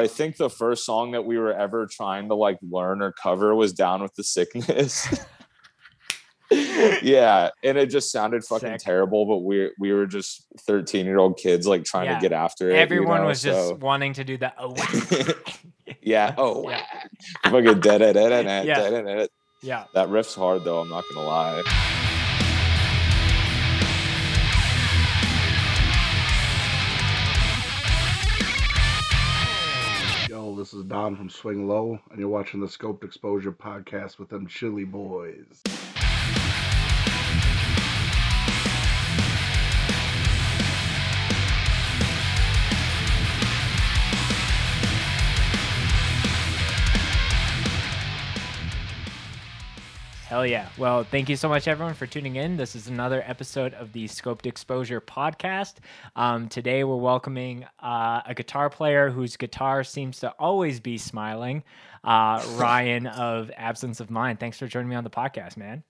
I think the first song that we were ever trying to like learn or cover was Down with the Sickness. yeah, and it just sounded fucking Sick. terrible, but we we were just 13 year old kids like trying Yeah. to get after it. you Everyone know, was just wanting to do that. Oh, yeah. Oh, Yeah. fucking dead it, dead it, Yeah. dead it. yeah. That riff's hard though. I'm not gonna lie. This is Don from Swing Low, and you're watching the Scoped Exposure podcast with them Chili Boys. Hell yeah. Well, thank you so much, everyone, for tuning in. This is another episode of the Scoped Exposure podcast. Um, today, we're welcoming uh, a guitar player whose guitar seems to always be smiling, uh, Ryan of Absence of Mind. Thanks for joining me on the podcast, man.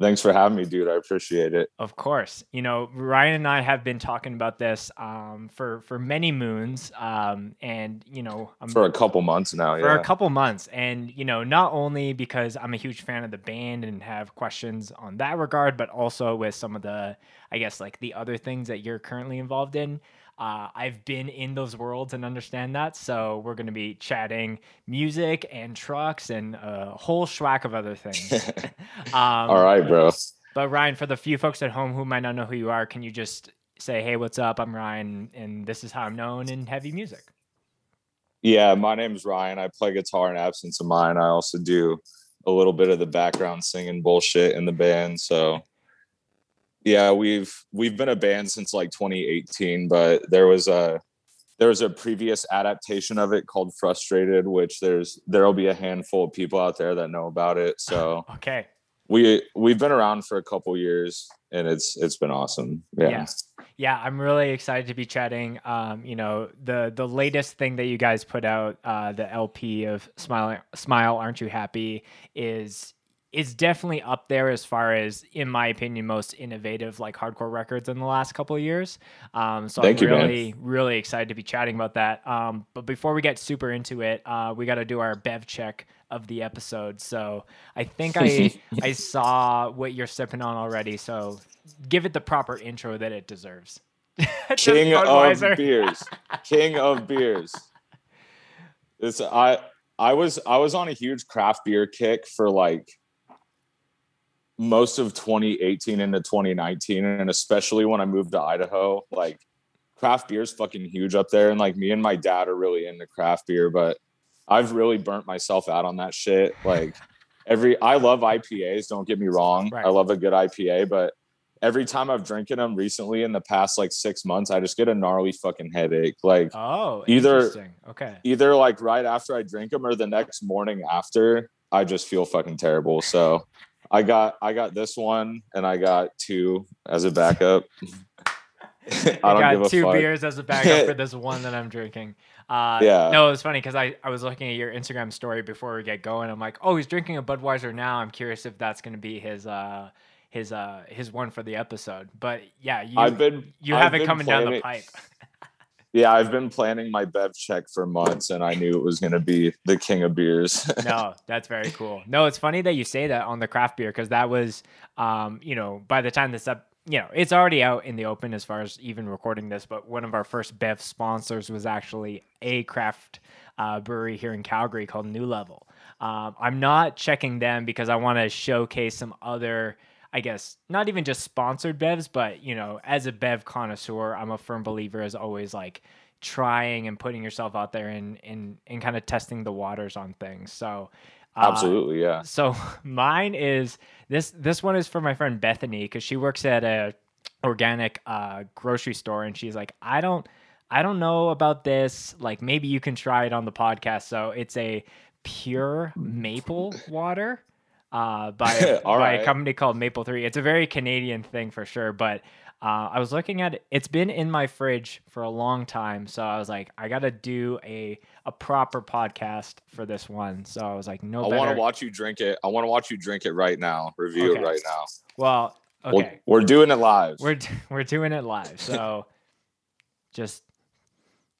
Thanks for having me, dude. I appreciate it. Of course, you know Ryan and I have been talking about this um, for for many moons, um, and you know I'm For a couple months now, for yeah. a couple months and you know not only because i'm a huge fan of the band and have questions on that regard but also with some of the i guess like the other things that you're currently involved in uh, i've been in those worlds and understand that so we're going to be chatting music and trucks and a whole schwack of other things um, All right, bro. but ryan for the few folks at home who might not know who you are can you just say hey what's up i'm ryan and this is how i'm known in heavy music Yeah, my name is Ryan. I play guitar in Absence of Mind. I also do a little bit of the background singing bullshit in the band. So yeah, we've we've been a band since like 2018, but there was a there was a previous adaptation of it called Frustrated, which there's there'll be a handful of people out there that know about it. So okay we we've been around for a couple years and it's it's been awesome. Yeah. Yeah. Yeah, I'm really excited to be chatting. Um, you know, the the latest thing that you guys put out, uh, the LP of Smile Smile Aren't You Happy is is definitely up there as far as, in my opinion, most innovative like hardcore records in the last couple of years. Um, so Thank I'm you, man. really, really excited to be chatting about that. Um, but before we get super into it, uh, we got to do our bev check of the episode. So I think I I saw what you're sipping on already. So give it the proper intro that it deserves. King of beers. King of beers. It's I I was I was on a huge craft beer kick for like most of 2018 into 2019 and especially when I moved to Idaho like craft beer is fucking huge up there and like me and my dad are really into craft beer but I've really burnt myself out on that shit like every I love IPAs don't get me wrong Right. I love a good IPA but every time I've drinking them recently in the past like 6 months I just get a gnarly fucking headache like Oh, Either- Okay. either like right after I drink them or the next morning after, I just feel fucking terrible. So I got I got this one and I got two as a backup. I I don't got give a two fuck. beers as a backup for this one that I'm drinking. Uh, Yeah. No, it's funny because I, I was looking at your Instagram story before we get going. I'm like, oh, he's drinking a Budweiser now. I'm curious if that's going to be his uh his uh his one for the episode. But yeah, you I've been you I've have it been coming down the planning- pipe. Yeah, I've been planning my bev check for months and I knew it was gonna be the king of beers. no, that's very cool. No, it's funny that you say that on the craft beer because that was, um, you know, by the time this up, you know, it's already out in the open as far as even recording this. But one of our first Bev sponsors was actually a craft uh, brewery here in Calgary called New Level. Um, I'm not checking them because I want to showcase some other. I guess not even just sponsored bevs, but you know, as a bev connoisseur, I'm a firm believer as always like trying and putting yourself out there and and and kind of testing the waters on things. So uh, Absolutely, yeah. so mine is this this one is for my friend Bethany because she works at a organic uh, grocery store and she's like, I don't I don't know about this. Like maybe you can try it on the podcast. So it's a pure maple water uh, by, a, by a company called Maple Three. It's a very Canadian thing for sure, but uh, I was looking at it. It's been in my fridge for a long time, so I was like, I gotta do a a proper podcast for this one. So I was like, no I better. want to watch you drink it. I want to watch you drink it right now. Review Okay. it right now. Well, We'll- okay, we're doing it live. we're we're doing it live, so just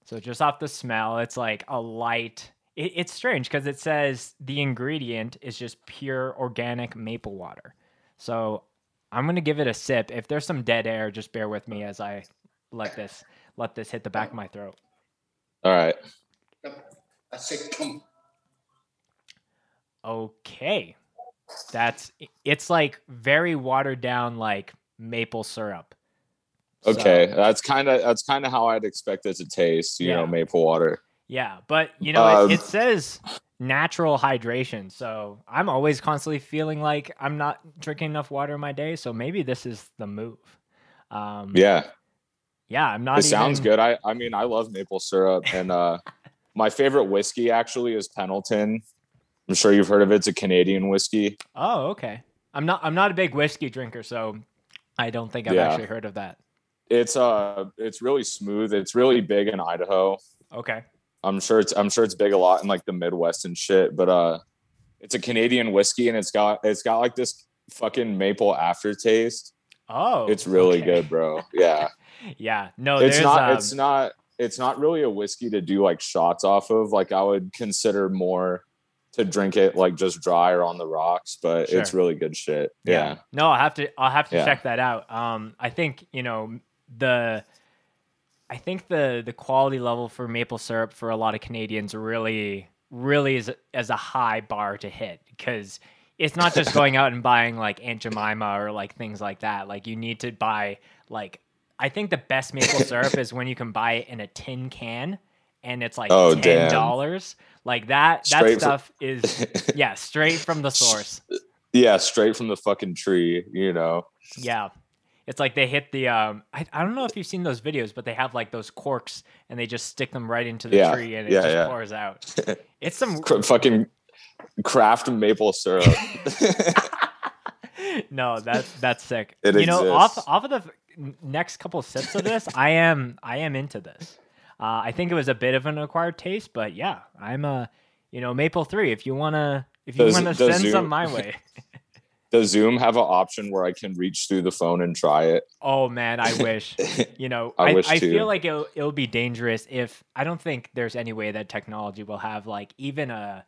So just off the smell, it's like a light. It, it's strange because it says the ingredient is just pure organic maple water. So I'm gonna give it a sip. If there's some dead air, just bear with me as I let this let this hit the back of my throat. All right. I say come. Okay. That's it's like very watered down like maple syrup. Okay, So, that's kind of that's kind of how I'd expect it to taste. You know, maple water. Yeah, but you know Um, it, it says natural hydration, so I'm always constantly feeling like I'm not drinking enough water in my day. So maybe this is the move. Um, Yeah, yeah, I'm not. it sounds good. I I mean, I love maple syrup, and uh, my favorite whiskey actually is Pendleton. I'm sure you've heard of it. It's a Canadian whiskey. Oh, okay. I'm not. I'm not a big whiskey drinker, so I don't think I've Yeah. actually heard of that. It's uh, it's really smooth. It's really big in Idaho. Okay. I'm sure it's I'm sure it's big a lot in like the Midwest and shit. But uh, it's a Canadian whiskey, and it's got it's got like this fucking maple aftertaste. Oh, It's really okay. good, bro. Yeah. Yeah. No, it's not um, it's not it's not really a whiskey to do like shots off of like i would consider more to drink it like just dry or on the rocks but it's really good shit yeah, No, I'll have to I'll have to Yeah. check that out. Um I think, you know, the I think the the quality level for maple syrup for a lot of Canadians really really is as a high bar to hit because it's not just going out and buying like Aunt Jemima or like things like that. Like you need to buy like I think the best maple syrup is when you can buy it in a tin can and it's like Oh, ten dollars. Like that that Straight fr- stuff is yeah, straight from the source. yeah straight from the fucking tree you know Yeah. It's like they hit the um I, I don't know if you've seen those videos, but they have like those corks and they just stick them right into the Yeah, tree and it yeah, just yeah. pours out. It's some fucking craft maple syrup no, that's that's sick. It you know, off exists. off of the next couple sips of this, I am I am into this. Uh, I think it was a bit of an acquired taste, but yeah, I'm a you know maple three. If you wanna if you Does- wanna send you- some my way, does zoom have an option where i can reach through the phone and try it oh man, I wish. You know, I I, I feel like it'll, it'll be dangerous if I don't think there's any way that technology will have like even a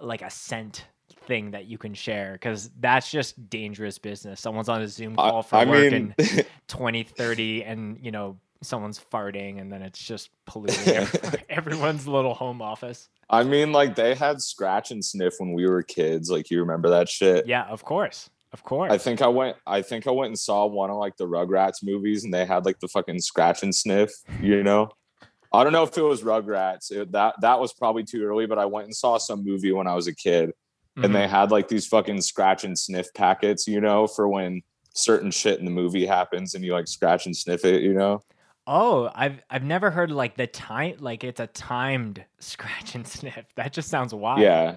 like a scent thing that you can share because that's just dangerous business. Someone's on a Zoom I, call for I work mean and 20, 30 and you know someone's farting and then it's just polluting everyone's little home office. i mean like they had scratch and sniff when we were kids like you remember that shit Yeah, of course. Of course. I think I went. I think I went and saw one of like the Rugrats movies, and they had like the fucking scratch and sniff. You know, I don't know if it was Rugrats. It, that that was probably too early, but I went and saw some movie when I was a kid, Mhm. and they had like these fucking scratch and sniff packets. You know, for when certain shit in the movie happens, and you like scratch and sniff it. You know, Oh, I've I've never heard like the time like it's a timed scratch and sniff. That just sounds wild. yeah.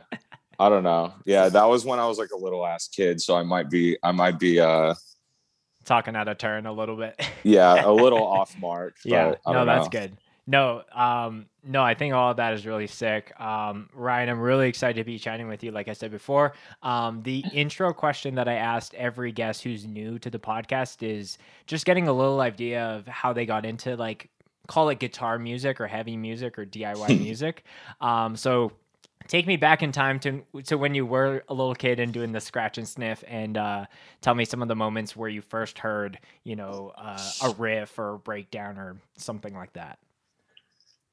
I don't know. Yeah, that was when I was like a little ass kid, so I might be. I might be. uh Talking out of turn a little bit. Yeah, a little off mark. yeah. No, that's good. No, um, no, I think all of that is really sick. Um, Ryan, I'm really excited to be chatting with you. Like I said before, um, the intro question that I asked every guest who's new to the podcast is just getting a little idea of how they got into like call it guitar music or heavy music or DIY music. Um, so take me back in time to to when you were a little kid and doing the scratch and sniff and uh, tell me some of the moments where you first heard you know uh, a riff or a breakdown or something like that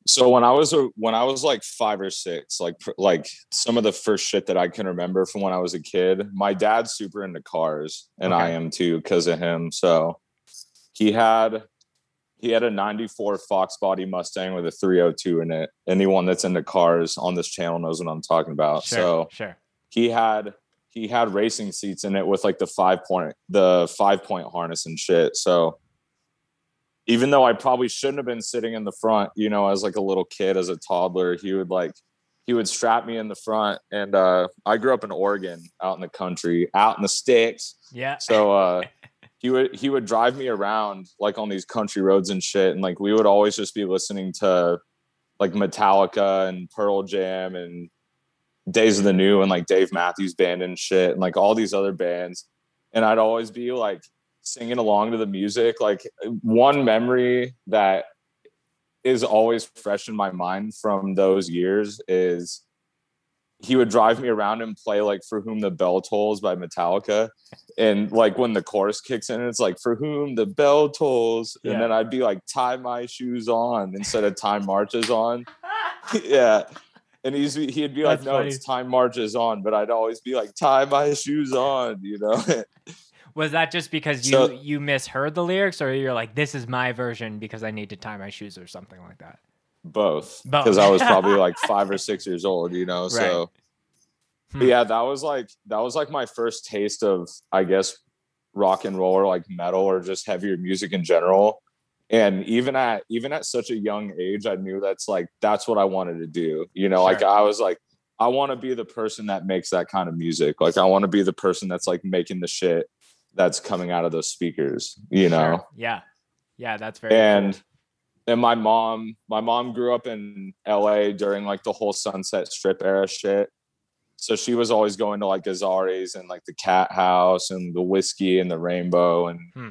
so when I was a, when I was like five or six, like like some of the first shit that I can remember from when I was a kid. My dad's super into cars, and I am too because of him. So he had he had a '94 Fox Body Mustang with a 302 in it. Anyone that's into cars on this channel knows what I'm talking about. sure So sure he had he had racing seats in it with like the five point the five point harness and shit. So even though I probably shouldn't have been sitting in the front, you know, as like a little kid, as a toddler, he would like he would strap me in the front. And uh I grew up in Oregon, out in the country, out in the sticks. yeah So uh he would he would drive me around like on these country roads and shit. And like we would always just be listening to like Metallica and Pearl Jam and Days of the New and like Dave Matthews Band and shit and like all these other bands. And I'd always be like singing along to the music. Like one memory that is always fresh in my mind from those years is he would drive me around and play like for whom the bell tolls by metallica and like when the chorus kicks in it's like for whom the bell tolls and Yeah. then i'd be like tie my shoes on instead of time marches on yeah and he's he'd be like That's no funny. it's time marches on but i'd always be like tie my shoes on you know Was that just because you So- you misheard the lyrics, or you're like, this is my version because I need to tie my shoes or something like that? both because I was probably like five or six years old, you know. So Hmm. yeah, that was like that was like my first taste of I guess rock and roll or like metal or just heavier music in general. And even at even at such a young age, I knew that's like that's what I wanted to do. You know, like I was like, I want to be the person that makes that kind of music. Like I want to be the person that's like making the shit that's coming out of those speakers, you know. Sure. Yeah. Yeah, that's very cool. and and my mom my mom grew up in LA during like the whole Sunset Strip era shit. So she was always going to like Gazzarri's and like the Cat House and the whiskey and the Rainbow and Hmm.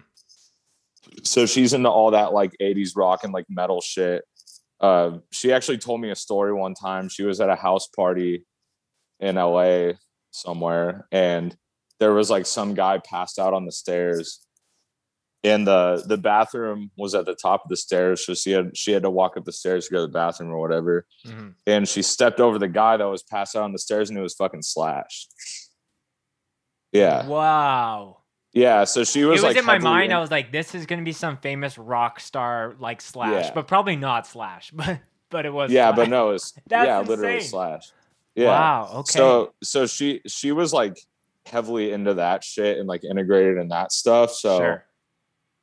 so she's into all that like 80s rock and like metal shit. Uh, she actually told me a story one time. She was at a house party in LA somewhere and there was like some guy passed out on the stairs and the the bathroom was at the top of the stairs so she had she had to walk up the stairs to go to the bathroom or whatever Mhm. and she stepped over the guy that was passed out on the stairs and it was fucking slash yeah Wow. yeah so she was it was like in my mind. in- I was like, this is gonna be some famous rock star like Slash, Yeah. but probably not Slash. But but it was. yeah Slash. but no it's yeah literally slash yeah Wow. Okay. so so she she was like heavily into that shit and like integrated in that stuff so sure.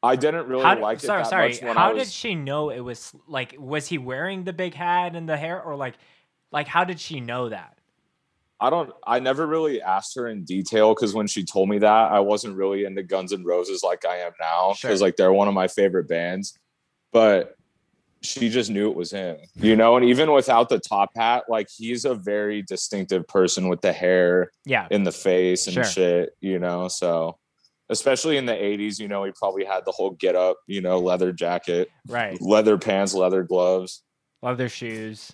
i didn't really How like it sorry, that sorry. much How was, did she know it was like? Was he wearing the big hat and the hair, or like, like how did she know that? I don't I never really asked her in detail because when she told me that I wasn't really into Guns N' Roses like I am now because Sure. like they're one of my favorite bands. But she just knew it was him, you know, and even without the top hat, like he's a very distinctive person with the hair Yeah. in the face and Sure. shit, you know. So especially in the 80s, you know, he probably had the whole get up, you know, leather jacket, Right. leather pants, leather gloves. Leather shoes.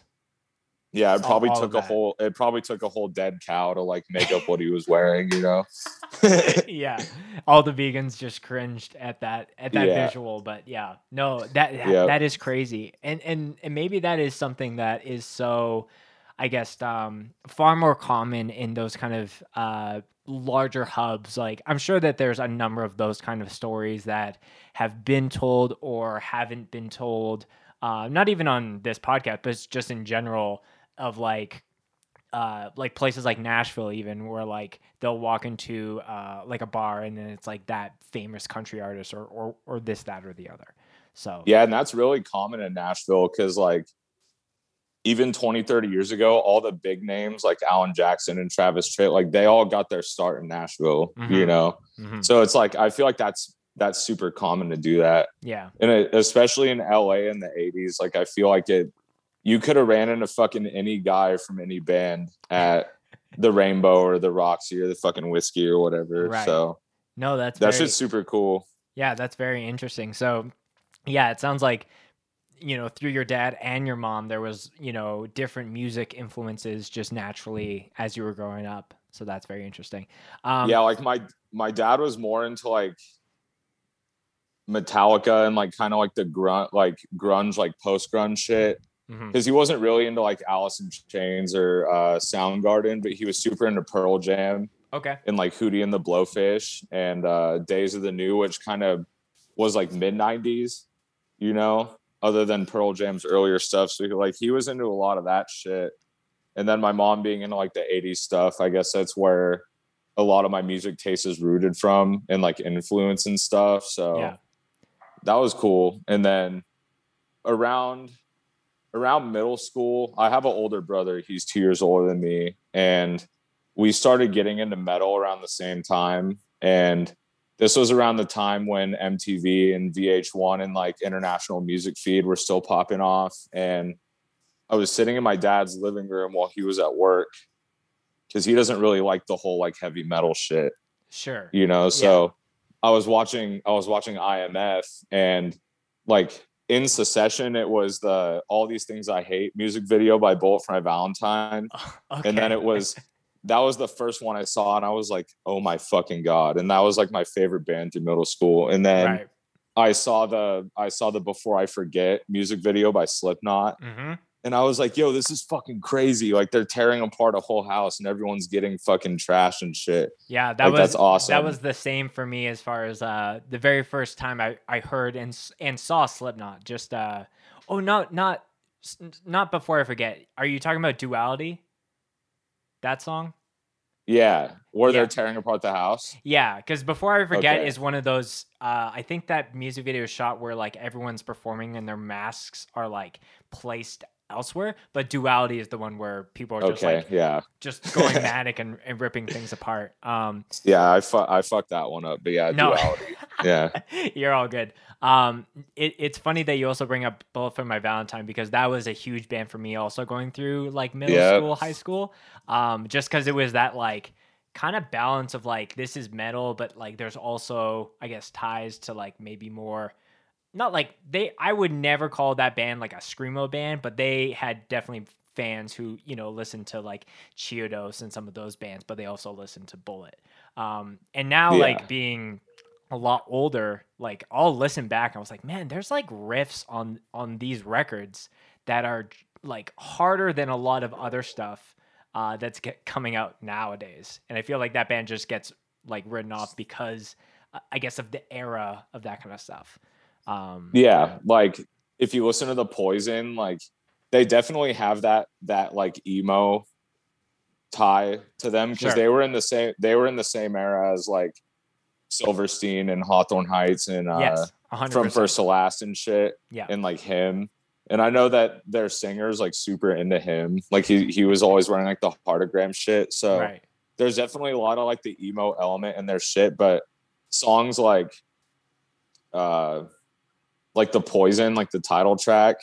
Yeah, it probably all took a that. whole it probably took a whole dead cow to like make up what he was wearing, you know. yeah. All the vegans just cringed at that at that Yeah. visual, but yeah. No, that that is crazy. And and and maybe that is something that is so I guess um far more common in those kind of uh larger hubs like I'm sure that there's a number of those kind of stories that have been told or haven't been told uh not even on this podcast but just in general of like uh like places like Nashville even where like they'll walk into uh like a bar and then it's like that famous country artist or or or this that or the other. So yeah, and that's really common in Nashville because like even 20, 30 years ago, all the big names like Alan Jackson and Travis Tritt, like they all got their start in Nashville, you Mhm. know. mhm, So it's like I feel like that's that's super common to do that. yeah. And it, especially in LA in the 80s, like I feel like it you could have ran into fucking any guy from any band at the Rainbow or the Roxy or the fucking whiskey or whatever. Right. So No, that's that's very, just super cool. Yeah, that's very interesting. So, yeah, it sounds like you know through your dad and your mom there was you know different music influences just naturally as you were growing up. So that's very interesting. Um, yeah, like my my dad was more into like Metallica and like kind of like the grunt like grunge like post grunge shit because he wasn't really into like Alice in Chains or uh Soundgarden, but he was super into Pearl Jam Okay. and like Hootie and the Blowfish and uh Days of the New, which kind of was like mid '90s, you know, other than Pearl Jam's earlier stuff. So he, like he was into a lot of that shit. And then my mom being into like the '80s stuff, I guess that's where a lot of my music taste is rooted from and like influence and stuff. So Yeah. that was cool. And then around around middle school, I have an older brother. He's two years older than me, and we started getting into metal around the same time. And this was around the time when MTV and VH1 and like international music feed were still popping off. And I was sitting in my dad's living room while he was at work because he doesn't really like the whole like heavy metal shit Sure. you know so i was watching i was watching imf and like in succession, it was the All These Things I Hate music video by Bullet for My Valentine. okay. And then it was that was the first one I saw, and I was like, oh my fucking God. And that was like my favorite band through middle school. And then right. I saw the I saw the Before I Forget music video by Slipknot. hmm And I was like, yo, this is fucking crazy. Like they're tearing apart a whole house and everyone's getting fucking trash and shit. Yeah, that Like, was that's awesome. That was the same for me as far as uh the very first time I I heard and and saw Slipknot. Just uh oh no not not before I forget. Are you talking about Duality? That song? Yeah. Where Yeah. they're tearing apart the house. Yeah, because before I forget Okay. is one of those. Uh, I think that music video shot where like everyone's performing and their masks are like placed elsewhere, but Duality is the one where people are just Okay. like yeah. just going manic and, and ripping things apart. Um, Yeah. I fu- I fucked that one up. But yeah, no, duality. Yeah. you're all good. Um, it, it's funny that you also bring up Bullet for My Valentine because that was a huge band for me, also going through like middle Yep. school, high school. Um, just because it was that like kind of balance of like this is metal, but like there's also I guess ties to like maybe more. Not like they, I would never call that band like a screamo band, but they had definitely fans who you know listened to like Chiodos and some of those bands, but they also listened to Bullet. Um, and now Yeah. like being a lot older, like I'll listen back and I was like, man, there's like riffs on on these records that are like harder than a lot of other stuff uh, that's get, coming out nowadays. And I feel like that band just gets like written off because uh, I guess of the era of that kind of stuff. Um, Yeah. Like if you listen to the poison, like they definitely have that that like emo tie to them because Sure. they were in the same they were in the same era as like Silverstein and Hawthorne Heights and uh yes, 100%. from first to last and shit. Yeah. And like him. And I know that their singer's like super into him. Like he he was always wearing like the heartagram shit. So right. there's definitely a lot of like the emo element in their shit, but songs like uh like the poison, like the title track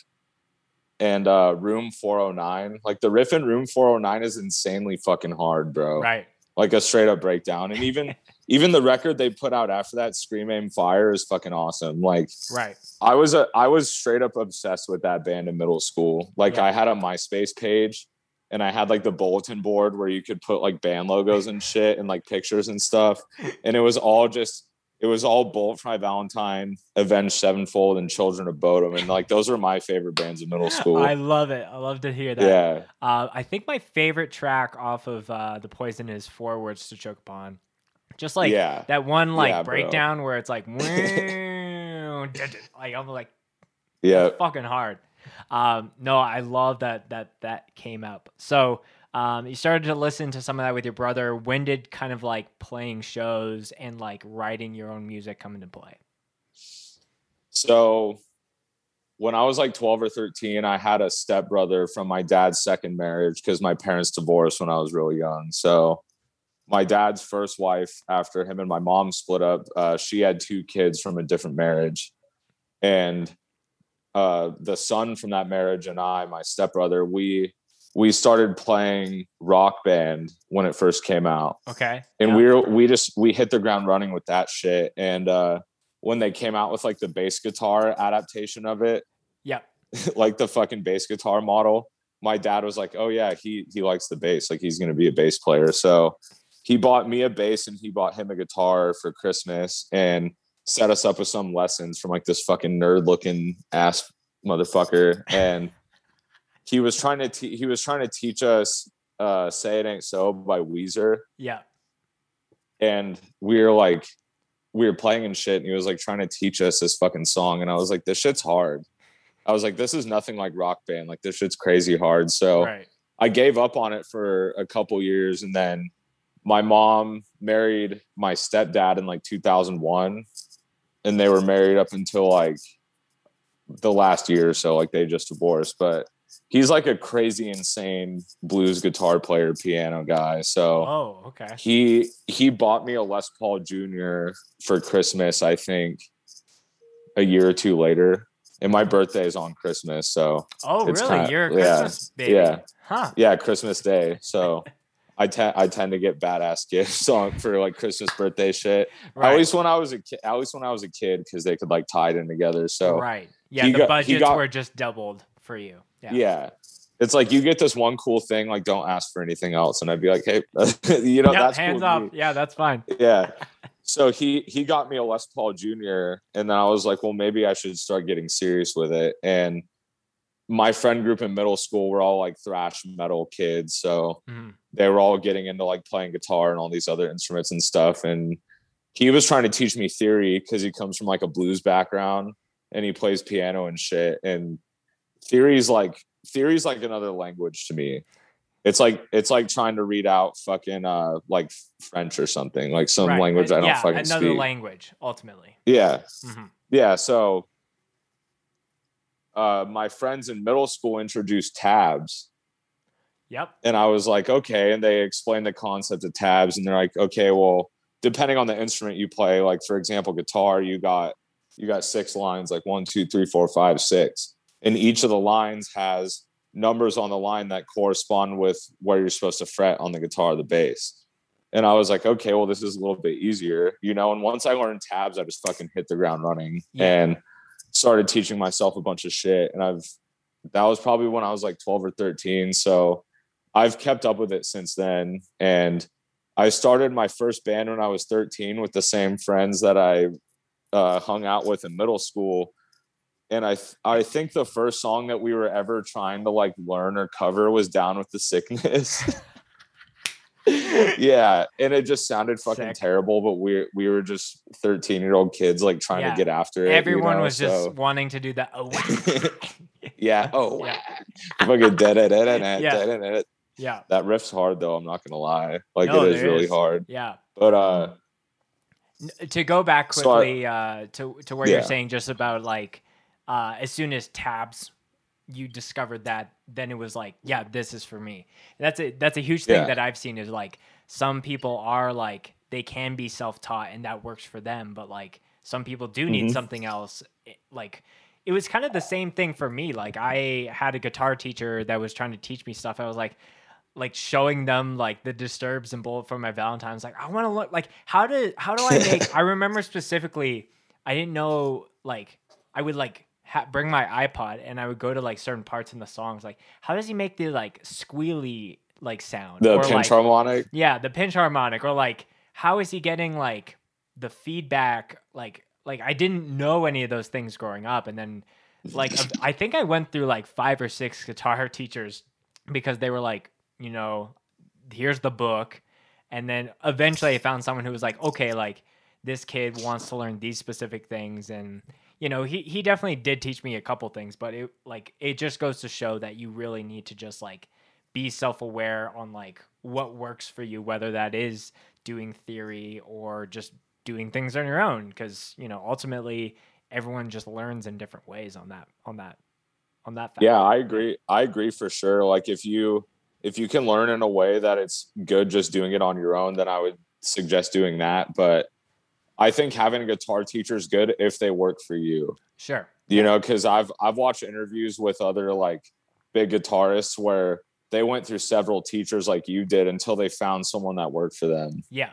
and uh room 409 like the riff in room 409 is insanely fucking hard bro Right. like a straight up breakdown and even even the record they put out after that scream aim fire is fucking awesome like Right. I was a I was straight up obsessed with that band in middle school. Like Yeah. I had a MySpace page and I had like the bulletin board where you could put like band logos and shit and like pictures and stuff. And it was all just it was all Bullet for My Valentine, Avenged Sevenfold, and Children of Bodom. And like those were my favorite bands in middle school. I love it. I love to hear that. yeah. Uh, I think my favorite track off of uh, the Poison is Four Words to Choke Upon. Just like yeah. that one like Yeah, bro. breakdown where it's like, like I'm like Yeah. fucking hard. Um, no, I love that that that came up. So um, you started to listen to some of that with your brother. When did kind of like playing shows and like writing your own music come into play? So when I was like 12 or 13, I had a stepbrother from my dad's second marriage because my parents divorced when I was really young. So my dad's first wife, after him and my mom split up, uh, she had two kids from a different marriage. And uh, the son from that marriage and I, my stepbrother, we we started playing rock band when it first came out Okay. and Yeah. we were we just we hit the ground running with that shit and uh when they came out with like the bass guitar adaptation of it Yep. like the fucking bass guitar model my dad was like oh yeah he he likes the bass like he's gonna be a bass player so he bought me a bass and he bought him a guitar for christmas and set us up with some lessons from like this fucking nerd looking ass motherfucker and he was trying to te- he was trying to teach us uh say it ain't so by weezer Yeah. and we were like we were playing and shit and he was like trying to teach us this fucking song and i was like this shit's hard i was like this is nothing like rock band like this shit's crazy hard so Right. i gave up on it for a couple years and then my mom married my stepdad in like 2001 and they were married up until like the last year or so like they just divorced but he's like a crazy insane blues guitar player piano guy so Oh, okay. he he bought me a Les Paul Jr. for Christmas, I think, a year or two later. And my birthday is on Christmas, so Oh, really? kinda- You're a yeah, baby. yeah. Huh. yeah, Christmas Day. So I tend I tend to get badass gifts on for like Christmas birthday shit. Right. At least when I was a kid, at least when I was a kid, because they could like tie it in together. So right. Yeah, He the got- budgets got- were just doubled for you. Yeah. Yeah. It's like you get this one cool thing, like don't ask for anything else. And I'd be like, hey, you know, Yeah, that's cool hands off. me. Yeah, that's fine. Yeah. So he he got me a Les Paul Jr. and then I was like, well, maybe I should start getting serious with it. And my friend group in middle school were all like thrash metal kids. So Mhm. they were all getting into like playing guitar and all these other instruments and stuff. And he was trying to teach me theory because he comes from like a blues background and he plays piano and shit. And theory's like theory's like another language to me. It's like it's like trying to read out fucking uh like French or something, like some Right. language I don't yeah, fucking another speak. language ultimately. Yeah. Mhm. Yeah. So uh my friends in middle school introduced tabs Yep. and I was like, okay. And they explained the concept of tabs, and they're like, okay, well, depending on the instrument you play, like for example, guitar, you got you got six lines, like one, two, three, four, five, six, and each of the lines has numbers on the line that correspond with where you're supposed to fret on the guitar or the bass. And I was like, okay, well, this is a little bit easier, you know. And once I learned tabs, I just fucking hit the ground running Yeah. and started teaching myself a bunch of shit. And I've that was probably when I was like 12 or 13. So I've kept up with it since then. And I started my first band when I was 13 with the same friends that I uh, hung out with in middle school. And I, th- I think the first song that we were ever trying to like learn or cover was Down with the Sickness. yeah. And it just sounded fucking Sick. terrible, but we, we were just 13 year old kids like trying Yeah. to get after it. you Everyone know, was just wanting to do that. Oh, yeah. Oh, Yeah. fucking dead, dead, Yeah. dead, dead. yeah. That riff's hard though. I'm not gonna lie. Like No, it is really is. hard. Yeah. But uh, to go back So I- quickly uh, to to where you're saying just about like uh, as soon as tabs you discovered that then it was like yeah this is for me. And that's a that's a huge thing Yeah. that i've seen is like some people are like they can be self-taught and that works for them but like some people do need Mhm. something else. Like it was kind of the same thing for me. Like i had a guitar teacher that was trying to teach me stuff. I was like like showing them like the disturbs and bullet for my valentine's like i want to look like how do how do i make i remember specifically i didn't know like i would like ha- bring my ipod and i would go to like certain parts in the songs like how does he make the like squealy like sound? The or pinch like harmonic. yeah the pinch harmonic or like how is he getting like the feedback? Like like i didn't know any of those things growing up and then like i think i went through like five or six guitar teachers because they were like you know here's the book. And then eventually i found someone who was like okay like this kid wants to learn these specific things and you know he, he definitely did teach me a couple things but it like it just goes to show that you really need to just like be self-aware on like what works for you whether that is doing theory or just doing things on your own because you know ultimately everyone just learns in different ways on that on that on that fact. Yeah, I agree. I agree for sure. Like if you if you can learn in a way that it's good just doing it on your own, then I would suggest doing that. But I think having a guitar teacher is good if they work for you. sure. You know because i've i've watched interviews with other like big guitarists where they went through several teachers like you did until they found someone that worked for them. Yeah.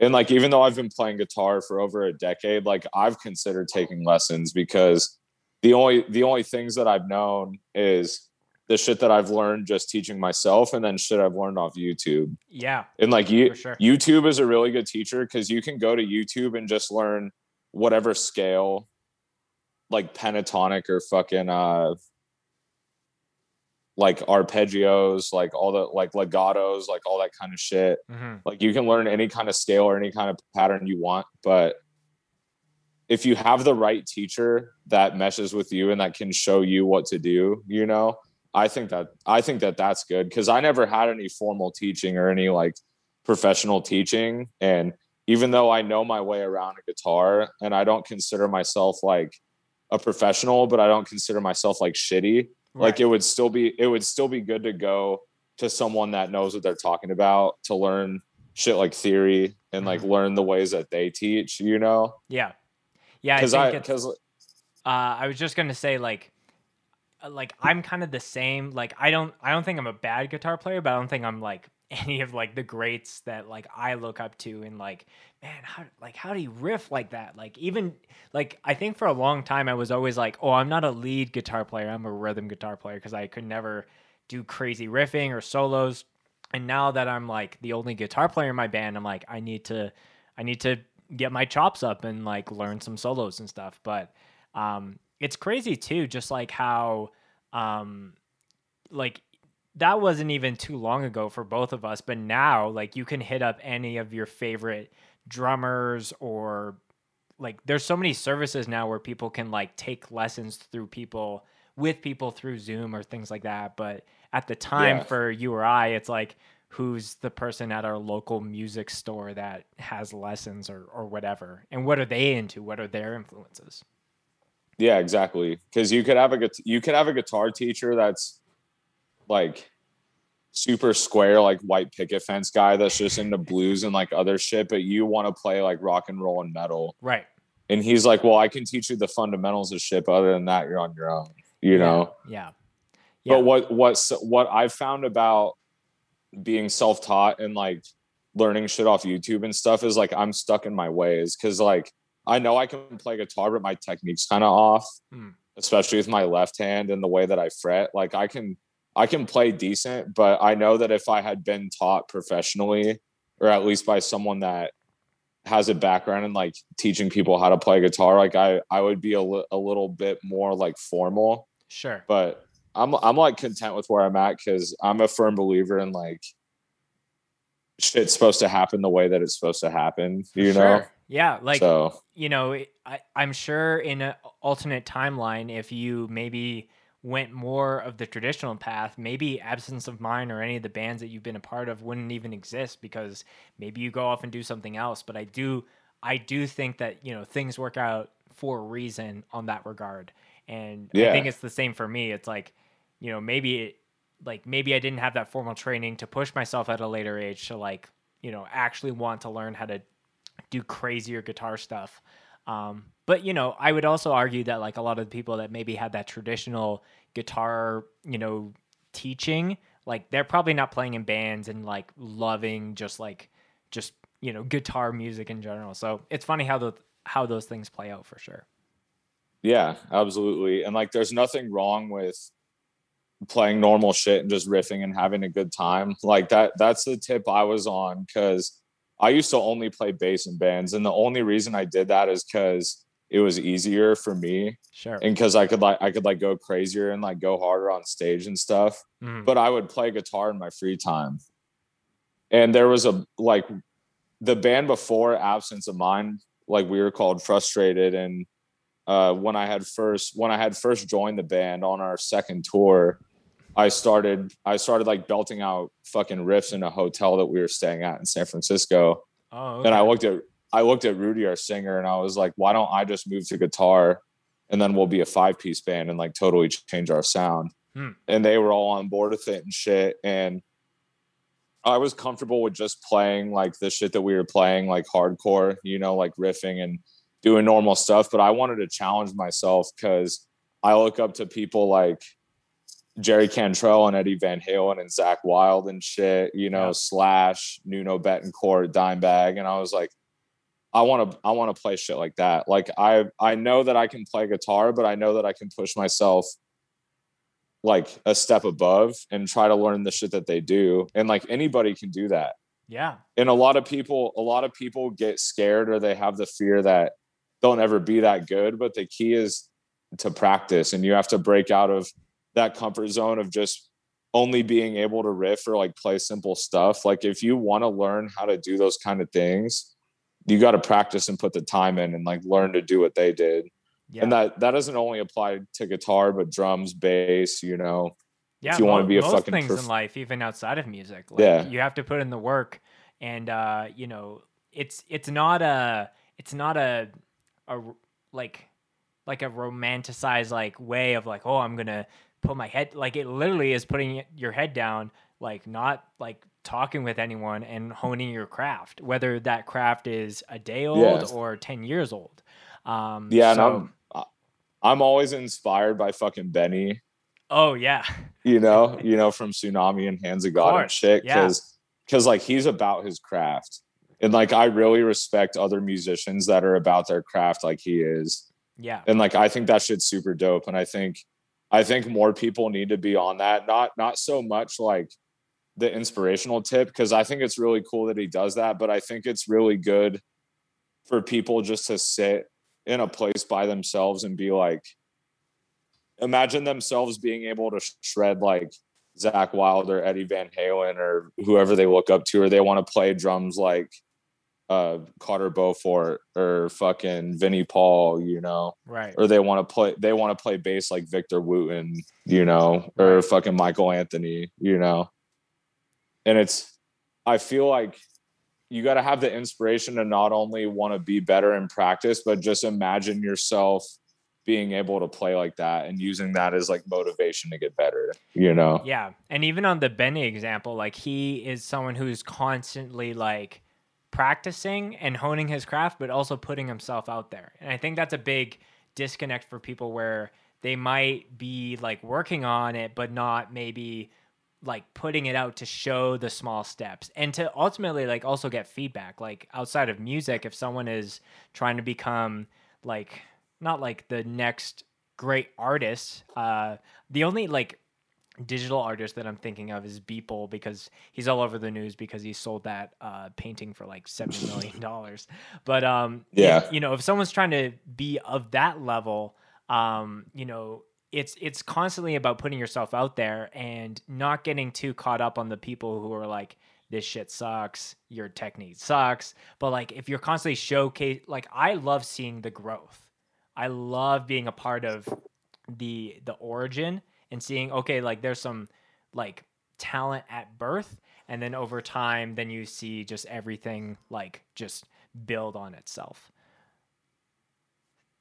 And like even though i've been playing guitar for over a decade like i've considered taking lessons because the only the only things that i've known is the shit that i've learned just teaching myself and then shit i've learned off youtube. Yeah and like you sure. youtube is a really good teacher because you can go to youtube and just learn whatever scale like pentatonic or fucking uh like arpeggios like all the like legatos like all that kind of shit. Hmm like you can learn any kind of scale or any kind of pattern you want but if you have the right teacher that meshes with you and that can show you what to do you know i think that i think that that's good because i never had any formal teaching or any like professional teaching. And even though i know my way around a guitar and i don't consider myself like a professional but i don't consider myself like shitty like it would still be it would still be good to go to someone that knows what they're talking about to learn shit like theory and like learn the ways that they teach you know? Yeah. Yeah because I because uh, I was just gonna say like, like I'm kind of the same. Like I don't, I don't think I'm a bad guitar player, but I don't think I'm like any of like the greats that like I look up to and like man how like how do you riff like that like even like I think for a long time I was always like oh I'm not a lead guitar player I'm a rhythm guitar player because I could never do crazy riffing or solos and now that I'm like the only guitar player in my band I'm like I need to I need to get my chops up and like learn some solos and stuff but um it's crazy too just like how um like that wasn't even too long ago for both of us but now like you can hit up any of your favorite drummers or like there's so many services now where people can like take lessons through people with people through Zoom or things like that but at the time Yeah. for you or I it's like who's the person at our local music store that has lessons or or whatever and what are they into what are their influences Yeah, exactly. Because you could have a you could have a guitar teacher that's like super square, like white picket fence guy that's just into blues and like other shit, but you want to play like rock and roll and metal. right And he's like, Well, I can teach you the fundamentals of shit, but other than that, you're on your own. You know? yeah Yeah. But what what's what I've found about being self-taught and like learning shit off YouTube and stuff is like I'm stuck in my ways because like I know I can play guitar, but my technique's kind of off, Hmm. especially with my left hand and the way that I fret. Like I can I can play decent, but I know that if I had been taught professionally, or at least by someone that has a background in like teaching people how to play guitar, like I I would be a, li- a little bit more like formal sure but I'm I'm like content with where I'm at because I'm a firm believer in like shit's supposed to happen the way that it's supposed to happen. You know, Sure. Yeah like so you know, I, I'm sure in an alternate timeline, if you maybe went more of the traditional path, maybe Absence of Mind or any of the bands that you've been a part of wouldn't even exist because maybe you go off and do something else. But I do, I do think that you know things work out for a reason on that regard, and I think it's the same for me. It's like, you know, maybe it, like maybe I didn't have that formal training to push myself at a later age to like, you know, actually want to learn how to do crazier guitar stuff. Um, but you know, I would also argue that like a lot of the people that maybe had that traditional guitar, you know, teaching, like they're probably not playing in bands and like loving just like just you know guitar music in general. So it's funny how the how those things play out for sure. yeah, absolutely. And like, there's nothing wrong with playing normal shit and just riffing and having a good time. Like that. That's the tip I was on because I used to only play bass in bands, and the only reason I did that is because it was easier for me Sure. and because I could like I could like go crazier and like go harder on stage and stuff. Mhm. but I would play guitar in my free time. And there was a like the band before Absence of Mind, like we were called Frustrated. And uh, when I had first when I had first joined the band on our second tour, I started I started like belting out fucking riffs in a hotel that we were staying at in San Francisco. Oh, And I looked at I looked at Rudy, our singer, and I was like, why don't I just move to guitar and then we'll be a five piece band and like totally change our sound. Hmm. And they were all on board with it and shit. And I was comfortable with just playing like the shit that we were playing, like hardcore, you know, like riffing and doing normal stuff. But I wanted to challenge myself because I look up to people like Jerry Cantrell and Eddie Van Halen and Zakk Wylde and shit, you know, Yeah. Slash, Nuno Bettencourt, Dimebag. And I was like, I want to I want to play shit like that. Like I I know that I can play guitar, but I know that I can push myself like a step above and try to learn the shit that they do. And like anybody can do that. yeah. And a lot of people a lot of people get scared or they have the fear that they'll never be that good, but the key is to practice and you have to break out of that comfort zone of just only being able to riff or like play simple stuff. Like if you want to learn how to do those kind of things, you got to practice and put the time in and like learn to do what they did. Yeah. And that that doesn't only apply to guitar, but drums, bass, you know. yeah, you wanna be a fucking things prof- in life, even outside of music, like, Yeah. you have to put in the work, and uh, you know, it's it's not a it's not a a like like a romanticized like way of like oh I'm gonna put my head like it literally is putting your head down like not like talking with anyone and honing your craft whether that craft is a day old Yeah. or 10 years old um Yeah, and so- I'm I'm always inspired by fucking Benny, oh yeah you know, you know, from Tsunami and Hands of God and course, shit. yeah. Cause because like he's about his craft and like i really respect other musicians that are about their craft like he is Yeah. and like i think that shit's super dope and i think i think more people need to be on that. Not not so much like the inspirational tip because i think it's really cool that he does that but i think it's really good for people just to sit in a place by themselves and be like imagine themselves being able to shred like Zakk Wylde or Eddie Van Halen or whoever they look up to, or they want to play drums like uh Carter Beauford or fucking Vinnie Paul, you know, Right. or they want to play they want to play bass like Victor Wooten, you know, or fucking Michael Anthony, you know. And it's I feel like you got to have the inspiration to not only want to be better in practice, but just imagine yourself being able to play like that and using that as like motivation to get better, you know. Yeah. And even on the Benny example, like he is someone who's constantly like practicing and honing his craft, but also putting himself out there. And I think that's a big disconnect for people where they might be like working on it, but not maybe like putting it out to show the small steps and to ultimately like also get feedback. Like outside of music, if someone is trying to become like not like the next great artist, uh, the only like digital artist that I'm thinking of is Beeple because he's all over the news because he sold that uh, painting for like seventy million dollars. But um, Yeah. you know, if someone's trying to be of that level, um, you know, it's it's constantly about putting yourself out there and not getting too caught up on the people who are like this shit sucks your technique sucks but like if you're constantly showcase like i love seeing the growth i love being a part of the the origin and seeing okay like there's some like talent at birth and then over time then you see just everything like just build on itself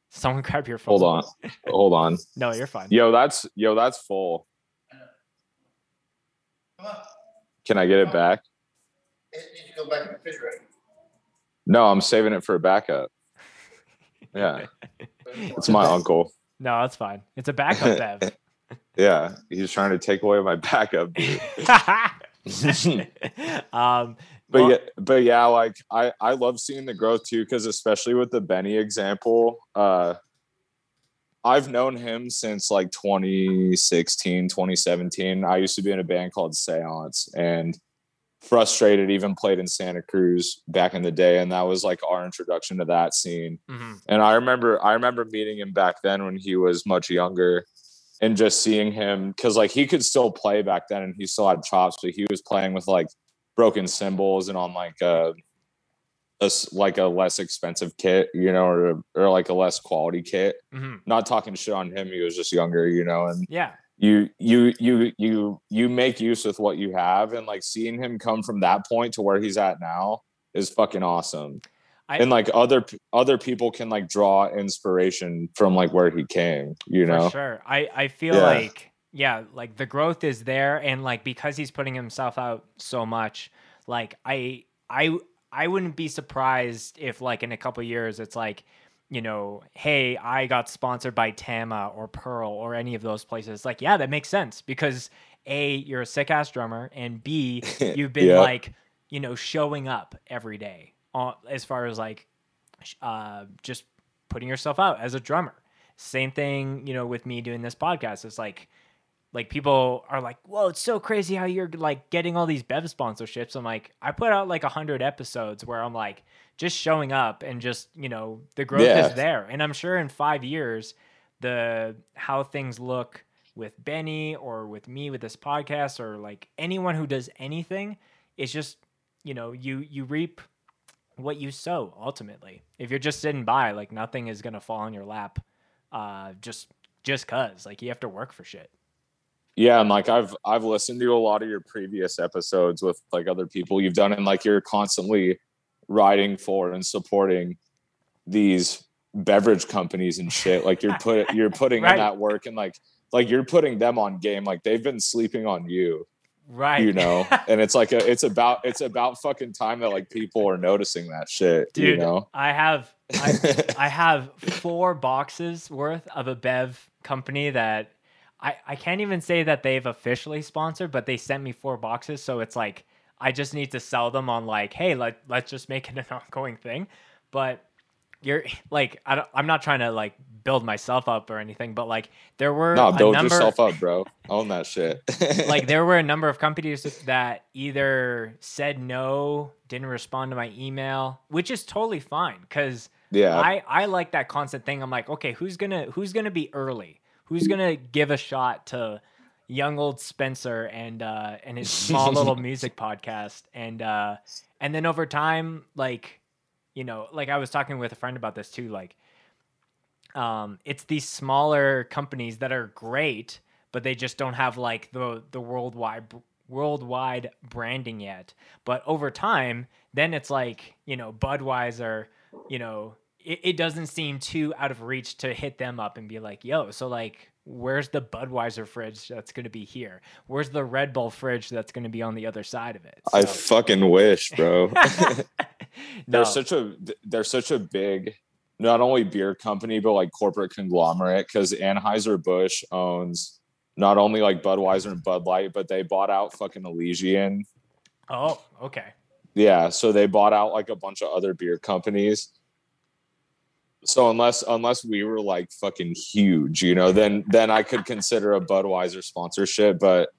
someone grab your phone Hold on. Hold on. no you're fine Yo, that's yo, that's full. Can I get it back? It needs to go back in the refrigerator. No, I'm saving it for a backup. Yeah. It's my uncle. no that's fine it's a backup bev Yeah. He's trying to take away my backup. um but well, yeah, but yeah, like I I love seeing the growth too, because especially with the Benny example, uh, I've known him since like 2016, 2017. I used to be in a band called Seance, and frustrated even played in Santa Cruz back in the day, and that was like our introduction to that scene. mhm, And I remember I remember meeting him back then when he was much younger and just seeing him because like he could still play back then and he still had chops, but he was playing with like broken cymbals and on like a, a like a less expensive kit, you know, or or like a less quality kit. mhm. Not talking shit on him, he was just younger, you know, and yeah you you you you you make use with what you have and like seeing him come from that point to where he's at now is fucking awesome I- and like other other people can like draw inspiration from like where he came you know For sure. I, I feel Yeah. like yeah, like the growth is there and like because he's putting himself out so much, like I I I wouldn't be surprised if like in a couple years it's like, you know, hey, I got sponsored by Tama or Pearl or any of those places. Like, yeah, that makes sense because A, you're a sick ass drummer, and B, you've been Yeah. like, you know, showing up every day as far as like uh, just putting yourself out as a drummer. Same thing, you know, with me doing this podcast. It's like, like people are like, "Whoa, it's so crazy how you're like getting all these Bev sponsorships." I'm like, I put out like a hundred episodes where I'm like just showing up and just you know the growth Yeah. is there, and I'm sure in five years, the how things look with Benny or with me with this podcast or like anyone who does anything, it's just you know you you reap what you sow ultimately. If you're just sitting by, like nothing is gonna fall in your lap, uh, just just cause like you have to work for shit. yeah and like i've i've listened to a lot of your previous episodes with like other people you've done and like you're constantly riding for and supporting these beverage companies and shit like you're put you're putting Right. in that work and like like you're putting them on game like they've been sleeping on you Right. you know and it's like a it's about it's about fucking time that like people are noticing that shit Dude, you know I have I, I have four boxes worth of a Bev company that I, I can't even say that they've officially sponsored, but they sent me four boxes. So it's like I just need to sell them on like, hey, let let's just make it an ongoing thing. But you're like, I don't, I'm not trying to like build myself up or anything, but like there were No, build number, yourself up, bro. Own that shit. like there were a number of companies that either said no, didn't respond to my email, which is totally fine because yeah. I I like that constant thing. I'm like, okay, who's gonna who's gonna be early? Who's gonna give a shot to young old Spencer and uh and his small little music podcast and uh and then over time like you know like I was talking with a friend about this too like um it's these smaller companies that are great but they just don't have like the the worldwide worldwide branding yet but over time then it's like you know Budweiser you know it, it doesn't seem too out of reach to hit them up and be like yo so like where's the Budweiser fridge that's going to be here? Where's the Red Bull fridge that's going to be on the other side of it? I fucking wish, bro. no, they're such a they're such a big not only beer company but like corporate conglomerate because Anheuser Busch owns not only like Budweiser and Bud Light, but they bought out fucking Elysian. oh, okay. Yeah, so they bought out like a bunch of other beer companies. So unless unless we were like fucking huge, you know, then then I could consider a Budweiser sponsorship. But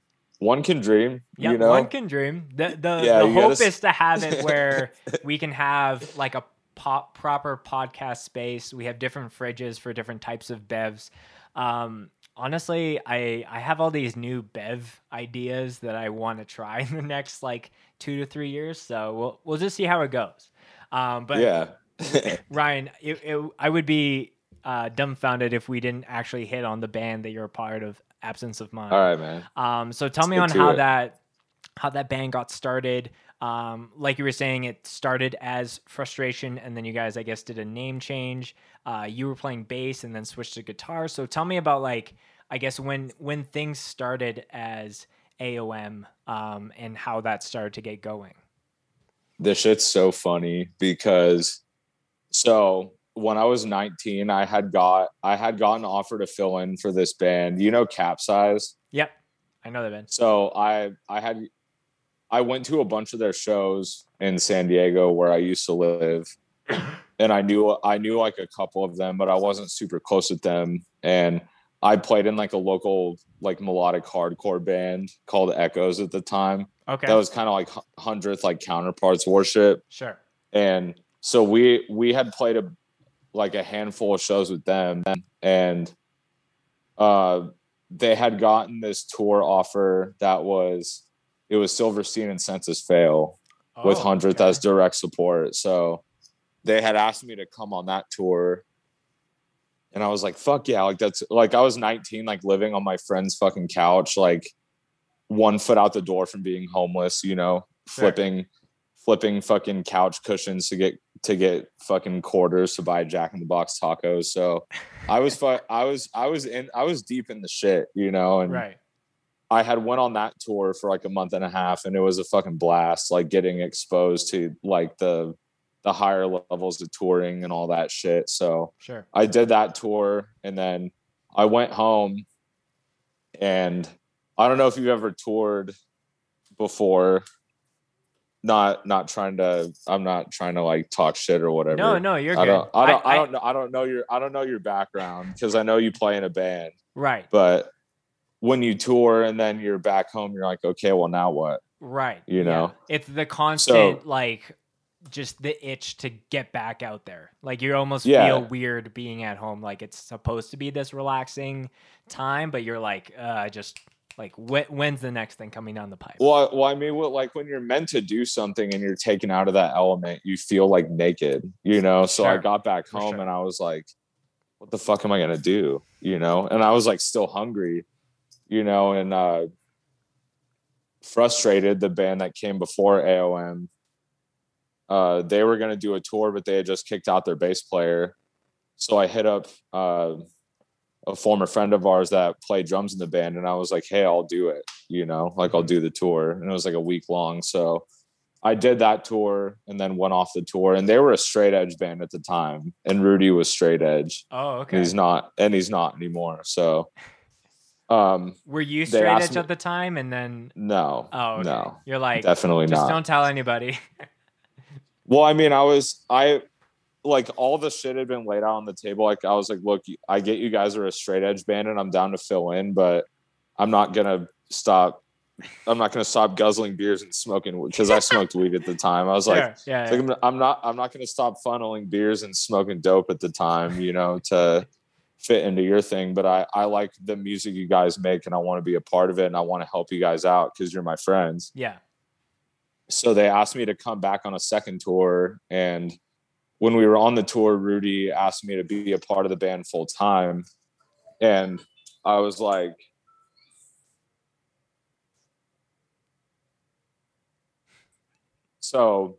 one can dream, Yeah, you know. one can dream. The the, Yeah, the hope gotta is to have it where we can have like a pop, proper podcast space. We have different fridges for different types of bevs. Um, honestly, I I have all these new bev ideas that I want to try in the next like two to three years. So we'll we'll just see how it goes. Um, but yeah. Ryan, it, it, I would be uh, dumbfounded if we didn't actually hit on the band that you're a part of, Absence of Mind. All right, man. Um, so tell Let's me on how it. that how that band got started. Um, like you were saying, it started as frustration, and then you guys, I guess, did a name change. Uh, you were playing bass and then switched to guitar. So tell me about like, I guess when when things started as AOM um, and how that started to get going. this shit's so funny because so when I was 19, I had got I had gotten offered to fill in for this band. You know Capsize? Yep, I know that band. So I I had I went to a bunch of their shows in San Diego where I used to live. And I knew I knew like a couple of them, but I wasn't super close with them. And I played in like a local like melodic hardcore band called Echoes at the time. Okay, That was kind of like hundredth like counterparts worship sure. and so we we had played a like a handful of shows with them and uh they had gotten this tour offer that was it was silverstein and Senses Fail with Oh, hundredth okay. as direct support so they had asked me to come on that tour and i was like fuck yeah like that's like i was 19 like living on my friend's fucking couch like one foot out the door from being homeless you know Sure. flipping flipping fucking couch cushions to get to get fucking quarters to buy jack in the box tacos so i was fu- i was i was in i was deep in the shit you know and right. I had went on that tour for like a month and a half and it was a fucking blast like getting exposed to like the the higher levels of touring and all that shit. So Sure. I did that tour and then I went home and I don't know if you've ever toured before. Not not trying to I'm not trying to like talk shit or whatever. No, no, you're good. I don't I don't I, don't know I don't know your I don't know your background because I know you play in a band Right. but when you tour and then you're back home you're like okay well now what Right. You yeah. know? it's the constant like just the itch to get back out there. Like you almost Yeah. feel weird being at home. Like it's supposed to be this relaxing time, but you're like, uh, just like wh- when's the next thing coming down the pipe? well I, well I mean what, like when you're meant to do something and you're taken out of that element you feel like naked you know so I got back home sure. and I was like what the fuck am I gonna do you know and I was like still hungry you know and uh frustrated the band that came before AOM uh they were gonna do a tour but they had just kicked out their bass player so I hit up uh a former friend of ours that played drums in the band and I was like, Hey, I'll do it, you know, like I'll do the tour. And it was like a week long. So I did that tour and then went off the tour and they were a straight edge band at the time. And Rudy was straight edge. oh, And okay. he's not and he's not anymore. So Um, Were you straight edge me- at the time, and then no, oh okay. no, you're like definitely just not. don't tell anybody. Well, I mean, I was I like all the shit had been laid out on the table. Like I was like, look, I get you guys are a straight edge band, and I'm down to fill in, but I'm not gonna stop. I'm not gonna stop guzzling beers and smoking because I smoked weed at the time. I was like, Sure, yeah, yeah. like, I'm, I'm not I'm not going to stop funneling beers and smoking dope at the time, you know, to fit into your thing. But I I like the music you guys make, and I want to be a part of it, and I want to help you guys out because you're my friends. yeah. So they asked me to come back on a second tour, and when we were on the tour, Rudy asked me to be a part of the band full time, and I was like. So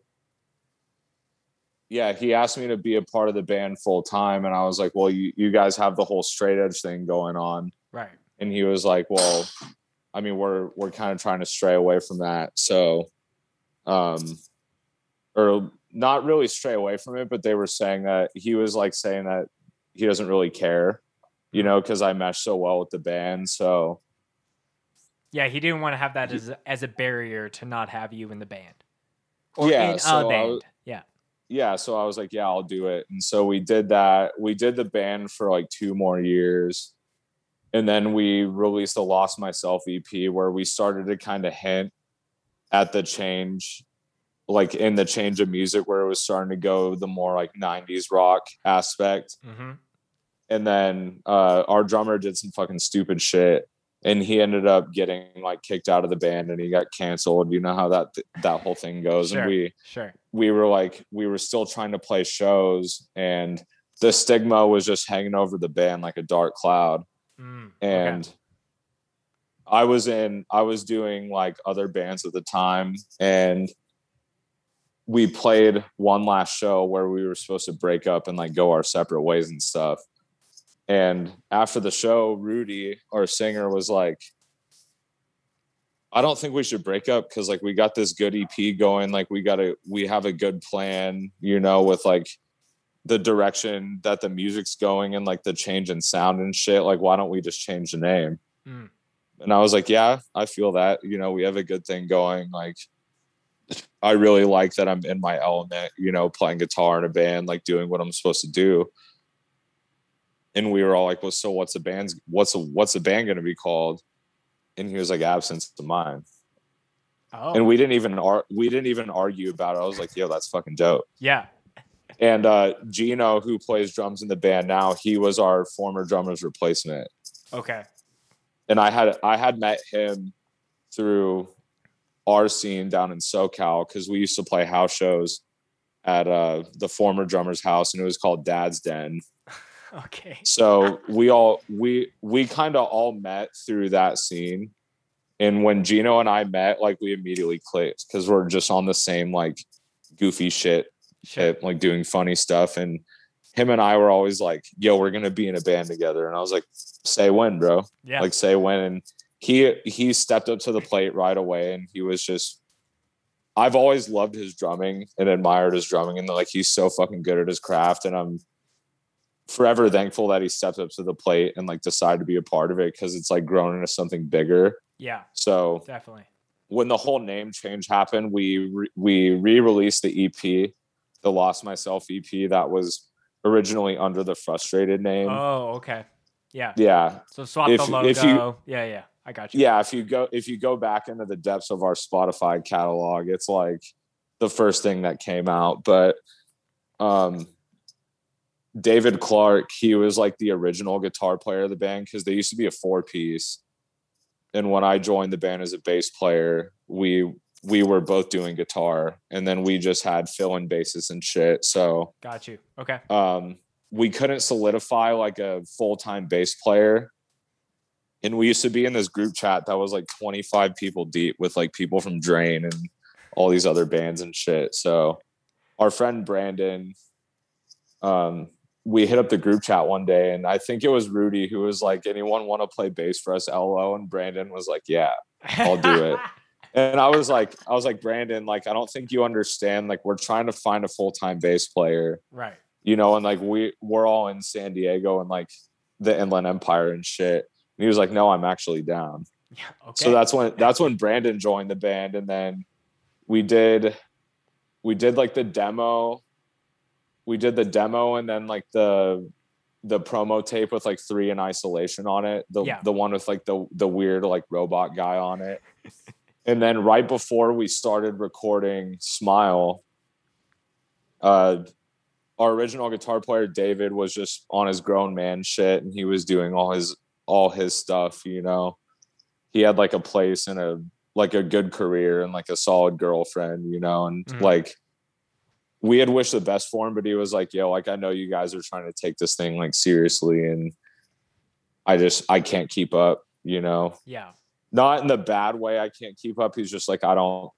yeah, he asked me to be a part of the band full time, and I was like, "Well, you you guys have the whole straight edge thing going on," Right. and he was like, "Well, I mean, we're we're kind of trying to stray away from that, so, um, or not really stray away from it, but they were saying that he was like saying that he doesn't really care, you know, because I mesh so well with the band, so." Yeah, he didn't want to have that as as a barrier to not have you in the band. Or Yeah, in so a I band. was- yeah. so i was like yeah i'll do it and so we did that we did the band for like two more years and then we released a lost myself ep where we started to kind of hint at the change like in the change of music where it was starting to go the more like 90s rock aspect Mm-hmm. and then uh our drummer did some fucking stupid shit and he ended up getting like kicked out of the band and he got canceled you know how that that whole thing goes Sure. and we Sure. we were like we were still trying to play shows and the stigma was just hanging over the band like a dark cloud Mm, okay. and i was in i was doing like other bands at the time and we played one last show where we were supposed to break up and like go our separate ways and stuff and after the show rudy our singer was like I don't think we should break up because like we got this good EP going. Like we got a we have a good plan, you know, with like the direction that the music's going and like the change in sound and shit. Like, why don't we just change the name? Mm. And I was like, Yeah, I feel that. You know, we have a good thing going. Like I really like that I'm in my element, you know, playing guitar in a band, like doing what I'm supposed to do. And we were all like, Well, so what's the band's what's a what's the band gonna be called? And he was like, Absence of Mind Oh. and we didn't even ar- we didn't even argue about it. I was like, "Yo, that's fucking dope." yeah. And uh, Gino, who plays drums in the band now, he was our former drummer's replacement. Okay. And I had I had met him through our scene down in SoCal because we used to play house shows at uh, the former drummer's house, and it was called Dad's Den. Okay. So we all we we kind of all met through that scene. And when Gino and I met, like we immediately clicked because we're just on the same like goofy shit Sure. hit, like doing funny stuff. And him and I were always like, yo, we're gonna be in a band together. And I was like, say when, bro. Yeah. Like say when. And he he stepped up to the plate right away and he was just I've always loved his drumming and admired his drumming and like he's so fucking good at his craft. And I'm forever thankful that he stepped up to the plate and like decided to be a part of it because it's like grown into something bigger. yeah. So Definitely. when the whole name change happened, we re- we re-released the EP, the Lost Myself EP that was originally under the Frustrated name. Oh, okay. Yeah. yeah, So swap If- the logo. you- yeah, yeah. I got you. yeah. If you go if you go back into the depths of our Spotify catalog, it's like the first thing that came out. But um, David Clark, he was like the original guitar player of the band because they used to be a four piece. And when I joined the band as a bass player, we we were both doing guitar, and then we just had fill in basses and shit. So Got you. Okay. um, we couldn't solidify like a full time bass player. And we used to be in this group chat that was like 25 people deep with like people from Drain and all these other bands and shit. So our friend Brandon, um, we hit up the group chat one day and I think it was Rudy who was like, anyone want to play bass for us, LO? And Brandon was like, yeah. I'll do it. And I was like, I was like, Brandon, like, I don't think you understand. Like, we're trying to find a full time bass player right. you know, and like we we're all in San Diego and like the Inland Empire and shit. And he was like, "No, I'm actually down." Yeah. Okay. So that's when that's when Brandon joined the band, and then we did we did like the demo. We did the demo, and then like the the promo tape with like three in isolation on it. The Yeah. the one with like the the weird like robot guy on it. and then right before we started recording Smile, uh our original guitar player David was just on his grown man shit and he was doing all his all his stuff, you know. He had like a place and a like a good career and like a solid girlfriend, you know, and Mhm. like we had wished the best for him, but he was like, yo, like I know you guys are trying to take this thing like seriously and I just I can't keep up, you know. yeah. Not in the bad way I can't keep up. He's just like I don't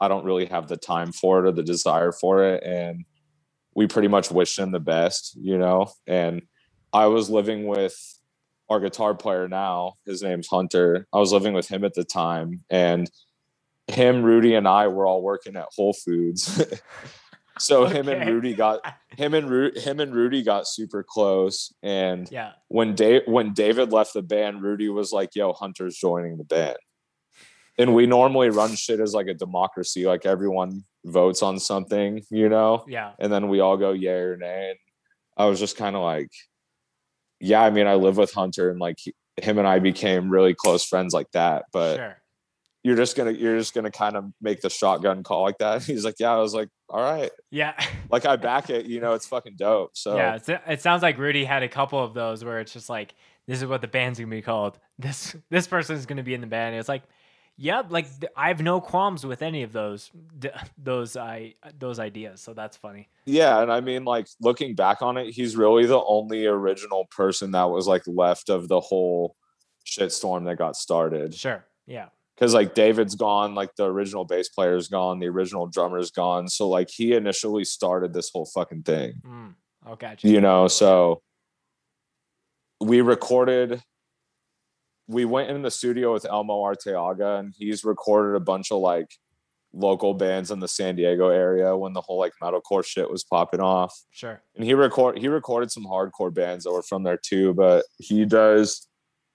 I don't really have the time for it or the desire for it and we pretty much wished him the best, you know. And I was living with our guitar player now. His name's Hunter. I was living with him at the time, and him, Rudy, and I were all working at Whole Foods. so him and Rudy got him and Ru- him and Rudy got super close. And Yeah. when Dave when David left the band, Rudy was like, "Yo, Hunter's joining the band." And we normally run shit as like a democracy, like everyone votes on something, you know Yeah. and then we all go yay or nay. And I was just kind of like, yeah, I mean, I live with Hunter and like he- him and I became really close friends like that. But sure. You're just gonna you're just gonna kind of make the shotgun call like that. He's like, yeah, I was like, all right, Yeah. like I back it. You know, it's fucking dope. So Yeah, it's, it sounds like Rudy had a couple of those where it's just like, this is what the band's gonna be called. This this person's gonna be in the band. It's like, yeah, like I have no qualms with any of those those I those ideas. So that's funny. yeah, and I mean, like looking back on it, he's really the only original person that was like left of the whole shitstorm that got started. Sure. Yeah. Because like David's gone, like the original bass player's gone, the original drummer's gone. So like he initially started this whole fucking thing, Mm. Oh, gotcha. you know. So we recorded. We went in the studio with Elmo Arteaga, and he's recorded a bunch of like local bands in the San Diego area when the whole like metalcore shit was popping off Sure. and he record he recorded some hardcore bands that were from there too but he does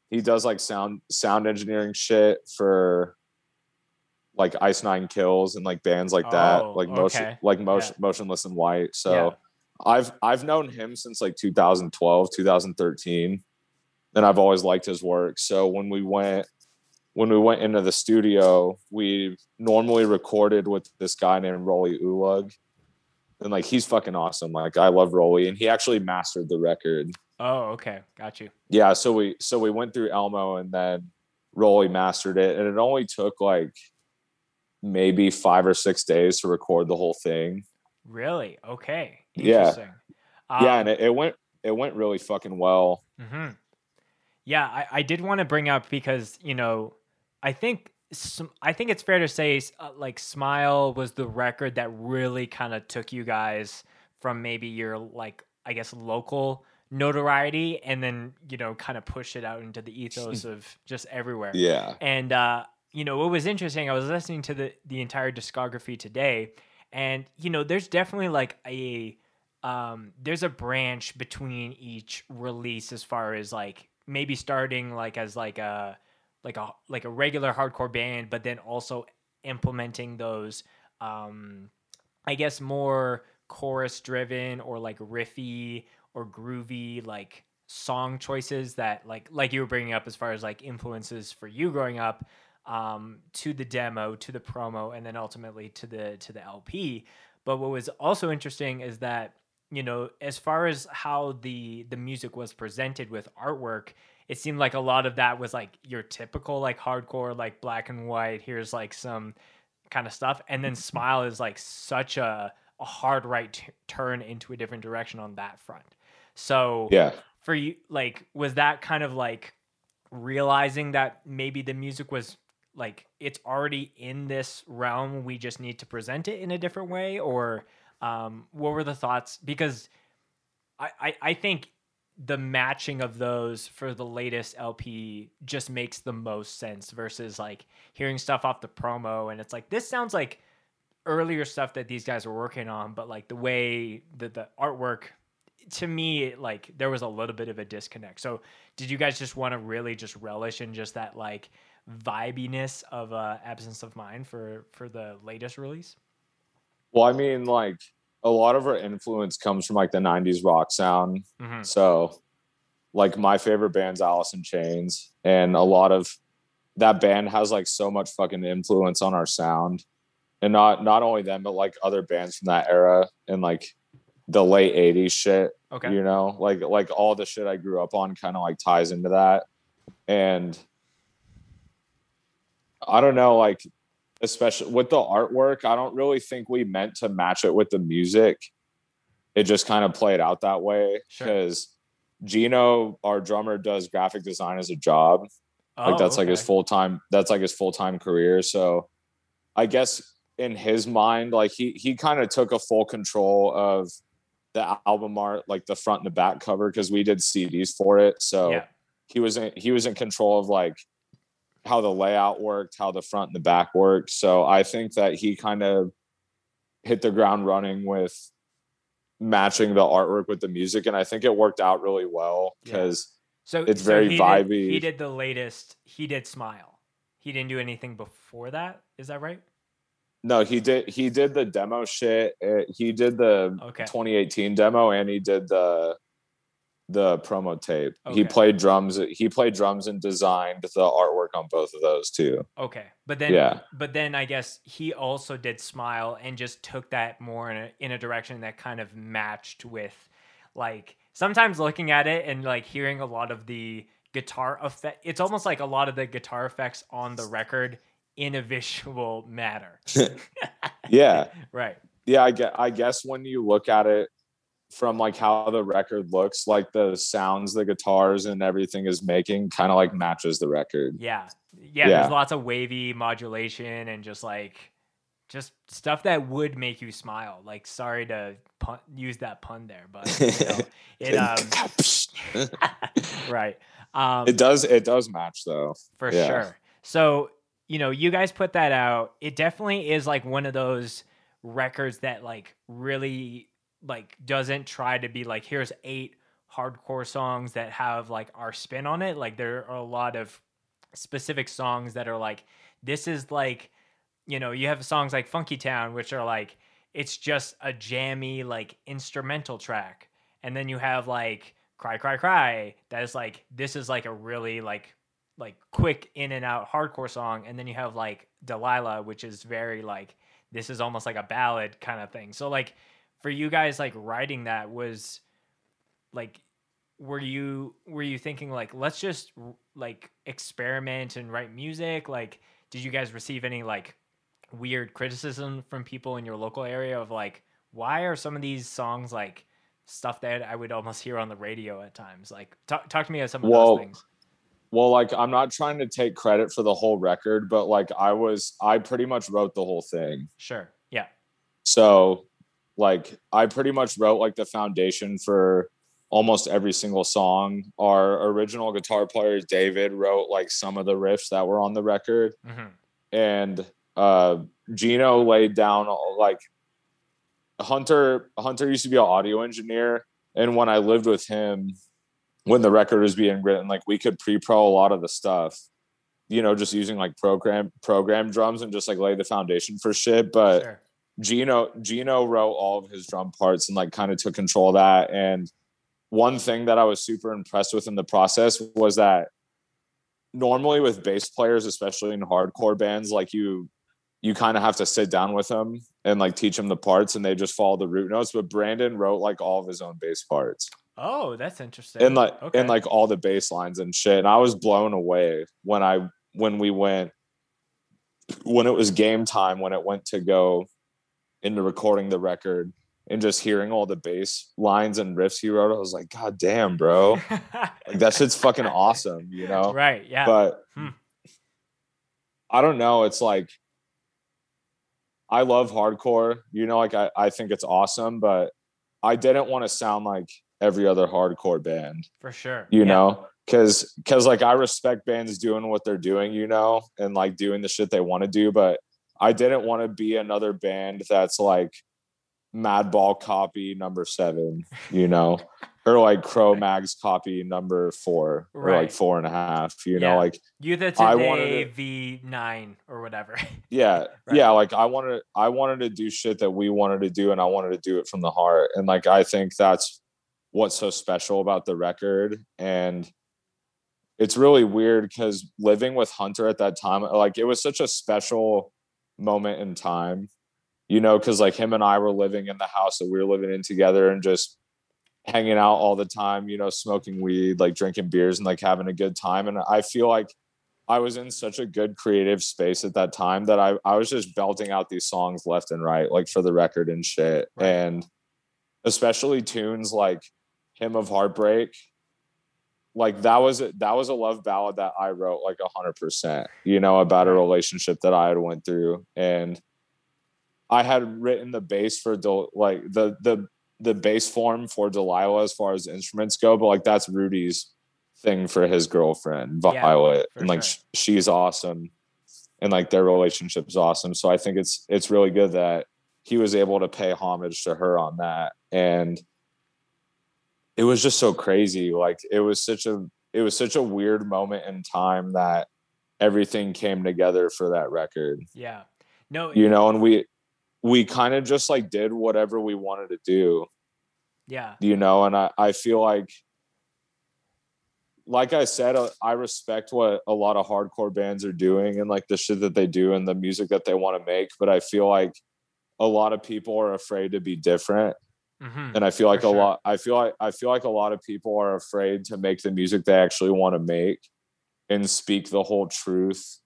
he does like sound sound engineering shit for like ice nine kills and like bands like that Oh, like motion okay. like motion Yeah. Motionless in White so Yeah. i've i've known him since like 2012 2013 and i've always liked his work so when we went when we went into the studio we normally recorded with this guy named rolly ulug and like he's fucking awesome. Like I love Rolly, and he actually mastered the record. Oh, okay. Got you. Yeah, so we so we went through Elmo, and then Rolly mastered it, and it only took like maybe five or six days to record the whole thing. Really? Okay. Yeah. Interesting. yeah, Um, and it, it went it went really fucking well. hmm Yeah, I, I did want to bring up because you know, I think I think it's fair to say uh, like Smile was the record that really kind of took you guys from maybe your like I guess local notoriety and then you know kind of push it out into the ethos of just everywhere. Yeah, And uh, you know, what was interesting, I was listening to the the entire discography today, and you know, there's definitely like a um there's a branch between each release as far as like maybe starting like as like a like a like a regular hardcore band, but then also implementing those um I guess more chorus driven or like riffy or groovy like song choices that like like you were bringing up as far as like influences for you growing up um to the demo to the promo and then ultimately to the to the LP but what was also interesting is that you know as far as how the the music was presented with artwork it seemed like a lot of that was like your typical like hardcore like black and white here's like some kind of stuff. And then smile is like such a, a hard right t- turn into a different direction on that front so yeah, for you like was that kind of like realizing that maybe the music was like it's already in this realm we just need to present it in a different way? Or um what were the thoughts? Because i i, I think the matching of those for the latest lp just makes the most sense versus like hearing stuff off the promo and it's like this sounds like earlier stuff that these guys were working on but like the way that the artwork to me like there was a little bit of a disconnect. So did you guys just want to really just relish in just that like vibiness of uh, absence of mind for for the latest release? Well, I mean, like a lot of our influence comes from like the '90s rock sound. Mhm. So, like my favorite band's Alice in Chains, and a lot of that band has like so much fucking influence on our sound, and not not only them, but like other bands from that era and like the late '80s shit. Okay. You know, like like all the shit I grew up on kind of like ties into that, and I don't know, like especially with the artwork, I don't really think we meant to match it with the music. It just kind of played out that way Sure. because Gino, our drummer, does graphic design as a job. Like Oh, that's like his full time. That's like his full time career. So, I guess in his mind, like he he kind of took a full control of the album art, like the front and the back cover, because we did CDs for it. So Yeah. he was in he was in control of like how the layout worked, how the front and the back worked. So I think that he kind of hit the ground running with matching the artwork with the music, and I think it worked out really well Yeah. because So It's so very he did- vibey. he did the latest. He did Smile. He didn't do anything before that. Is that right? No, he did he did the demo shit. He did the Okay. 2018 demo, and he did the the promo tape. He played drums. He played drums and designed the artwork on both of those too. Okay, but then Yeah. but then I guess he also did Smile and just took that more in a in a direction that kind of matched with like sometimes looking at it and like hearing a lot of the guitar effect. It's almost like a lot of the guitar effects on the record in a visual matter. Yeah. right. yeah i get i guess when you look at it from like how the record looks like the sounds the guitars and everything is making kind of like matches the record Yeah. yeah. Yeah. There's lots of wavy modulation and just like just stuff that would make you smile. Like sorry to pun- use that pun there, but you know, it um right. Um it does it does match though for yeah. sure. So, you know, you guys put that out. It definitely is like one of those records that like really like doesn't try to be like here's eight hardcore songs that have like our spin on it. Like there are a lot of specific songs that are like this is like you know, you have songs like Funky Town which are like it's just a jammy like instrumental track. And then you have like Cry Cry Cry that is like this is like a really like like quick in and out hardcore song and then you have like Delilah which is very like this is almost like a ballad kind of thing. So like for you guys like writing that was like were you were you thinking like let's just like experiment and write music? Like did you guys receive any like weird criticism from people in your local area of like why are some of these songs like stuff that I would almost hear on the radio at times? Like talk, talk to me about some of Well, those things well like i'm not trying to take credit for the whole record but like i was i pretty much wrote the whole thing. Sure yeah. So like i pretty much wrote like the foundation for almost every single song. Our original guitar player david wrote like some of the riffs that were on the record. Hmm and uh Gino laid down like Hunter Hunter used to be an audio engineer and when I lived with him when the record was being written like we could pre-pro a lot of the stuff you know just using like program program drums and just like lay the foundation for shit but sure Gino Gino wrote all of his drum parts and like kind of took control of that. And one thing that I was super impressed with in the process was that normally with bass players, especially in hardcore bands, like you you kind of have to sit down with them and like teach them the parts and they just follow the root notes. But Brandon wrote like all of his own bass parts oh that's interesting and like okay. and like all the bass lines and shit. And I was blown away when I when we went when it was game time when it went to go into recording the record and just hearing all the bass lines and riffs he wrote. I was like, God damn, bro. Like that shit's fucking awesome, you know? right yeah But Hmm. I don't know. It's like I love hardcore, you know, like I, I think it's awesome, but I didn't want to sound like every other hardcore band for sure you Yeah. know because because like i respect bands doing what they're doing you know and like doing the shit they want to do but i didn't want to be another band that's like Madball copy number seven, you know, or like Cro-Mags copy number four, or like four and a half, you Yeah. know, like Youth of I Today wanted it- V9 or whatever. yeah, Right. yeah, like I wanted I wanted to do shit that we wanted to do and I wanted to do it from the heart. And like I think that's what's so special about the record. And it's really weird because living with Hunter at that time, like it was such a special moment in time, you know, because like him and I were living in the house that we were living in together and just hanging out all the time, you know, smoking weed, like drinking beers and like having a good time. And I feel like I was in such a good creative space at that time that I, I was just belting out these songs left and right, like for the record and shit. Right. And especially tunes like Hymn of Heartbreak. Like that was a, that was a love ballad that I wrote like a hundred percent, you know, about a relationship that I had went through. And I had written the bass for Del- like the the the bass form for Delilah as far as instruments go, but like that's Rudy's thing for his girlfriend Violet, for and like sure. sh- she's awesome, and like their relationship is awesome. So I think it's it's really good that he was able to pay homage to her on that, and it was just so crazy. Like it was such a it was such a weird moment in time that everything came together for that record yeah. No, you know and we we kind of just like did whatever we wanted to do yeah. you know and i i feel like like i said uh, i respect what a lot of hardcore bands are doing and like the shit that they do and the music that they want to make but i feel like a lot of people are afraid to be different hmm and i feel like For a sure. lot i feel like i feel like a lot of people are afraid to make the music they actually want to make and speak the whole truth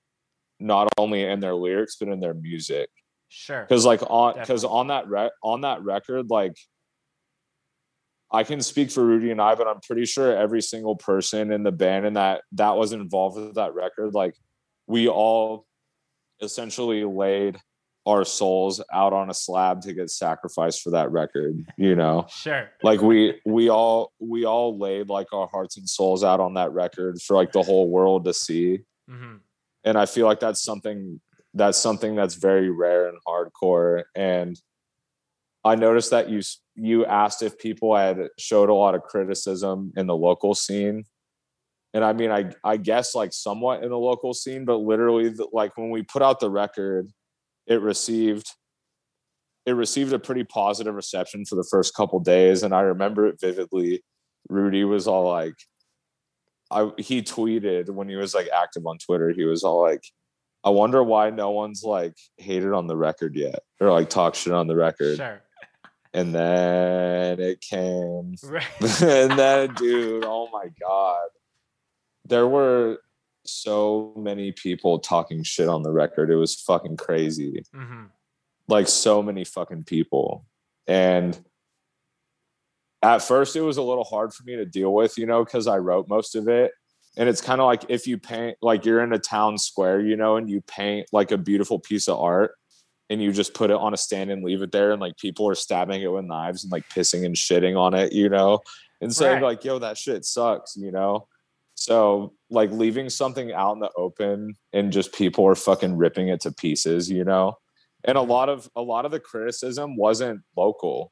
not only in their lyrics but in their music Sure. because like on because on that re- on that record like i can speak for rudy and i but i'm pretty sure every single person in the band and that that was involved with that record like we all essentially laid our souls out on a slab to get sacrificed for that record you know Sure. like we we all we all laid like our hearts and souls out on that record for like the whole world to see hmm and I feel like that's something that's something that's very rare and hardcore. And I noticed that you you asked if people had showed a lot of criticism in the local scene, and I mean I I guess like somewhat in the local scene, but literally the, like when we put out the record, it received it received a pretty positive reception for the first couple days, and I remember it vividly. Rudy was all like, I he tweeted when he was like active on Twitter, he was all like, I wonder why no one's like hated on the record yet or like talk shit on the record. Sure. And then it came. Right. and then dude, oh my god. There were so many people talking shit on the record. It was fucking crazy. Hmm like so many fucking people. And at first it was a little hard for me to deal with you know because i wrote most of it. And it's kind of like if you paint like you're in a town square you know and you paint like a beautiful piece of art and you just put it on a stand and leave it there and like people are stabbing it with knives and like pissing and shitting on it you know? And saying Right. like yo that shit sucks you know? So like leaving something out in the open and just people are fucking ripping it to pieces you know and a lot of a lot of the criticism wasn't local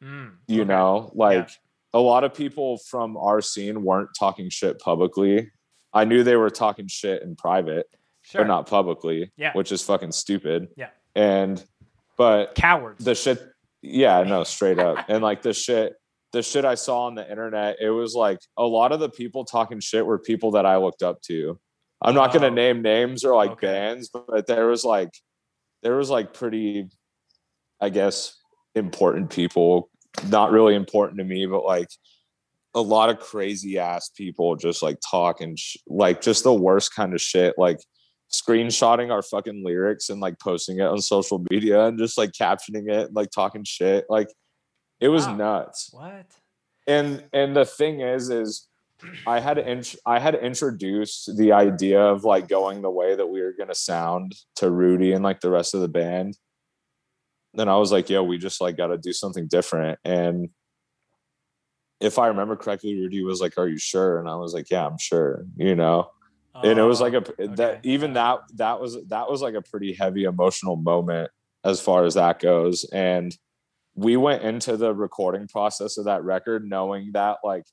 Mm, you okay. know like a lot of people from our scene weren't talking shit publicly i knew they were talking shit in private Sure. but not publicly Yeah. which is fucking stupid Yeah. and but Cowards. the shit yeah no straight up and like the shit the shit i saw on the internet it was like a lot of the people talking shit were people that i looked up to i'm not going to name names or like Okay. bands but there was like there was like pretty i guess important people not really important to me but like a lot of crazy ass people just like talking sh- like just the worst kind of shit like screenshotting our fucking lyrics and like posting it on social media and just like captioning it like talking shit like it was Wow. nuts. What? and and the thing is is i had int- i had introduced the idea of like going the way that we were going to sound to rudy and like the rest of the band. Then i was like yo we just like got to do something different. And if i remember correctly rudy was like are you sure? And i was like yeah i'm sure you know? And it was like a Oh, that okay. even that that was that was like a pretty heavy emotional moment as far as that goes. And we went into the recording process of that record knowing that like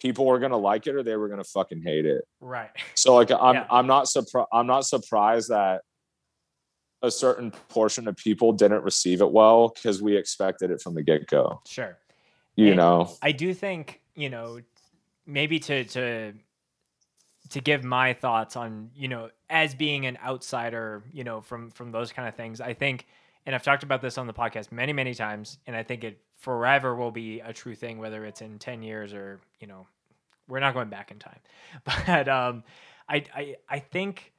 people were gonna like it or they were gonna fucking hate it. Right. So like I'm Yeah. I'm not surprised I'm not surprised that a certain portion of people didn't receive it well because we expected it from the get go. Sure. You And- know, I do think you know maybe to to to give my thoughts on you know as being an outsider you know from from those kind of things. I think, and I've talked about this on the podcast many many times, and I think it forever will be a true thing, whether it's in ten years or you know we're not going back in time, but um, I I I think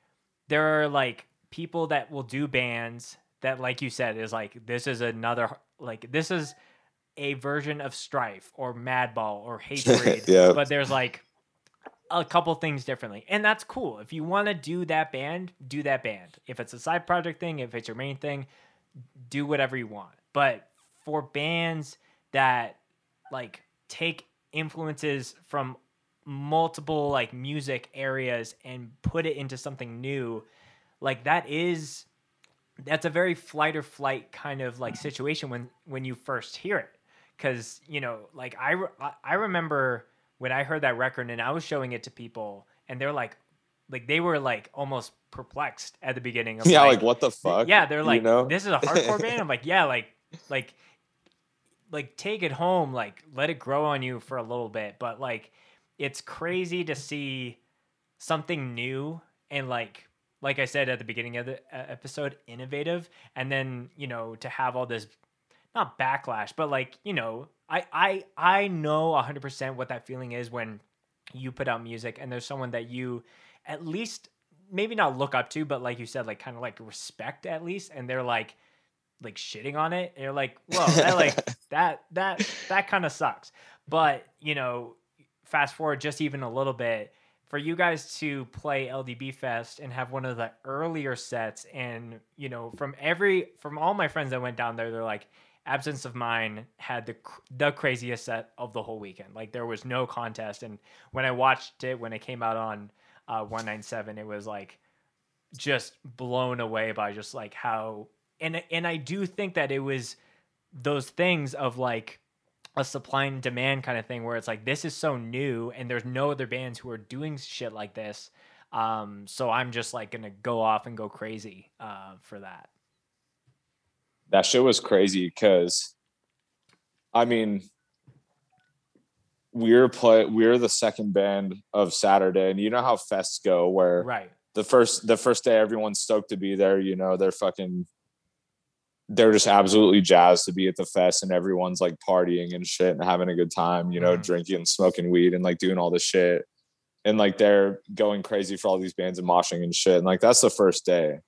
there are like people that will do bands that like you said is like this is another like this is a version of strife or madball or hatred Yeah. but there's like a couple things differently. And that's cool. If you want to do that band do that band. If it's a side project thing if it's your main thing do whatever you want. But for bands that like take influences from multiple like music areas and put it into something new like that is that's a very flight or flight kind of like situation when when you first hear it. Because you know like I, re- I- I remember when i heard that record and i was showing it to people and they're like like they were like almost perplexed at the beginning of yeah, like, what the fuck? yeah they're You like know? this is a hardcore band i'm like yeah like like like take it home like let it grow on you for a little bit but like it's crazy to see something new and like like i said at the beginning of the episode innovative and then you know to have all this not backlash but like you know i i i know 100% what that feeling is when you put out music and there's someone that you at least maybe not look up to but like you said like kind of like respect at least and they're like like shitting on it and you're like well that like that that that kind of sucks. But you know fast forward just even a little bit for you guys to play LDB Fest and have one of the earlier sets and you know from every from all my friends that went down there they're like absence of mind had the the craziest set of the whole weekend. Like there was no contest and when I watched it when it came out on uh 197 it was like just blown away by just like how and and I do think that it was those things of like a supply and demand kind of thing where it's like this is so new and there's no other bands who are doing shit like this um so i'm just like gonna go off and go crazy uh for that. That shit was crazy because I mean we're play we're the second band of Saturday and you know how fests go where right the first the first day everyone's stoked to be there, you know, they're fucking they're just absolutely jazzed to be at the fest and everyone's like partying and shit and having a good time, you know, Mhm. drinking and smoking weed and like doing all this shit. And like they're going crazy for all these bands and moshing and shit. And like that's the first day.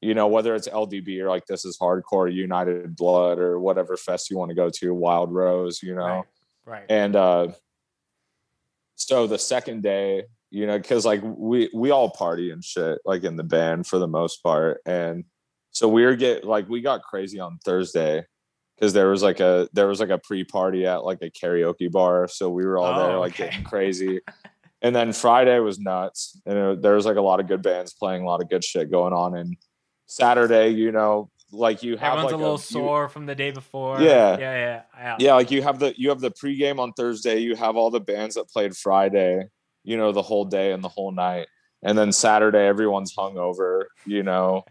You know, whether it's LDB or like this is hardcore, United Blood or whatever fest you want to go to, Wild Rose, you know. right right And uh so the second day, you know, because like we we all party and shit, like in the band for the most part. And so we were get like we got crazy on Thursday because there was like a there was like a pre-party at like a karaoke bar. So we were all oh, there Oh, like okay. getting crazy. and then Friday was nuts. And it- there was like a lot of good bands playing, a lot of good shit going on. And Saturday, you know, like you have everyone's like a little you- sore from the day before. Yeah. yeah yeah yeah. Yeah like you have the you have the pregame on thursday you have all the bands that played friday you know the whole day and the whole night. And then saturday everyone's hungover you know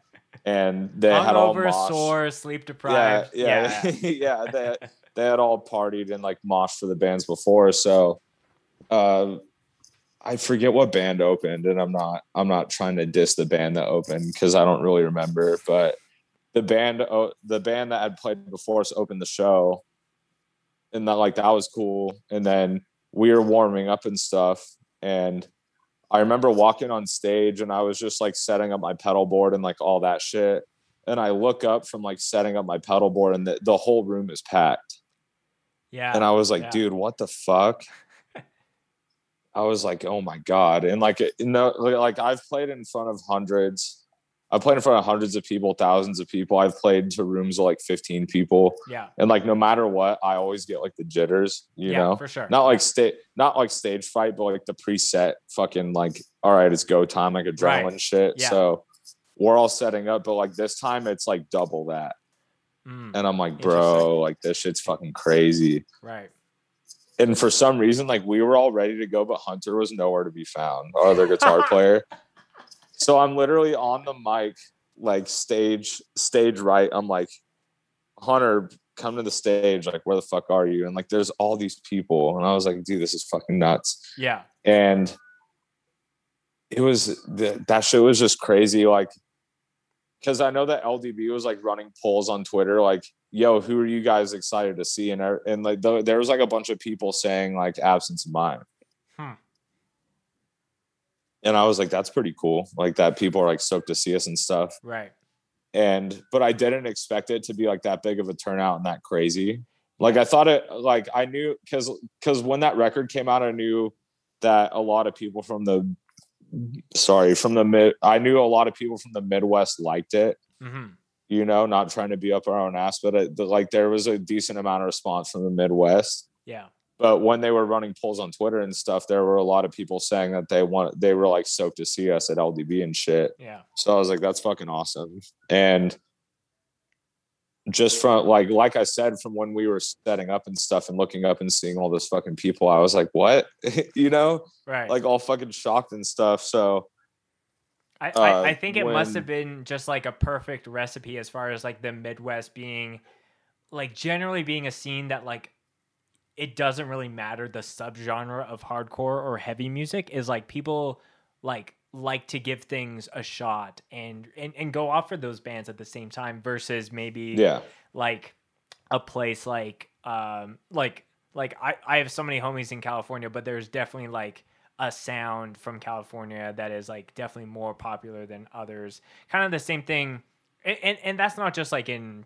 and they had all Hungover, mosh. sore sleep yeah deprived. yeah. Yeah, they, they had all partied and like mosh for the bands before. So uh i forget what band opened and i'm not i'm not trying to diss the band that opened because i don't really remember but the band oh, the band that had played before us opened the show and that like that was cool. And then we were warming up and stuff and i remember walking on stage and i was just like setting up my pedal board and like all that shit. And i look up from like setting up my pedal board and the, the whole room is packed. Yeah. And i was like yeah. dude what the fuck? I was like oh my god. And like you know like i've played in front of hundreds i've played in front of hundreds of people thousands of people i've played to rooms of like 15 people yeah and like no matter what i always get like the jitters you yeah know for sure not like state not like stage fright but like the preset fucking like all right it's go time like adrenaline Right. shit Yeah. so we're all setting up but like this time it's like double that Mm, And I'm like, bro, like this shit's fucking crazy. right. And for some reason, like we were all ready to go, but Hunter was nowhere to be found, our other guitar player. So I'm literally on the mic, like stage, stage right. I'm like, Hunter, come to the stage. Like, where the fuck are you? And like, there's all these people. And I was like, dude, this is fucking nuts. Yeah. and it was the, that shit was just crazy like because i know that ldb was like running polls on twitter like yo who are you guys excited to see and er, and like th- there was like a bunch of people saying like absence of mind. And i was like that's pretty cool like that people are like stoked to see us and stuff. Right. and but i didn't expect it to be like that big of a turnout and that crazy. Like i thought it like i knew because because when that record came out i knew that a lot of people from the sorry from the mid i knew a lot of people from the midwest liked it. Hmm you know not trying to be up our own ass but it, the, like there was a decent amount of response from the midwest. Yeah. But when they were running polls on twitter and stuff there were a lot of people saying that they want they were like stoked to see us at ldb and shit Yeah. so I was like, that's fucking awesome. And just from like like I said, from when we were setting up and stuff and looking up and seeing all this fucking people, I was like, what? you know, Right. like all fucking shocked and stuff. So I, uh, I, I think it must have been just like a perfect recipe as far as like the Midwest being like generally being a scene that like it doesn't really matter the subgenre of hardcore or heavy music is like people like like to give things a shot and and, and go off for those bands at the same time versus maybe yeah, like a place like um like like I, I have so many homies in California, but there's definitely like a sound from California that is like definitely more popular than others. Kind of the same thing, and and, and that's not just like in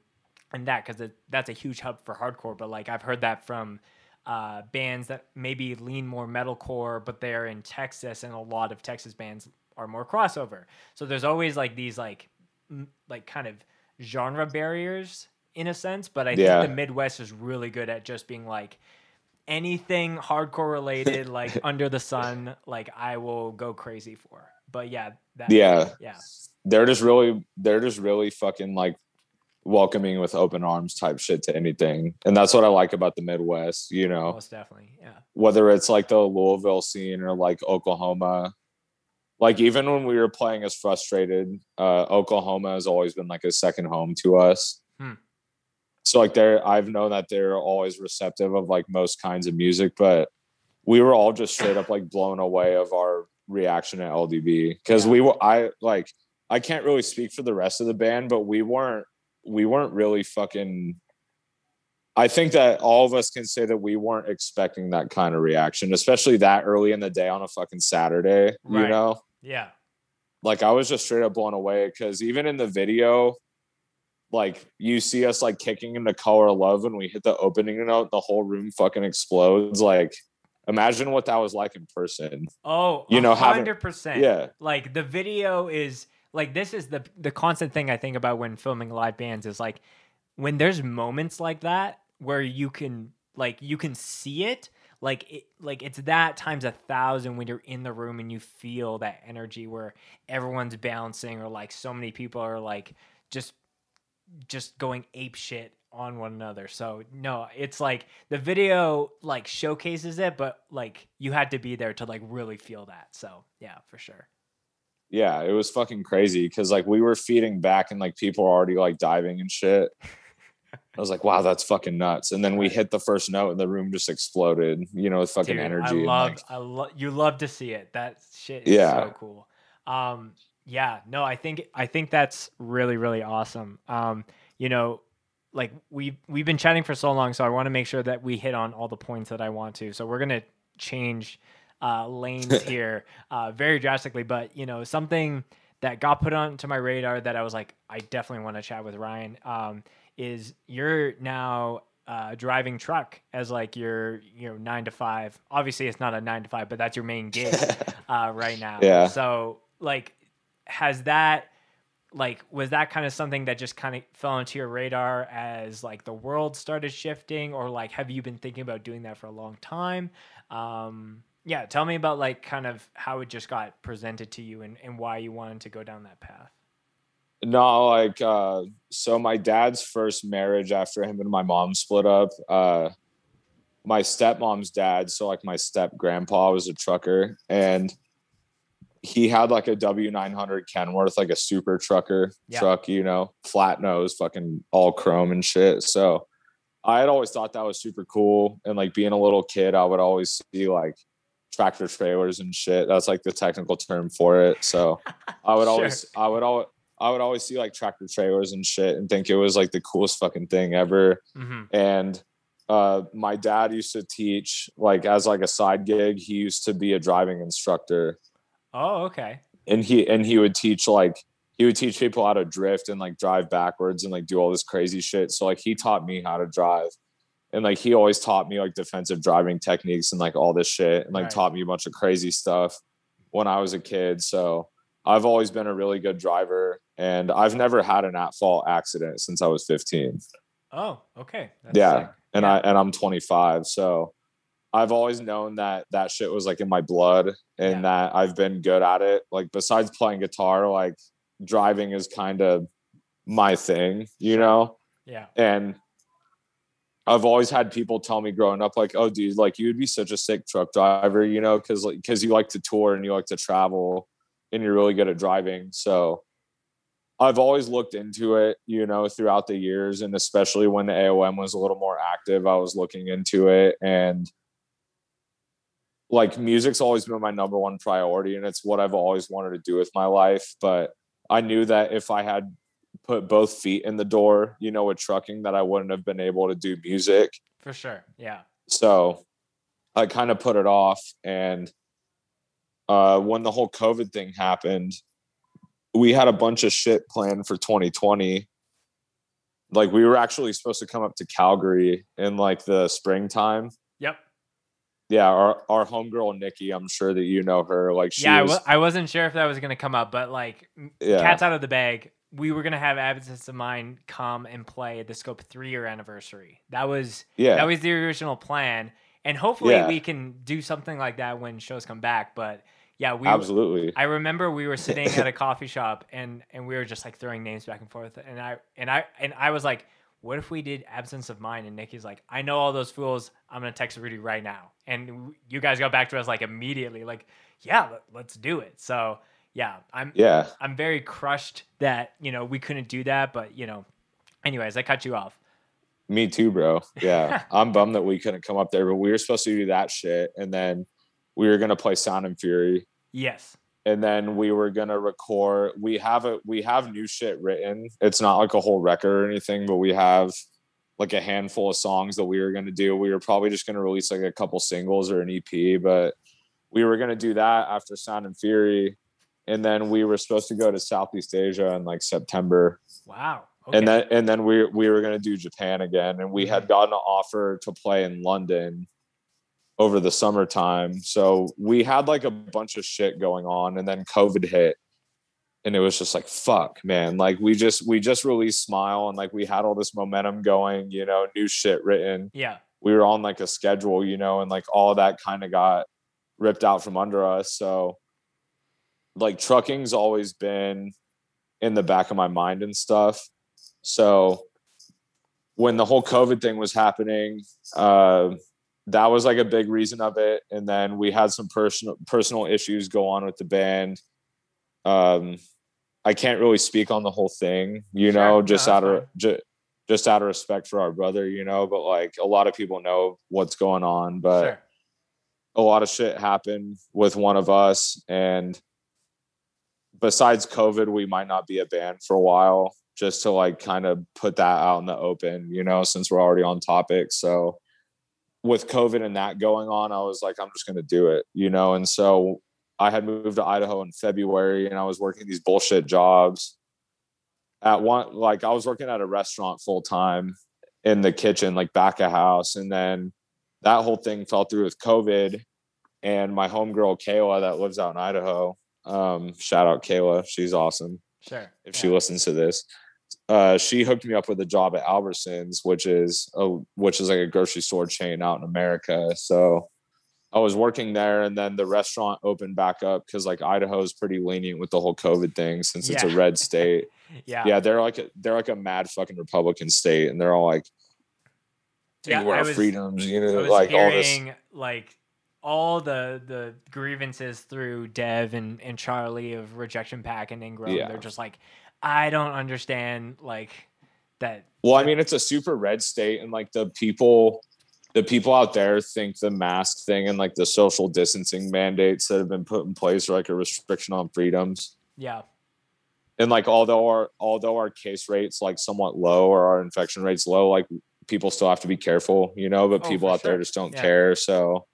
in that because that's a huge hub for hardcore. But like I've heard that from uh, bands that maybe lean more metalcore, but they're in Texas, and a lot of Texas bands are more crossover. So there's always like these like m- like kind of genre barriers in a sense. But I Yeah. think the Midwest is really good at just being like anything hardcore related, like under the sun, like I will go crazy for. But yeah, that yeah. yeah, They're just really they're just really fucking like welcoming with open arms type shit to anything. And that's what I like about the Midwest, you know. most definitely, yeah, whether it's like the Louisville scene or like Oklahoma. Like even when we were playing as frustrated, uh, Oklahoma has always been like a second home to us. Hmm. So like they're I've known that they're always receptive of like most kinds of music, but we were all just straight up like blown away of our reaction at LDB because Yeah. we were I like I can't really speak for the rest of the band, but we weren't we weren't really fucking I think that all of us can say that we weren't expecting that kind of reaction, especially that early in the day on a fucking Saturday, you Right. know? yeah, Like I was just straight up blown away because even in the video, like you see us like kicking into color love when we hit the opening note, the whole room fucking explodes. Like imagine what that was like in person. oh, You know, having- hundred percent, Yeah. like the video is like this is the the constant thing I think about when filming live bands is like when there's moments like that where you can like you can see it like it like it's that times a thousand when you're in the room and you feel that energy where everyone's bouncing or like so many people are like just just going ape shit on one another. So no, it's like the video like showcases it, but like you had to be there to like really feel that. So yeah, for sure. Yeah, it was fucking crazy because like we were feeding back and like people were already like diving and shit. I was like, wow, that's fucking nuts. And then we hit the first note and the room just exploded, you know, with fucking Dude, energy. I love, like, I love, you love to see it. That shit is Yeah. so cool. Um, yeah, no, I think, I think that's really, really awesome. Um, you know, like we we've been chatting for so long, so I want to make sure that we hit on all the points that I want to. So we're gonna change uh, lanes here uh, very drastically, but you know, something that got put onto my radar that I was like, I definitely want to chat with Ryan. Um, is you're now uh, driving truck as like your you know nine to five. Obviously, it's not a nine to five, but that's your main gig uh, right now. Yeah. So like, has that like was that kind of something that just kind of fell onto your radar as like the world started shifting, or like have you been thinking about doing that for a long time? Um, yeah, tell me about like kind of how it just got presented to you and, and why you wanted to go down that path. No, like uh so my dad's first marriage after him and my mom split up, uh my stepmom's dad, so like my step grandpa was a trucker and he had like a W900 Kenworth, like a super trucker Yeah. truck, you know, flat nose, fucking all chrome and shit. So I had always thought that was super cool. And like being a little kid, I would always see like tractor trailers and shit. That's like the technical term for it. So I would Sure. always, I would always, I would always see like tractor trailers and shit and think it was like the coolest fucking thing ever. hmm And uh, my dad used to teach like as like a side gig. He used to be a driving instructor, Oh, okay. and he and he would teach like he would teach people how to drift and like drive backwards and like do all this crazy shit. So like he taught me how to drive. And like he always taught me like defensive driving techniques and like all this shit and like Right. taught me a bunch of crazy stuff when I was a kid. So I've always been a really good driver and I've never had an at fault accident since I was 15 Oh, okay. That's yeah sick. and Yeah. i and i'm 25 so i've always known that that shit was like in my blood and Yeah. that i've been good at it like besides playing guitar like driving is kind of my thing you know Yeah. and i've always had people tell me growing up like oh dude like you'd be such a sick truck driver you know because like because you like to tour and you like to travel and you're really good at driving so I've always looked into it, you know, throughout the years, and especially when the AOM was a little more active, I was looking into it, and like music's always been my number one priority, and it's what I've always wanted to do with my life. But I knew that if I had put both feet in the door, you know, with trucking, that I wouldn't have been able to do music. For sure. Yeah. So I kind of put it off. And uh, when the whole COVID thing happened, we had a bunch of shit planned for 2020. Like we were actually supposed to come up to Calgary in like the springtime. Yep. Yeah, our our homegirl Nikki, I'm sure that you know her. Like she yeah, I was, w- I wasn't sure if that was going to come up, but like, yeah, cat's out of the bag. We were going to have Absence of Mind come and play at the Scope three year anniversary. That was yeah, that was the original plan, and hopefully Yeah. we can do something like that when shows come back. But yeah, we absolutely. I remember we were sitting at a coffee shop and and we were just like throwing names back and forth and I and I and I was like, what if we did absence of mind? And Nikki's like, I know all those fools. I'm gonna text Rudy right now. And you guys got back to us like immediately, like, yeah, let's do it. So yeah, I'm yeah, I'm very crushed that you know we couldn't do that, but you know, anyways, I cut you off. me too, bro. Yeah, I'm bummed that we couldn't come up there, but we were supposed to do that shit, and then we were gonna play Sound and Fury. Yes. and then we were gonna record we have a we have new shit written it's not like a whole record or anything but we have like a handful of songs that we were gonna do we were probably just gonna release like a couple singles or an ep but we were gonna do that after sound and fury and then we were supposed to go to southeast asia in like september. Wow. Okay. and then and then we we were gonna do japan again. And we had mm-hmm. gotten an offer to play in london over the summertime. So we had like a bunch of shit going on. And then covid hit. And it was just like fuck man. Like we just we just released smile. And like we had all this momentum going you know new shit written. Yeah. we were on like a schedule you know and like all that kind of got ripped out from under us. So like trucking's always been in the back of my mind and stuff. So when the whole covid thing was happening uh that was like a big reason of it. And then we had some personal personal issues go on with the band. Um i can't really speak on the whole thing you Sure. know No, just out of ju- just out of respect for our brother you know but like a lot of people know what's going on but sure. a lot of shit happened with one of us. And besides covid we might not be a band for a while just to like kind of put that out in the open you know since we're already on topic so with covid and that going on i was like i'm just going to do it you know and so i had moved to idaho in february and i was working these bullshit jobs at one like i was working at a restaurant full time in the kitchen like back of house and then that whole thing fell through with COVID. And my homegirl Kayla that lives out in Idaho, um, shout out Kayla, she's awesome. Sure. If she listens to this, uh, she hooked me up with a job at Albertsons, which is a which is like a grocery store chain out in America. So I was working there, and then the restaurant opened back up because like Idaho is pretty lenient with the whole COVID thing since it's a red state. Yeah. yeah, they're like a, they're like a mad fucking Republican state, and they're all like, Yeah, "Take I our was- freedoms," you know, like all this. like all the the grievances through Dev and, and Charlie of Rejection Pack and Ingram. Yeah. They're just like, I don't understand like that. Well, I mean, it's a super red state, and like the people, the people out there think the mask thing and like the social distancing mandates that have been put in place are like a restriction on freedoms. Yeah. And like, although our although our case rates like somewhat low or our infection rates low, like people still have to be careful, you know. But Oh, people out there just don't Yeah. care. So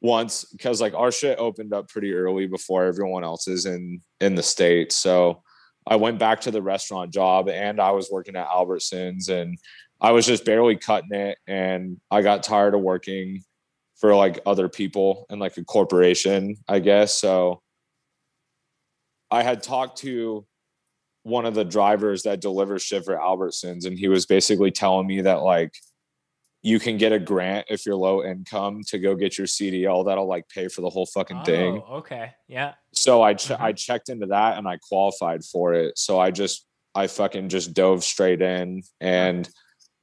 once, because like our shit opened up pretty early before everyone else's in in the state, so. I went back to the restaurant job and I was working at Albertsons and I was just barely cutting it and I got tired of working for like other people and like a corporation, I guess. So I had talked to one of the drivers that delivers shit for Albertsons and he was basically telling me that like you can get a grant if you're low income to go get your CDL that'll like pay for the whole fucking thing Oh, okay. Yeah. so I che- Mhm. I checked into that and I qualified for it. So I just I fucking just dove straight in and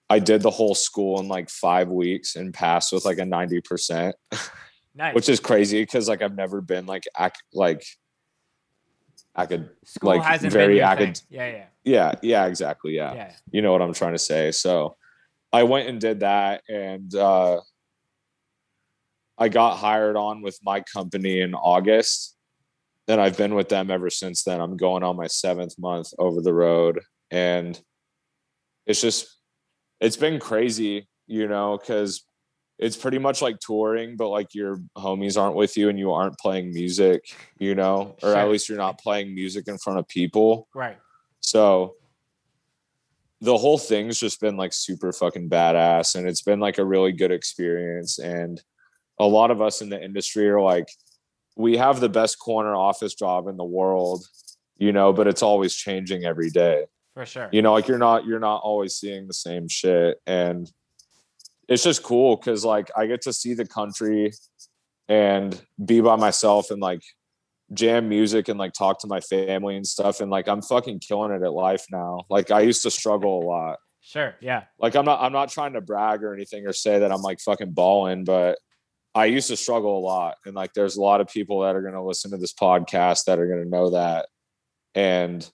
I did the whole school in like five weeks and passed with like a ninety percent, Nice. which is crazy because like I've never been like ac- like I could School like, very been acad- thing. Yeah, yeah, yeah yeah exactly yeah yeah. you know what I'm trying to say. So I went and did that and uh I got hired on with my company in August. And I've been with them ever since then. I'm going on my seventh month over the road. And it's just it's been crazy, you know, because it's pretty much like touring, but like your homies aren't with you and you aren't playing music, you know, or Sure. at least you're not playing music in front of people. Right. So the whole thing's just been like super fucking badass and it's been like a really good experience and a lot of us in the industry are like we have the best corner office job in the world you know but it's always changing every day For sure. you know like you're not you're not always seeing the same shit and it's just cool because like i get to see the country and be by myself and like jam music and like talk to my family and stuff and like i'm fucking killing it at life now like i used to struggle a lot Sure. Yeah. like i'm not i'm not trying to brag or anything or say that i'm like fucking balling but i used to struggle a lot and like there's a lot of people that are going to listen to this podcast that are going to know that and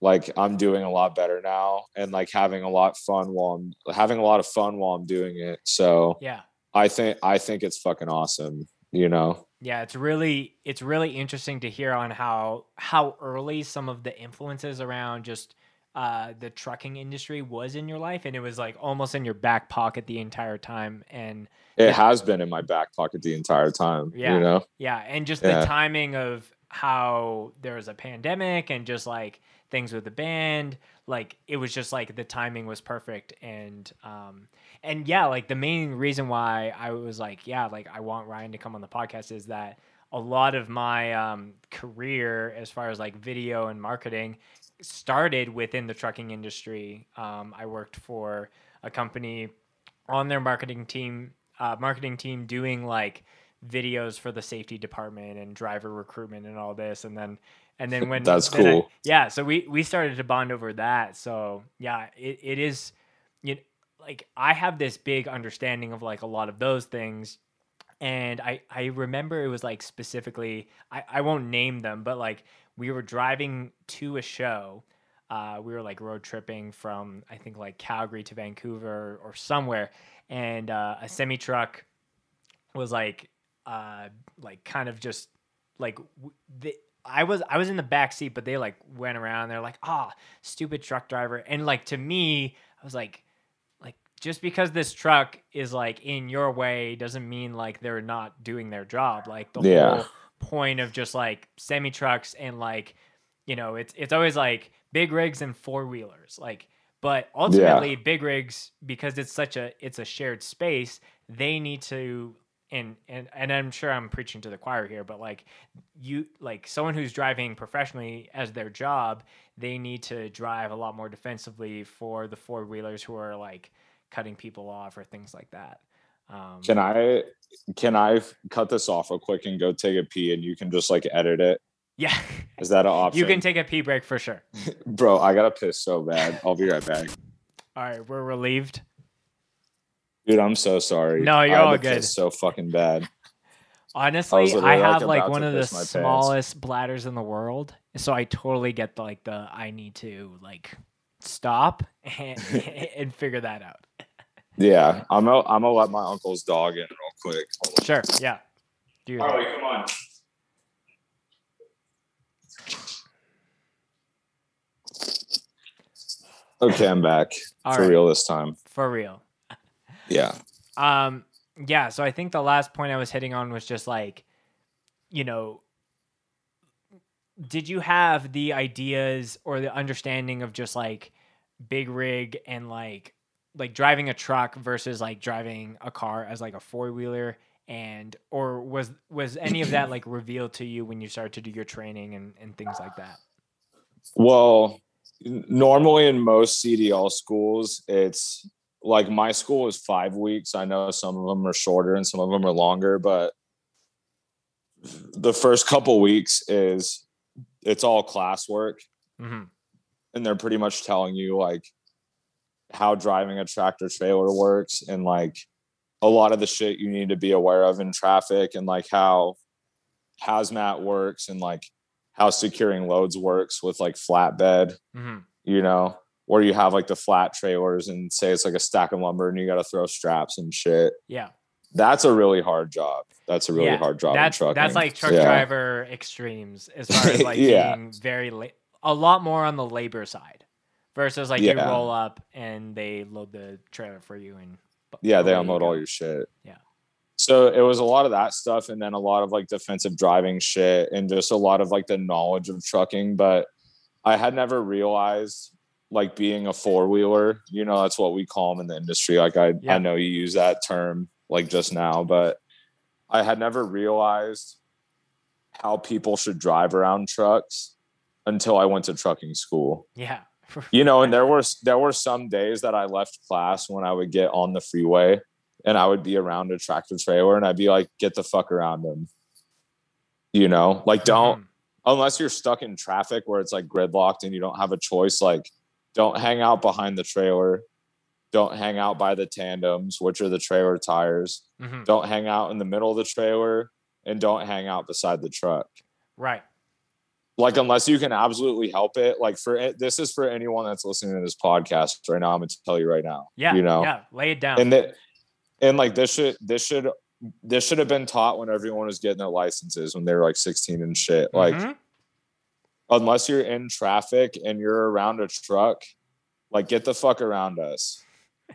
like i'm doing a lot better now and like having a lot fun while i'm having a lot of fun while i'm doing it so Yeah. i think i think it's fucking awesome you know Yeah, it's really it's really interesting to hear on how how early some of the influences around just uh, the trucking industry was in your life, and it was like almost in your back pocket the entire time. And it has been in my back pocket the entire time Yeah. you know yeah, and just Yeah. the timing of how there was a pandemic and just like things with the band, like it was just like the timing was perfect. And um and yeah, like the main reason why I was like, yeah, like I want Ryan to come on the podcast is that a lot of my um, career as far as like video and marketing started within the trucking industry. Um, I worked for a company on their marketing team, uh, marketing team doing like videos for the safety department and driver recruitment and all this, and then and then when That's then I- cool. yeah, so we we started to bond over that. So yeah, it, it is you know, like I have this big understanding of like a lot of those things. And I, I remember it was like specifically I, I won't name them, but like we were driving to a show. Uh, we were like road tripping from I think like Calgary to Vancouver or somewhere, and uh, a semi truck was like uh, like kind of just like the, I was I was in the back seat, but they like went around. They're like, ah, stupid truck driver, and like to me, I was like just because this truck is like in your way doesn't mean like they're not doing their job. Like the Yeah. whole point of just like semi trucks and like you know it's it's always like big rigs and four wheelers like but ultimately big rigs because it's such a it's a shared space they need to and and and I'm sure I'm preaching to the choir here but like you like someone who's driving professionally as their job they need to drive a lot more defensively for the four wheelers who are like cutting people off or things like that Um, Can I can I cut this off real quick and go take a pee and you can just like edit it? Yeah, Is that an option? you can take a pee break for sure. Bro, I gotta piss so bad. I'll be right back. All right, we're relieved. Dude, I'm so sorry. No, you're I all good. So fucking bad. Honestly, literally, I have like about one of the my pants. smallest bladders in the world, so I totally get the like the I need to like stop and and figure that out. Yeah, I'm gonna I'm gonna let my uncle's dog in real quick. Hold on. Sure, yeah. Do your. Harley, come on. Okay, I'm back All for right, real this time. for real. Yeah. Um, yeah. So I think the last point I was hitting on was just like, you know, did you have the ideas or the understanding of just like big rig and like like driving a truck versus like driving a car as like a four wheeler and or was was any of that like revealed to you when you started to do your training and, and things like that? Well, normally in most CDL schools, it's like my school is five weeks. I know some of them are shorter and some of them are longer, but the first couple weeks is it's all classwork. Hmm and they're pretty much telling you like how driving a tractor trailer works and like a lot of the shit you need to be aware of in traffic and like how hazmat works and like how securing loads works with like flatbed hmm you know where you have like the flat trailers and say it's like a stack of lumber and you got to throw straps and shit. Yeah. That's a really hard job. That's a really Yeah, hard job that's that's like truck Yeah. driver extremes as far as like Yeah. being very la- a lot more on the labor side versus like you roll up and they load the trailer for you and Yeah, they unload all your shit. Yeah. So it was a lot of that stuff and then a lot of like defensive driving shit and just a lot of like the knowledge of trucking. But I had never realized like being a four wheeler, you know, that's what we call them in the industry. Like I, Yeah. I know you use that term like just now, but I had never realized how people should drive around trucks until I went to trucking school yeah you know and there were there were some days that i left class when i would get on the freeway and i would be around a tractor trailer and i'd be like get the fuck around them. You know like don't Mhm. unless you're stuck in traffic where it's like gridlocked and you don't have a choice like don't hang out behind the trailer. Don't hang out by the tandems which are the trailer tires. Mhm. don't hang out in the middle of the trailer and don't hang out beside the truck. Right like unless you can absolutely help it like for it this is for anyone that's listening to this podcast right now i'm gonna tell you right now yeah you know? yeah lay it down. And that and like this should this should this should have been taught when everyone was getting their licenses when they were like 16 and shit like Mhm. unless you're in traffic and you're around a truck like get the fuck around us.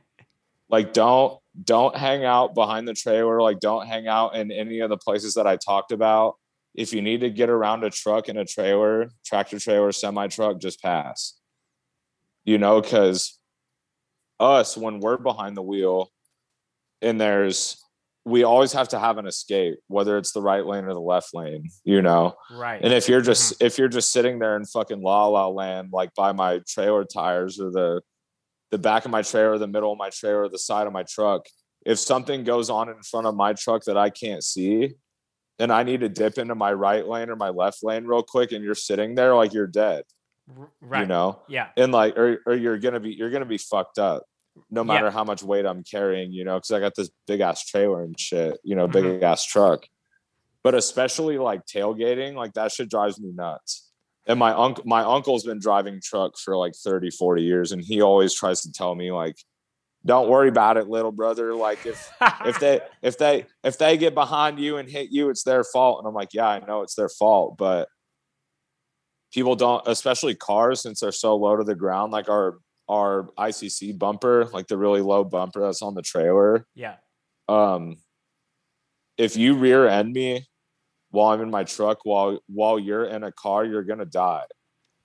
Like don't don't hang out behind the trailer like don't hang out in any of the places that i talked about if you need to get around a truck and a trailer tractor trailer semi truck just pass. You know because us when we're behind the wheel and there's we always have to have an escape whether it's the right lane or the left lane you know? Right. And if you're just mm-hmm. if you're just sitting there in fucking la la land, like by my trailer tires or the the back of my trailer, the middle of my trailer, the side of my truck, if something goes on in front of my truck that I can't see, and I need to dip into my right lane or my left lane real quick, and you're sitting there like you're dead, right you know, yeah and like or or you're gonna be you're gonna be fucked up. No Yeah. matter how much weight I'm carrying, you know, because I got this big ass trailer and shit, you know, Mm-hmm. big ass truck. But especially like tailgating, like that shit drives me nuts. And my uncle, my uncle's been driving truck for like 30, 40 years, and he always tries to tell me like, "Don't worry about it, little brother. Like if if they if they if they get behind you and hit you, it's their fault." And I'm like, "Yeah, I know it's their fault, but people don't, especially cars, since they're so low to the ground. Like our our ICC bumper, like the really low bumper that's on the trailer. yeah Um, if you rear end me while I'm in my truck while while you're in a car, you're gonna die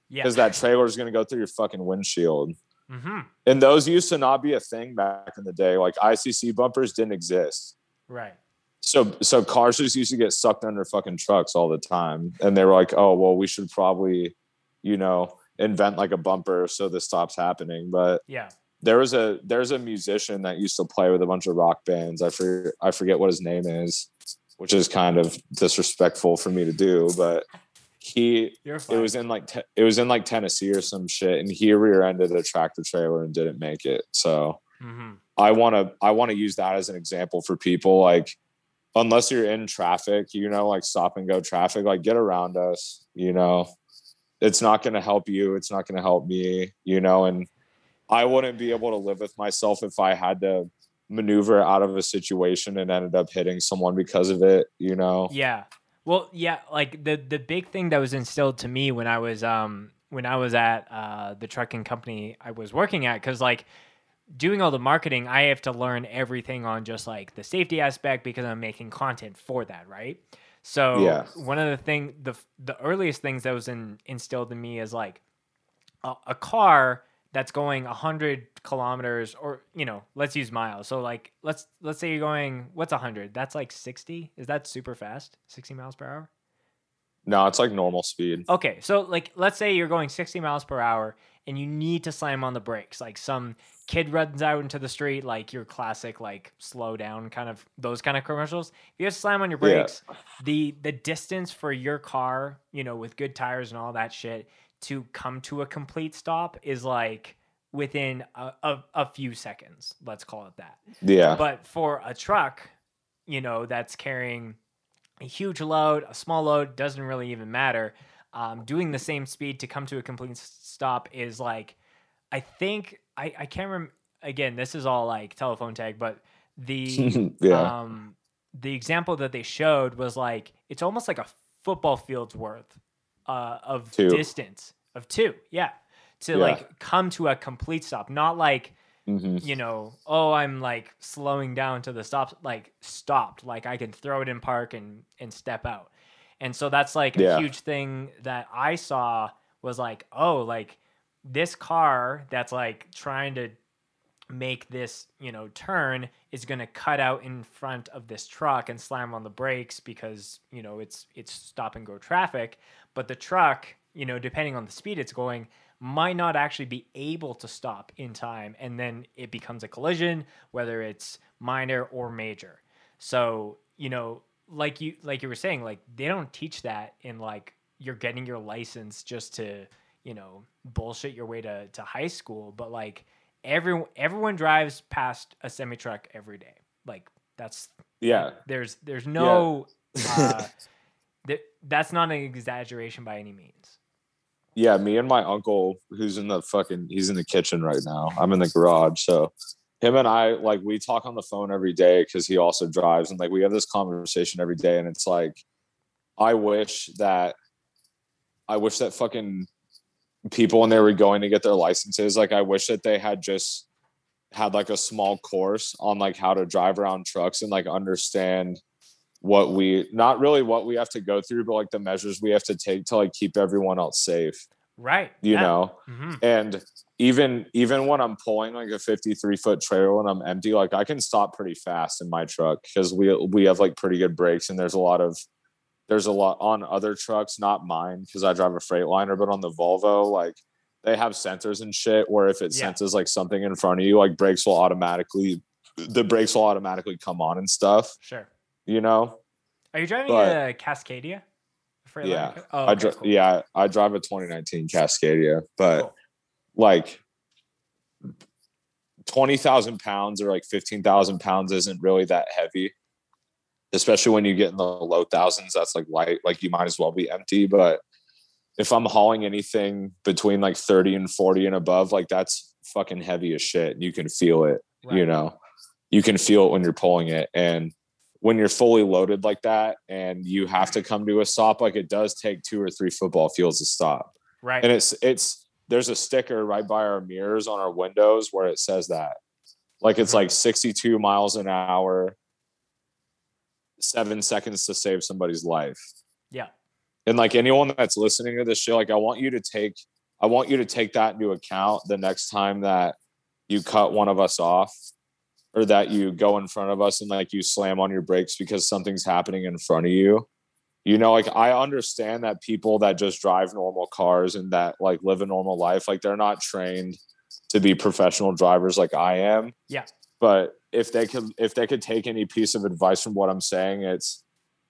yeah because that trailer is gonna go through your fucking windshield. Hmm And those used to not be a thing back in the day. Like ICC bumpers didn't exist. right So so cars just used to get sucked under fucking trucks all the time. And they were like, oh well, we should probably, you know, invent like a bumper so this stops happening. But yeah there was a there's a musician that used to play with a bunch of rock bands. I forget I forget what his name is, which is kind of disrespectful for me to do, but he it was in like te- it was in like Tennessee or some shit, and he rear-ended a tractor trailer and didn't make it. So Mhm. I want to I want to use that as an example for people like unless you're in traffic, you know, like stop and go traffic, like get around us, you know. It's not going to help you, it's not going to help me, you know, and I wouldn't be able to live with myself if I had to maneuver out of a situation and ended up hitting someone because of it, you know. Yeah. Well, yeah, like the the big thing that was instilled to me when I was um when I was at uh the trucking company I was working at cuz like doing all the marketing, I have to learn everything on just like the safety aspect because I'm making content for that, right? So Yeah. one of the thing the the earliest things that was in, instilled in me is like a, a car that's going 100 kilometers or you know let's use miles. So like let's let's say you're going what's 100 that's like 60 is that super fast? 60 miles per hour? No, it's like normal speed. okay so like let's say you're going 60 miles per hour and you need to slam on the brakes. Like some kid runs out into the street like your classic like slow down kind of those kind of commercials. If you have to slam on your Yeah. brakes the the distance for your car you know with good tires and all that shit to come to a complete stop is like within a, a, a few seconds let's call it that Yeah. but for a truck, you know, that's carrying a huge load, a small load, doesn't really even matter. Um, doing the same speed to come to a complete stop is like, I think, I, I can't remember. Again, this is all like telephone tag, but the yeah. um, the example that they showed was like it's almost like a football field's worth uh, of Two. distance of two, yeah, to Yeah. like come to a complete stop, not like hmm you know, oh, I'm like slowing down to the stop, like stopped, like I can throw it in park and and step out. And so that's like Yeah. a huge thing that I saw was like, oh, like this car that's like trying to make this, you know, turn is going to cut out in front of this truck and slam on the brakes because, you know, it's it's stop and go traffic, but the truck, you know, depending on the speed it's going, might not actually be able to stop in time and then it becomes a collision whether it's minor or major. So you know like you like you were saying like they don't teach that in like you're getting your license just to you know bullshit your way to, to high school but like everyone everyone drives past a semi truck every day. Like that's Yeah. there's there's no uh th- that's not an exaggeration by any means yeah, me and my uncle, who's in the fucking, he's in the kitchen right now. I'm in the garage. So him and I, like, we talk on the phone every day because he also drives. And like, we have this conversation every day. And it's like, I wish that, I wish that fucking people when they were going to get their licenses, like, I wish that they had just had like a small course on like how to drive around trucks and like understand what we not really what we have to go through but like the measures we have to take to like keep everyone else safe right you yeah. know hmm and even even when i'm pulling like a 53 foot trailer and i'm empty like i can stop pretty fast in my truck because we we have like pretty good brakes and there's a lot of there's a lot on other trucks not mine because i drive a freightliner but on the volvo like they have sensors and shit where if it Yeah. senses like something in front of you like brakes will automatically the brakes will automatically come on and stuff sure you know Are you driving But- uh, a Cascadia? A Yeah. Oh, I okay, dri- cool. yeah, I drive a 2019 Cascadia, but Cool. like 20,000 pounds or like 15,000 pounds isn't really that heavy, especially when you get in the low thousands. That's like light, like you might as well be empty. But if I'm hauling anything between like 30 and 40 and above, like that's fucking heavy as shit. You can feel it, you know, you can feel it when you're pulling it. And when you're fully loaded like that and you have to come to a stop, like it does take two or three football fields to stop Right. and it's it's there's a sticker right by our mirrors on our windows where it says that like it's Mhm. like 62 miles an hour seven seconds to save somebody's life yeah. and like anyone that's listening to this show, like i want you to take i want you to take that into account the next time that you cut one of us off or that you go in front of us and like you slam on your brakes because something's happening in front of you you know like i understand that people that just drive normal cars and that like live a normal life like they're not trained to be professional drivers like I am. Yeah. But if they could if they could take any piece of advice from what I'm saying, it's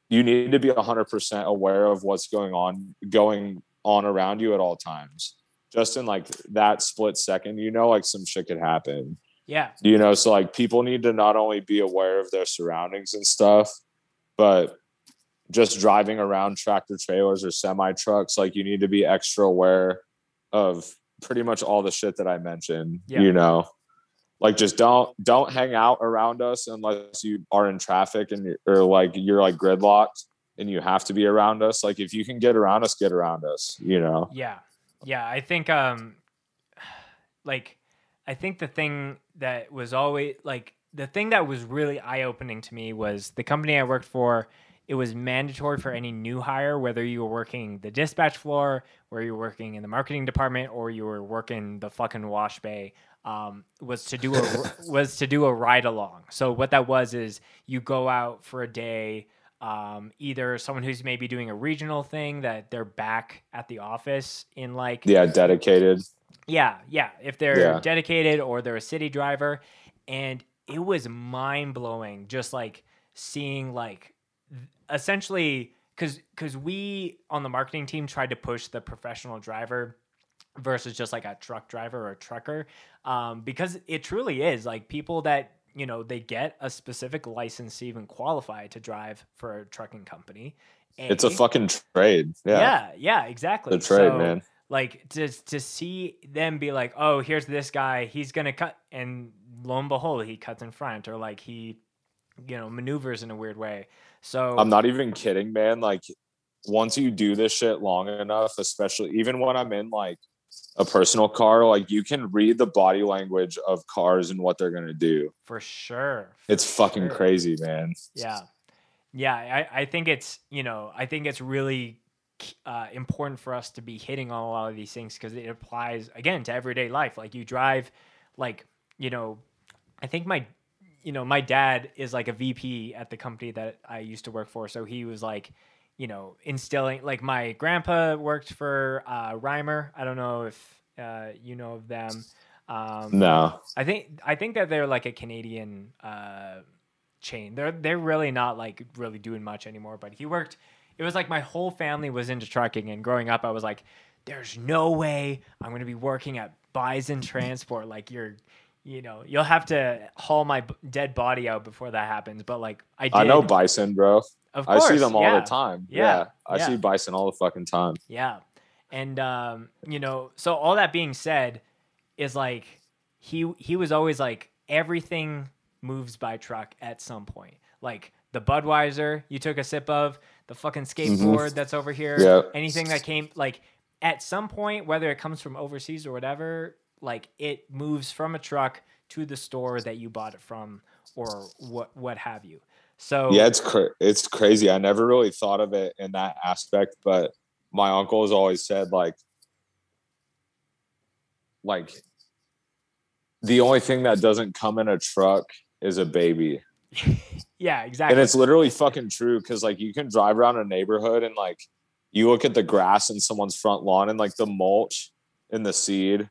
you need to be 100% aware of what's going on going on around you at all times. Just in like that split second, you know like some shit could happen. Yeah. You know, so like people need to not only be aware of their surroundings and stuff, but just driving around tractor trailers or semi trucks, like you need to be extra aware of pretty much all the shit that I mentioned. Yeah. You know, like just don't don't hang out around us unless you are in traffic and you're, or like you're like gridlocked and you have to be around us. Like if you can get around us, get around us. You know. Yeah. Yeah. I think um like I think the thing that was always like the thing that was really eye opening to me was the company I worked for, it was mandatory for any new hire, whether you were working the dispatch floor, where you were working in the marketing department, or you were working the fucking wash bay. Um, was to do a was to do a ride along. So what that was is you go out for a day, um, either someone who's maybe doing a regional thing that they're back at the office in like Yeah, dedicated. yeah, yeah. If they're Yeah. dedicated or they're a city driver. And it was mind blowing just like seeing like essentially because because we on the marketing team tried to push the professional driver versus just like a truck driver or a trucker um, because it truly is like people that you know they get a specific license to even qualify to drive for a trucking company It's a fucking trade. Yeah. yeah yeah exactly The trade, So, man. like to to see them be like, oh, here's this guy, he's gonna cut, and lo and behold, he cuts in front, or like he, you know, maneuvers in a weird way. So I'm not even kidding, man. Like once you do this shit long enough, especially even when I'm in like a personal car, like you can read the body language of cars and what they're gonna do. for sure, for It's fucking sure. crazy, man. Yeah, yeah. I I think it's you know I think it's really uh, important for us to be hitting on a lot of these things because it applies again to everyday life. Like you drive, like you know, I think my you know my dad is like a VP at the company that I used to work for, so he was like you know instilling like my grandpa worked for uh, Reimer. I don't know if uh, you know of them. Um, No. I think I think that they're like a Canadian uh, chain. They're they're really not like really doing much anymore. But he worked. It was like my whole family was into trucking, and growing up, I was like, "There's no way I'm going to be working at Bison Transport. Like you're, you know, you'll have to haul my b- dead body out before that happens." But like I did. I know bison, bro. Of I see them all yeah. the time. Yeah, Yeah. I yeah. see bison all the fucking time. Yeah. And um, you know, so all that being said is like he he was always like everything moves by truck at some point. Like the Budweiser you took a sip of, the fucking skateboard that's over here, Yeah. anything that came like at some point whether it comes from overseas or whatever, like it moves from a truck to the store that you bought it from or what what have you. So Yeah, it's cra- it's crazy. I never really thought of it in that aspect, but my uncle has always said like like the only thing that doesn't come in a truck is a baby. yeah, exactly. And it's literally fucking true because like you can drive around a neighborhood and like you look at the grass in someone's front lawn and like the mulch and the seed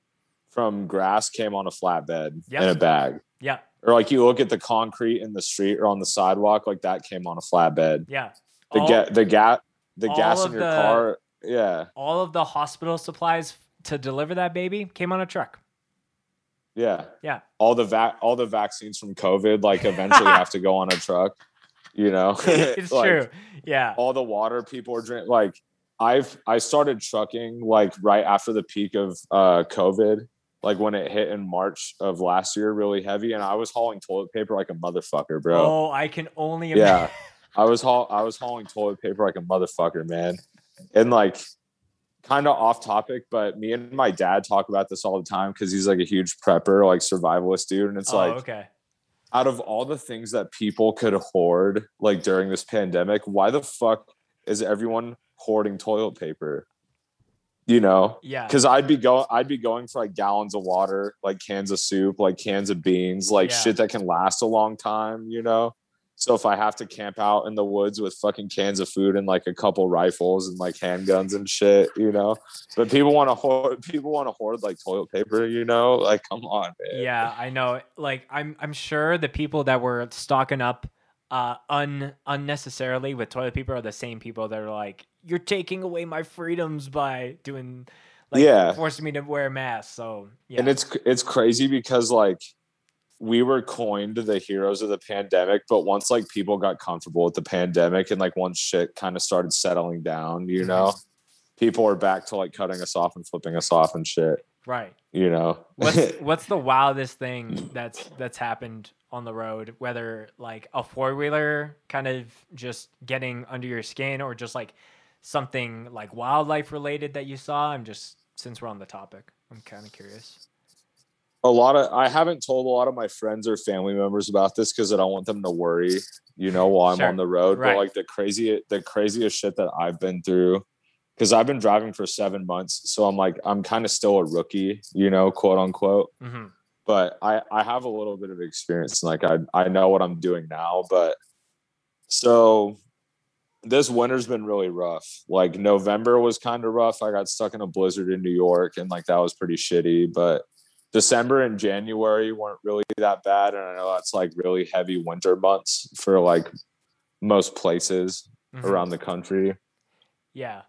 from grass came on a flatbed Yep. in a bag. yeah, Or like you look at the concrete in the street or on the sidewalk, like that came on a flatbed. yeah. The All- ga- the gas the gas in your the- car. Yeah. all of the hospital supplies to deliver that baby came on a truck. Yeah. Yeah. All the vac all the vaccines from COVID like eventually have to go on a truck. You know? It's Like, true. Yeah. all the water people are drinking like i've i started trucking like right after the peak of uh covid like when it hit in march of last year really heavy and i was hauling toilet paper like a motherfucker bro Oh, I can only yeah i was haul i was hauling toilet paper like a motherfucker man and like kind of off topic but me and my dad talk about this all the time because he's like a huge prepper like survivalist dude and it's oh, like okay. out of all the things that people could hoard like during this pandemic, why the fuck is everyone hoarding toilet paper? You know, Yeah. because I'd be going, I'd be going for like gallons of water, like cans of soup, like cans of beans, like Yeah. shit that can last a long time. You know, So if I have to camp out in the woods with fucking cans of food and like a couple rifles and like handguns and shit, you know, but people want to hoard, people want to hoard like toilet paper, you know, like come on, man. Yeah, I know. Like I'm I'm sure the people that were stocking up uh un unnecessarily with toilet paper are the same people that are like, You're taking away my freedoms by doing like Yeah. forcing me to wear a mask. So yeah. And it's it's crazy because like we were coined the heroes of the pandemic, but once like people got comfortable with the pandemic and like once shit kind of started settling down, you know, people are back to like cutting us off and flipping us off and shit, right. you know. What's what's the wildest thing that's that's happened on the road? Whether like a four wheeler kind of just getting under your skin, or just like something like wildlife related that you saw. I'm just since we're on the topic, I'm kind of curious. a lot of I haven't told a lot of my friends or family members about this because I don't want them to worry, you know, while I'm Sure. on the road. Right. But like the crazy the craziest shit that I've been through, because I've been driving for seven months. So I'm like, I'm kind of still a rookie, you know, quote unquote. hmm But I, I have a little bit of experience. Like I I know what I'm doing now. But so this winter's been really rough. Like November was kind of rough. I got stuck in a blizzard in New York and like that was pretty shitty. But December and January weren't really that bad. And I know that's like really heavy winter months for like most places Mhm. around the country. Yeah.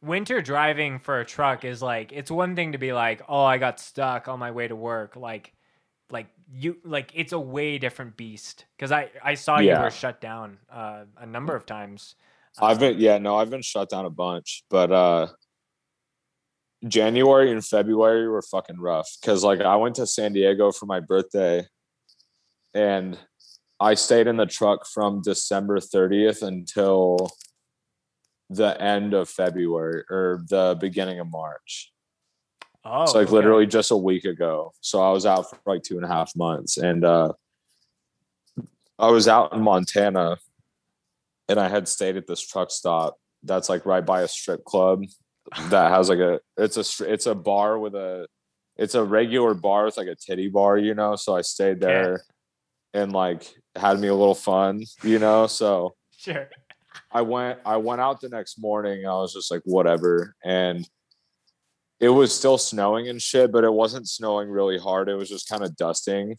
Winter driving for a truck is like it's one thing to be like, "Oh, I got stuck on my way to work." Like like you like it's a way different beast cuz I I saw you were shut down uh, a number of times. I've been yeah, no, I've been shut down a bunch, but uh January and February were fucking rough cuz like I went to San Diego for my birthday and I stayed in the truck from December 30th until the end of February or the beginning of March. Oh. It's like okay. literally just a week ago. So I was out for like two and a half months. And uh I was out in Montana and I had stayed at this truck stop that's like right by a strip club that has like a it's a it's a bar with a it's a regular bar with like a titty bar, you know. So I stayed there and like had me a little fun, you know. So Sure. I went I went out the next morning. I was just like whatever and it was still snowing and shit, but it wasn't snowing really hard. It was just kind of dusting.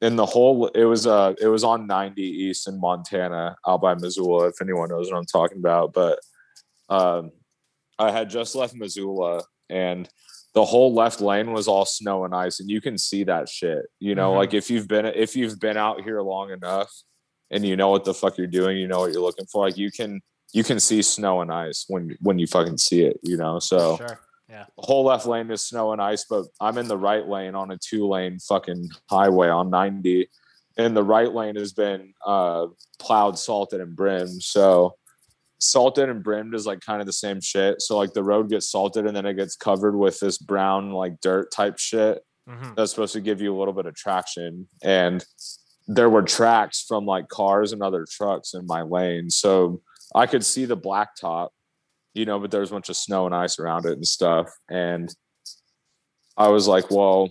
And the whole it was uh it was on 90 East in Montana out by Missoula, if anyone knows what I'm talking about. But um I had just left Missoula and the whole left lane was all snow and ice and you can see that shit. You know, Mhm. like if you've been if you've been out here long enough and you know what the fuck you're doing, you know what you're looking for. Like you can you can see snow and ice when when you fucking see it, you know. So Sure. the whole left lane is snow and ice, but I'm in the right lane on a two lane fucking highway on 90. And the right lane has been uh plowed, salted, and brined. So salted and brined is like kind of the same shit. So like the road gets salted and then it gets covered with this brown like dirt type shit hmm that's supposed to give you a little bit of traction and there were tracks from like cars and other trucks in my lane so i could see the blacktop you know but there was a bunch of snow and ice around it and stuff and i was like well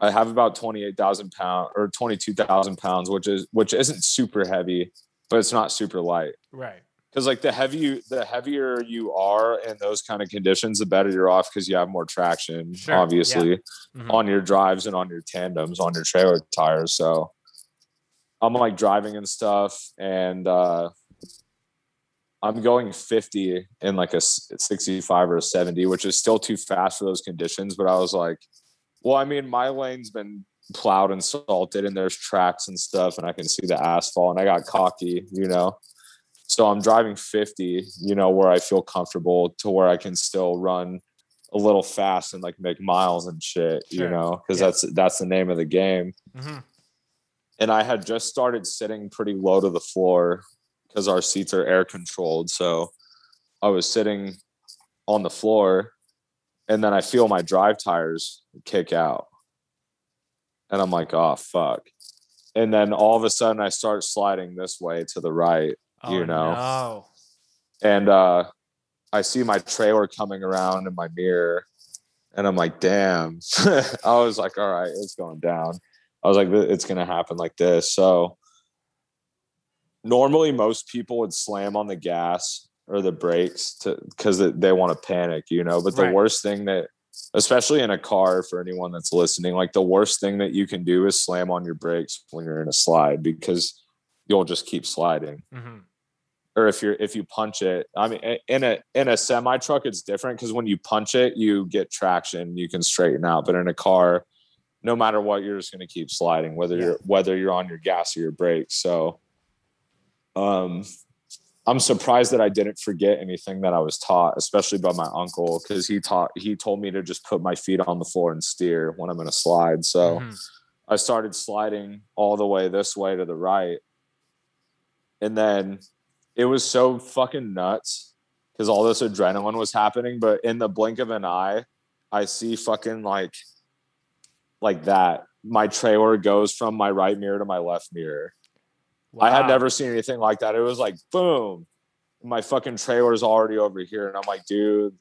i have about 28000 pounds or 22000 pounds which is which isn't super heavy but it's not super light Right. because like the heavy the heavier you are in those kind of conditions the better you're off because you have more traction Sure, yeah. obviously Mhm. on your drives and on your tandems on your trailer tires so i'm like driving and stuff and uh i'm going 50 in like a 65 or a 70 which is still too fast for those conditions but i was like well i mean my lane's been plowed and salted and there's tracks and stuff and i can see the asphalt and i got cocky you know so i'm driving 50 you know where i feel comfortable to where i can still run a little fast and like make miles and shit you know because Yeah. that's that's the name of the game Mhm. And I had just started sitting pretty low to the floor because our seats are air controlled. So I was sitting on the floor and then I feel my drive tires kick out. And I'm like, oh, fuck. And then all of a sudden I start sliding this way to the right. Oh, You know. No. And uh, I see my trailer coming around in my mirror. And I'm like, damn. I was like, all right, it's going down. I was like, it's going to happen like this. So normally most people would slam on the gas or the brakes to because they want to panic, you know. But the Right. worst thing that, especially in a car, for anyone that's listening, like the worst thing that you can do is slam on your brakes when you're in a slide because you'll just keep sliding. Mhm. Or if you're if you punch it, I mean, in a in a semi truck, it's different because when you punch it, you get traction, you can straighten out. But in a car, no matter what, you're just going to keep sliding, whether Yeah. you're whether you're on your gas or your brakes. So, um, I'm surprised that I didn't forget anything that I was taught, especially by my uncle, because he taught he told me to just put my feet on the floor and steer when I'm in a slide. So Mhm. I started sliding all the way this way to the right, and then it was so fucking nuts because all this adrenaline was happening. But in the blink of an eye, I see fucking like like that. My trailer goes from my right mirror to my left mirror. I had never seen anything like that. It was like boom, my fucking trailer's already over here, and I'm like, dude.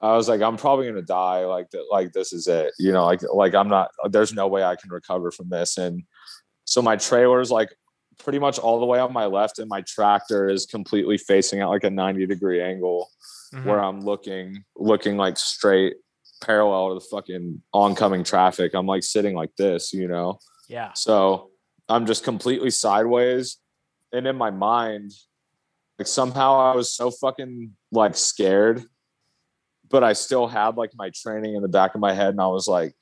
I was like, I'm probably gonna die. Like, th- like this is it. You know, like, like I'm not. There's no way I can recover from this. And so my trailer's like pretty much all the way on my left, and my tractor is completely facing at like a 90 degree angle Mhm. where I'm looking, looking like straight parallel to the fucking oncoming traffic. I'm like sitting like this, you know. Yeah. So I'm just completely sideways. And in my mind, like somehow I was so fucking like scared, but I still had like my training in the back of my head. And I was like,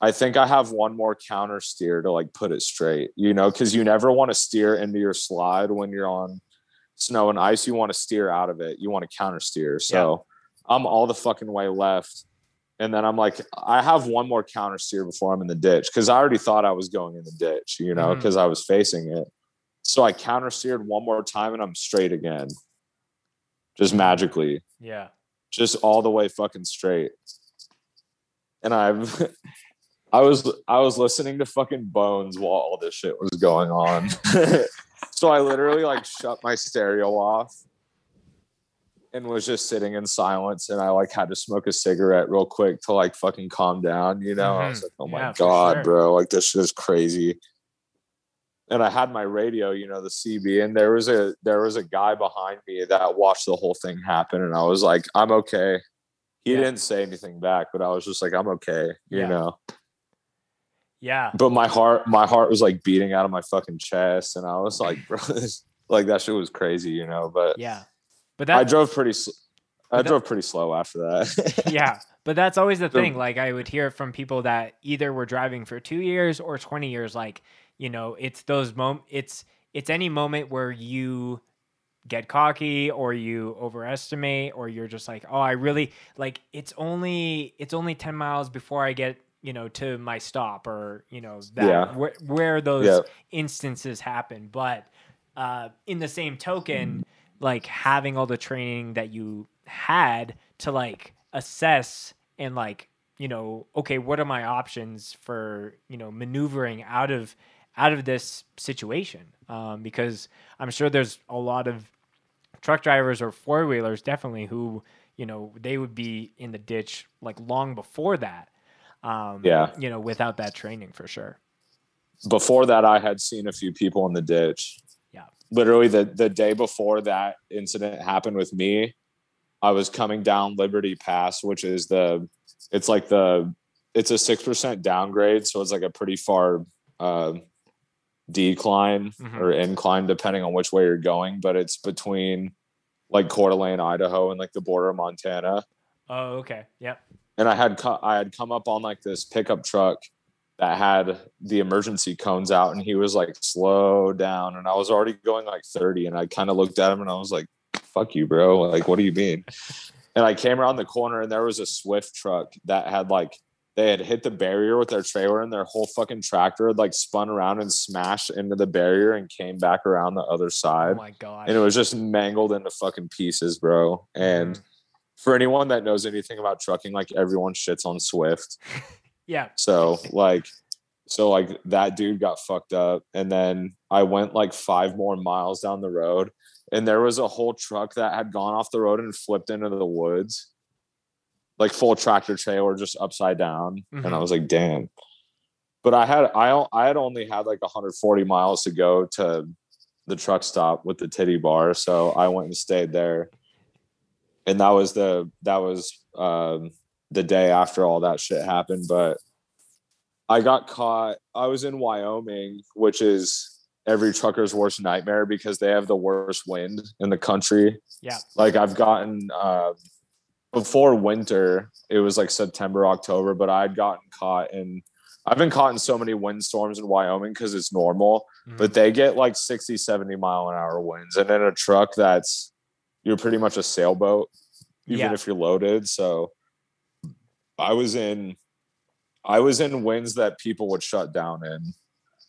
I think I have one more counter steer to like put it straight, you know, because you never want to steer into your slide when you're on snow and ice. You want to steer out of it. You want to counter steer. So I'm all the fucking way left. And then I'm like, I have one more counter steer before I'm in the ditch because I already thought I was going in the ditch, you know, mm-hmm. because I was facing it. So I counter steered one more time and I'm straight again, just magically, Yeah. just all the way fucking straight. And I've, I was, I was listening to fucking Bones while all this shit was going on. so I literally like shut my stereo off and was just sitting in silence and I like had to smoke a cigarette real quick to like fucking calm down, you know. I was Mhm. like, oh my Yeah, god, sure. bro, like this shit is crazy. And I had my radio, you know, the CB, and there was a there was a guy behind me that watched the whole thing happen, and I was like, I'm okay. He Yeah. didn't say anything back, but I was just like, I'm okay, you Yeah. know. Yeah. But my heart, my heart was like beating out of my fucking chest, and I was like, bro, this, like that shit was crazy, you know. But Yeah. But I drove pretty. Sl- I that- drove pretty slow after that. yeah. But that's always the thing. Like I would hear from people that either were driving for two years or twenty years. Like you know, it's those mom. It's it's any moment where you get cocky or you overestimate or you're just like, oh, I really like. It's only it's only ten miles before I get you know to my stop or you know that Yeah. where, where those yeah, instances happen but uh, in the same token like having all the training that you had to like assess and like you know okay what are my options for you know maneuvering out of out of this situation um, because i'm sure there's a lot of truck drivers or four wheelers definitely who you know they would be in the ditch like long before that um, Yeah. you know without that training for sure before that, I had seen a few people in the ditch. Literally the the day before that incident happened with me, I was coming down Liberty Pass, which is the it's like the it's a six percent downgrade, so it's like a pretty far uh, decline Mhm. or incline depending on which way you're going, but it's between like Coeur d'Alene, Idaho, and like the border of Montana. oh okay yep and I had co- I had come up on like this pickup truck that had the emergency cones out, and he was like, "Slow down," and I was already going like thirty, and I kind of looked at him and I was like, "Fuck you, bro! Like, what do you mean?" and I came around the corner, and there was a Swift truck that had like they had hit the barrier with their trailer, and their whole fucking tractor had like spun around and smashed into the barrier and came back around the other side. oh side, my gosh and it was just mangled into fucking pieces, bro. And Mhm. for anyone that knows anything about trucking, like everyone shits on Swift. yeah So like so like that dude got fucked up. And then I went like five more miles down the road and there was a whole truck that had gone off the road and flipped into the woods. Like full tractor trailer just upside down. And I Mhm. was like, damn. But I had I I had only had like 140 miles to go to the truck stop with the titty bar. So I went and stayed there. And that was the that was um, the day after all that shit happened. But I got caught. I was in Wyoming, which is every trucker's worst nightmare because they have the worst wind in the country. Yeah. Like I've gotten uh, before winter, it was like September, October, but I'd gotten caught in I've been caught in so many windstorms in Wyoming because it's normal, Mhm. but they get like 60, 70 mile an hour winds. And in a truck that's you're pretty much a sailboat, even Yeah. if you're loaded. So I was in I was in winds that people would shut down in,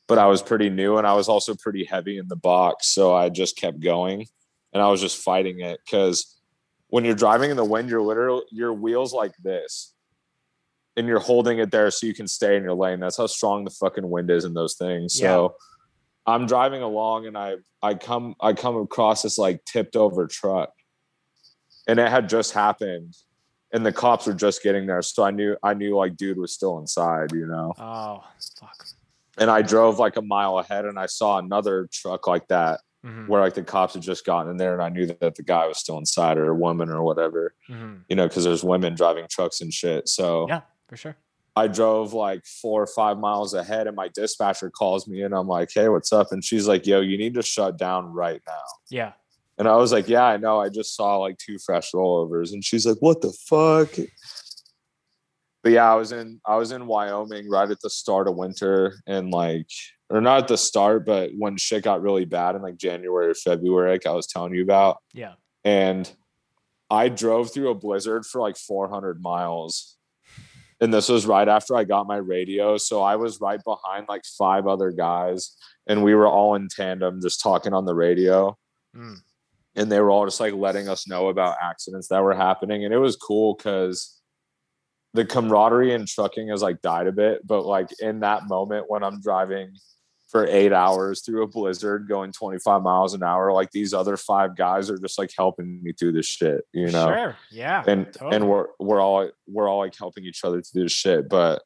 but I was pretty new and I was also pretty heavy in the box. So I just kept going and I was just fighting it because when you're driving in the wind, you're literally your wheels like this. And you're holding it there so you can stay in your lane. That's how strong the fucking wind is in those things. So I'm driving along and I I come I come across this like tipped over truck. And it had just happened. And the cops were just getting there. So I knew I knew like dude was still inside, you know. Oh, fuck. And I drove like a mile ahead and I saw another truck like that Mhm, where like the cops had just gotten in there and I knew that, the guy was still inside or a woman or whatever, mhm. you know, because there's women driving trucks and shit. So Yeah, for sure. I drove like four or five miles ahead and my dispatcher calls me and I'm like, hey, what's up? And she's like, yo, you need to shut down right now. Yeah. And I was like, yeah, I know. I just saw like two fresh rollovers. And she's like, what the fuck? But yeah, I was in I was in Wyoming right at the start of winter and like or not at the start, but when shit got really bad in like January or February, like I was telling you about. Yeah. And I drove through a blizzard for like 400 miles. And this was right after I got my radio. So I was right behind like five other guys and we were all in tandem just talking on the radio Mm. And they were all just like letting us know about accidents that were happening and it was cool because the camaraderie in trucking has like died a bit but like in that moment when i'm driving for eight hours through a blizzard going 25 miles an hour like these other five guys are just like helping me through this shit you know Sure. Yeah. and totally. and we're we're all we're all like helping each other to do this shit. But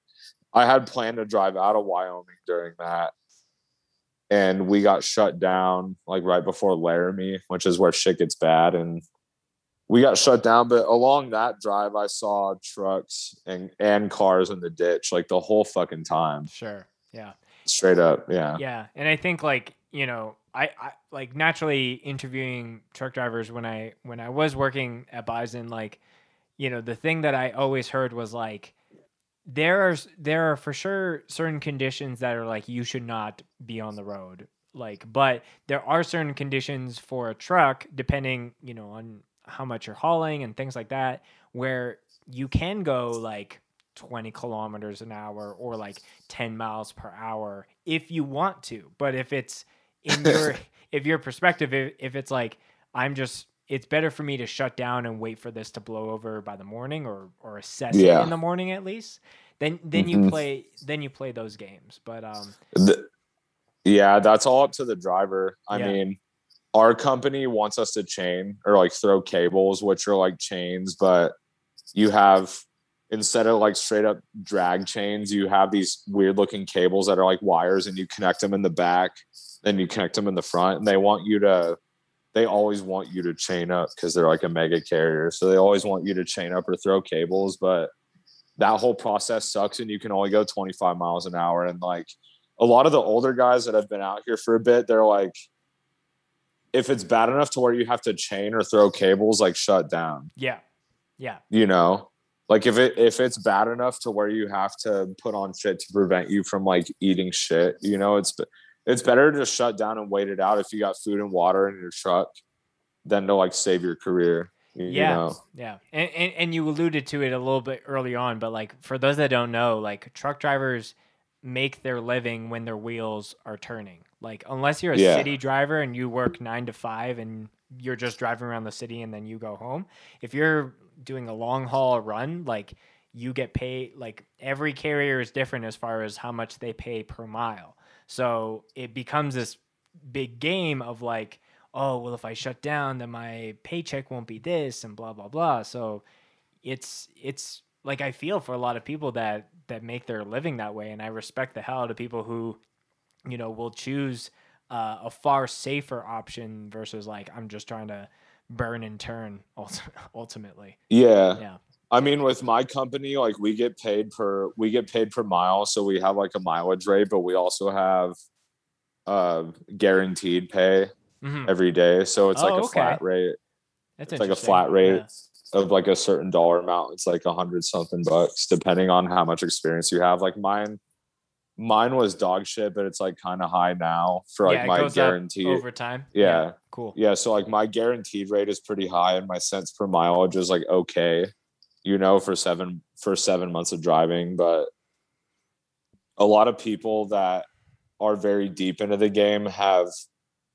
I had planned to drive out of Wyoming during that, and we got shut down like right before Laramie, which is where shit gets bad, and we got shut down. But along that drive, I saw trucks and and cars in the ditch like the whole fucking time, Sure. Yeah. straight up. Yeah, Yeah, and I think like you know, I, I like naturally interviewing truck drivers when I when I was working at Bison, like you know, the thing that I always heard was like there are there are for sure certain conditions that are like you should not be on the road, like, but there are certain conditions for a truck depending you know on how much you're hauling and things like that where you can go like 20 kilometers an hour or like 10 miles per hour if you want to but if it's in your if your perspective if, if it's like i'm just it's better for me to shut down and wait for this to blow over by the morning or or assess it in the morning at least then then you Mhm. play then you play those games but um The- yeah, that's all up to the driver. I Yeah. mean, our company wants us to chain or like throw cables, which are like chains, but you have instead of like straight up drag chains, you have these weird looking cables that are like wires and you connect them in the back, then you connect them in the front, and they want you to they always want you to chain up because they're like a mega carrier. So they always want you to chain up or throw cables, but that whole process sucks and you can only go 25 miles an hour and like a lot of the older guys that have been out here for a bit they're like if it's bad enough to where you have to chain or throw cables like shut down. Yeah. Yeah. You know? Like if it if it's bad enough to where you have to put on shit to prevent you from like eating shit you know it's it's better to shut down and wait it out if you got food and water in your truck than to like save your career you, Yeah. know Yeah, and, and and you alluded to it a little bit early on, but like for those that don't know, like truck drivers make their living when their wheels are turning. Like unless you're a Yeah. city driver and you work nine to five and you're just driving around the city and then you go home. If you're doing a long haul run, like you get paid. Like every carrier is different as far as how much they pay per mile. So it becomes this big game of like oh well if i shut down then my paycheck won't be this and blah blah blah so it's it's like i feel for a lot of people that that make their living that way and i respect the hell out of people who you know will choose uh, a far safer option versus like I'm just trying to burn and turn ultimately. Yeah. Yeah. I mean, with my company, like we get paid per we get paid per mile, so we have like a mileage rate, but we also have uh guaranteed pay Mhm. every day. So it's Oh, like a okay. flat rate That's it's like a flat rate. Yeah. of like a certain dollar amount. It's like a hundred something bucks, depending on how much experience you have. Like mine, mine was dog shit, but it's like kind of high now for like yeah, it my goes up guarantee. over time. Yeah. Cool. Yeah, so like my guaranteed rate is pretty high, and my cents per mileage is like okay, you know, for seven for seven months of driving. But a lot of people that are very deep into the game have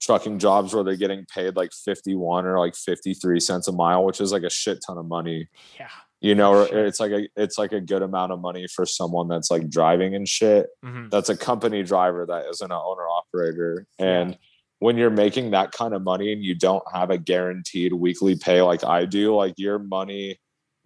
trucking jobs where they're getting paid like 51 or like 53 cents a mile which is like a shit ton of money Yeah. you know Sure. it's like a it's like a good amount of money for someone that's like driving and shit hmm that's a company driver that isn't an owner operator Yeah. and when you're making that kind of money and you don't have a guaranteed weekly pay like i do like your money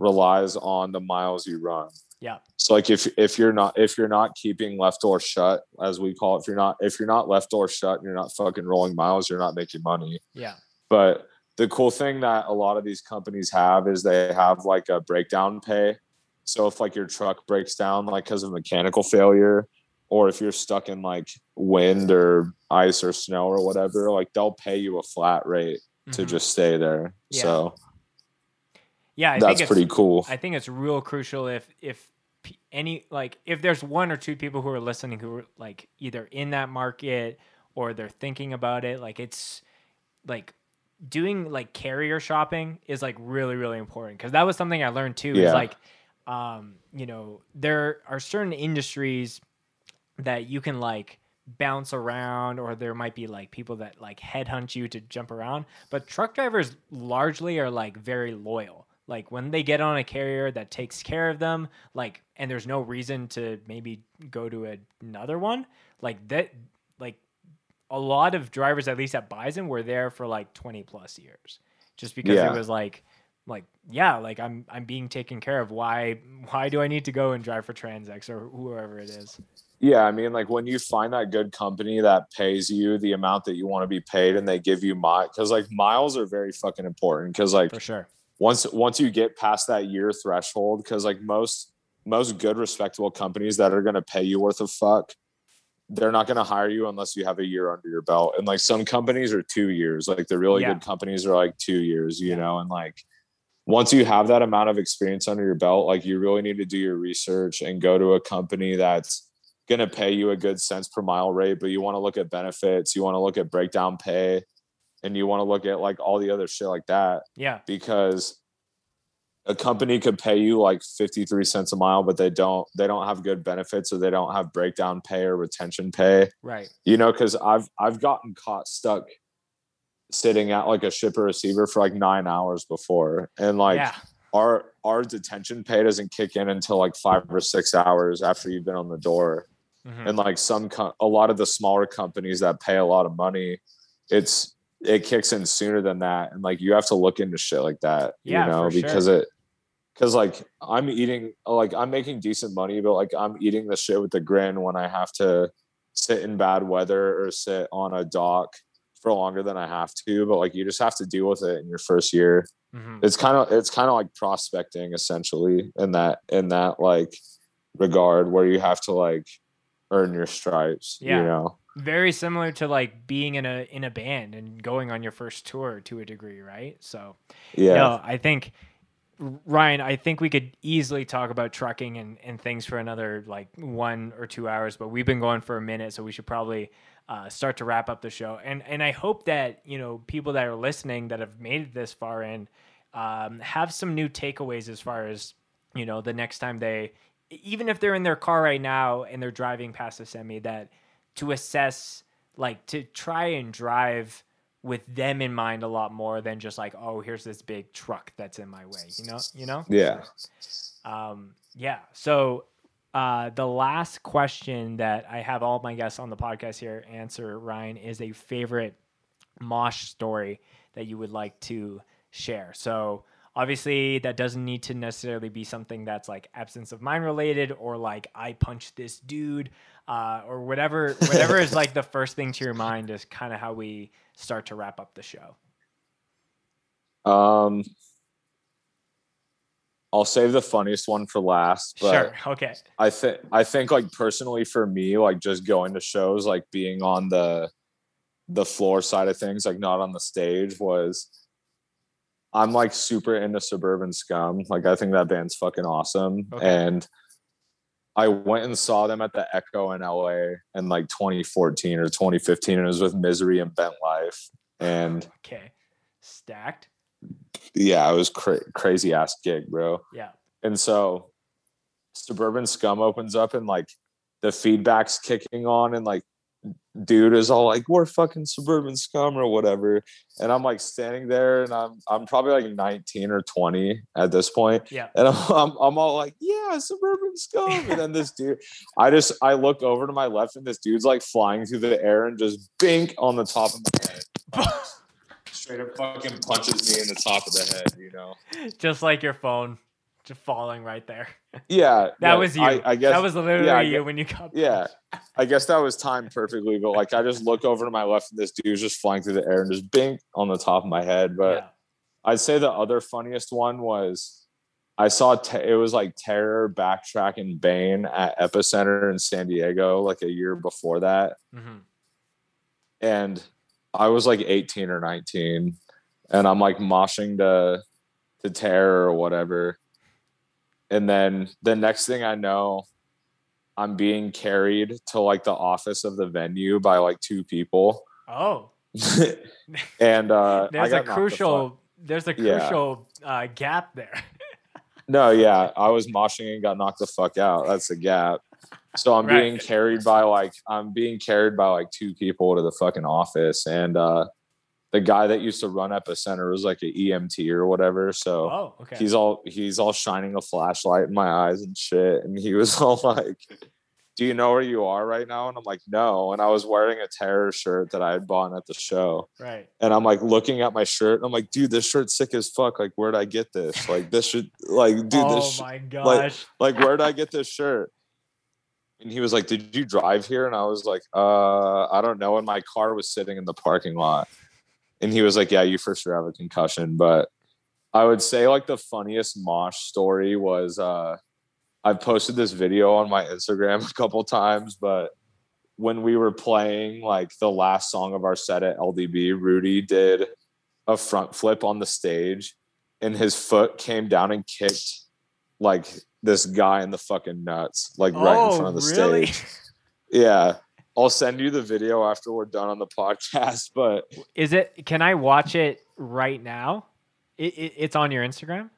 relies on the miles you run Yeah. so like if if you're not if you're not keeping left door shut as we call it if you're not if you're not left door shut and you're not fucking rolling miles you're not making money Yeah. but the cool thing that a lot of these companies have is they have like a breakdown pay. So if like your truck breaks down like because of mechanical failure, or if you're stuck in like wind or ice or snow or whatever, like they'll pay you a flat rate to Mhm. just stay there. Yeah. So yeah, I that's think pretty cool. I think it's real crucial if if any like if there's one or two people who are listening who are like either in that market or they're thinking about it, like it's like doing like carrier shopping is like really really important because that was something I learned too. Is like um you know there are certain industries that you can like bounce around or there might be like people that like headhunt you to jump around but truck drivers largely are like very loyal like when they get on a carrier that takes care of them like and there's no reason to maybe go to a- another one like that like a lot of drivers at least at bison were there for like 20 plus years just because Yeah. it was like like yeah like i'm i'm being taken care of why why do i need to go and drive for TransX or whoever it is Yeah, I mean, like when you find that good company that pays you the amount that you want to be paid, and they give you mile, because like miles are very fucking important. Because like for sure once once you get past that year threshold, because like most most good respectable companies that are gonna pay you worth of fuck, they're not gonna hire you unless you have a year under your belt. And like some companies are two years, like the really Yeah. good companies are like two years, you Yeah. know, and like once you have that amount of experience under your belt, like you really need to do your research and go to a company that's going to pay you a good cents per mile rate, but you want to look at benefits, you want to look at breakdown pay, and you want to look at like all the other shit like that yeah. because a company could pay you like 53 cents a mile but they don't they don't have good benefits or they don't have breakdown pay or retention pay. Right. You know because i've i've gotten caught stuck sitting at like a shipper receiver for like nine hours before and like yeah. our our detention pay doesn't kick in until like five or six hours after you've been on the door. Mhm. and like some co- a lot of the smaller companies that pay a lot of money it's it kicks in sooner than that and like you have to look into shit like that Yeah, you know for sure. because it because like i'm eating like i'm making decent money but like i'm eating the shit with a grin when i have to sit in bad weather or sit on a dock for longer than i have to but like you just have to deal with it in your first year Mhm. it's kind of it's kind of like prospecting essentially in that in that like regard where you have to like earn your stripes Yeah. you know very similar to like being in a in a band and going on your first tour to a degree right? So yeah. no i think ryan i think we could easily talk about trucking and, and things for another like one or two hours but we've been going for a minute so we should probably uh, start to wrap up the show. And and i hope that you know people that are listening that have made it this far in um, have some new takeaways as far as you know the next time they even if they're in their car right now and they're driving past a semi that to assess like to try and drive with them in mind a lot more than just like oh here's this big truck that's in my way you know you know yeah um, yeah. So uh, the last question that I have all my guests on the podcast here answer, Ryan, is a favorite mosh story that you would like to share. So obviously that doesn't need to necessarily be something that's like absence of mind related or like I punched this dude. Uh, or whatever whatever is like the first thing to your mind is kind of how we start to wrap up the show. Um, I'll save the funniest one for last, but sure. Okay. I think I think like personally for me, like just going to shows, like being on the the floor side of things, like not on the stage, was I'm like super into Suburban Scum. Like I think that band's fucking awesome, Okay. and I went and saw them at the Echo in LA in like 2014 or 2015, and it was with Misery and Bent Life, and Okay. Stacked. yeah, it was cra- crazy ass gig, bro. Yeah. And so Suburban Scum opens up and like the feedback's kicking on and like dude is all like we're fucking suburban scum or whatever and i'm like standing there and i'm i'm probably like 19 or 20 at this point Yeah. and i'm i'm, I'm all like yeah suburban scum and then this dude i just i look over to my left and this dude's like flying through the air and just bink on the top of my head straight up fucking punches me in the top of the head you know Just like your phone, just falling right there. yeah That was you. I, I guess that was literally yeah, you when you got. yeah i guess that was timed perfectly but like i just look over to my left and this dude's just flying through the air and just bink on the top of my head but yeah. i'd say the other funniest one was i saw te- it was like terror backtrack and bane at epicenter in san diego like a year before that Mhm. and i was like 18 or 19 and i'm like moshing to to terror or whatever and then the next thing i know i'm being carried to like the office of the venue by like two people Oh, and uh there's a crucial. There's a Yeah. crucial uh, gap there. no yeah i was moshing and got knocked the fuck out that's the gap so i'm Right. being carried by like i'm being carried by like two people to the fucking office and uh the guy that used to run epicenter was like an emt or whatever. So Oh, okay. he's all he's all shining a flashlight in my eyes and shit. And he was all like do you know where you are right now? And i'm like no. And i was wearing a terror shirt that i had bought at the show. Right. and i'm like looking at my shirt and i'm like dude this shirt's sick as fuck. Like where'd i get this? Like this should like dude oh this my gosh. like where'd i get this shirt? And he was like did you drive here? And i was like uh i don't know. And my car was sitting in the parking lot and he was like yeah you for sure have a concussion. But i would say like the funniest mosh story was uh i've posted this video on my instagram a couple times but when we were playing like the last song of our set at ldb rudy did a front flip on the stage and his foot came down and kicked like this guy in the fucking nuts like right in oh, front of the really? stage. Yeah i'll send you the video after we're done on the podcast but Is it? Can I watch it right now? It, it, it's on your Instagram.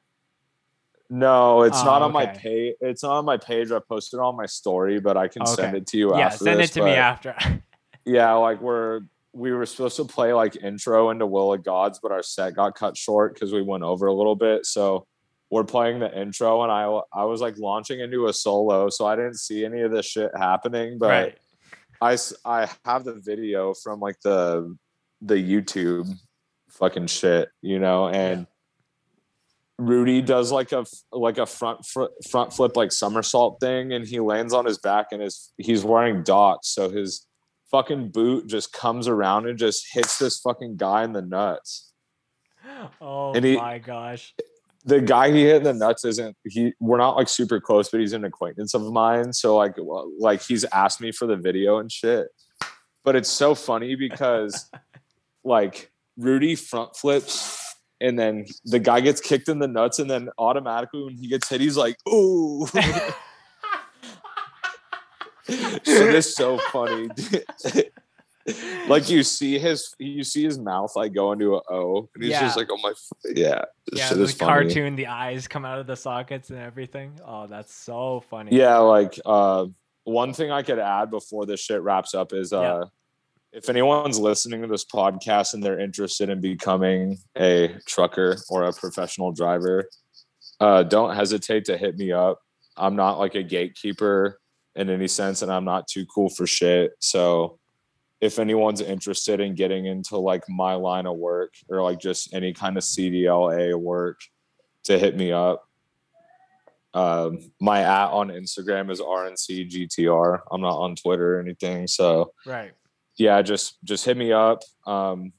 no it's Oh, not on my page it's not on my page i posted on my story but i can send it to you yeah, send this, it to me after. yeah like we're we were supposed to play like intro into will of gods but our set got cut short because we went over a little bit so we're playing the intro and i i was like launching into a solo so i didn't see any of this shit happening but right. I, I have the video from like the the youtube fucking shit you know and rudy does like a like a front fr- front flip like somersault thing and he lands on his back and his he's wearing docs so his fucking boot just comes around and just hits this fucking guy in the nuts Oh and he- my gosh. The guy he hit in the nuts isn't he we're not like super close but he's an acquaintance of mine. So like well, like he's asked me for the video and shit. But it's so funny because like rudy front flips and then the guy gets kicked in the nuts and then automatically when he gets hit he's like ooh. Shit is so funny like you see his you see his mouth like go into a o and he's just like oh my f- yeah yeah, the funny. cartoon, the eyes come out of the sockets and everything. Oh, that's so funny. Yeah, like uh one thing I could add before this shit wraps up is uh Yeah. if anyone's listening to this podcast and they're interested in becoming a trucker or a professional driver, uh don't hesitate to hit me up. I'm not like a gatekeeper in any sense and I'm not too cool for shit. So if anyone's interested in getting into like my line of work or like just any kind of CDLA work to hit me up. Um, my at on Instagram is RNCGTR. I'm not on Twitter or anything. So Right. yeah, just just hit me up. Um,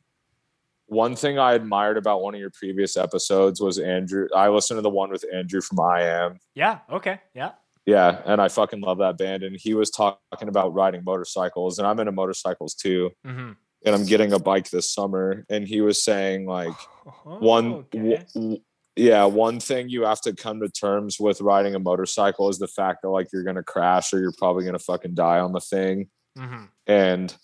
one thing I admired about one of your previous episodes was Andrew. I listened to the one with Andrew from I Am. Yeah. Okay. Yeah. Yeah, and I fucking love that band. And he was talking about riding motorcycles, and I'm into motorcycles too. Mm-hmm. And I'm getting a bike this summer. And he was saying like one, w- w- yeah, one thing you have to come to terms with riding a motorcycle is the fact that like you're gonna crash or you're probably gonna fucking die on the thing. Mm-hmm. And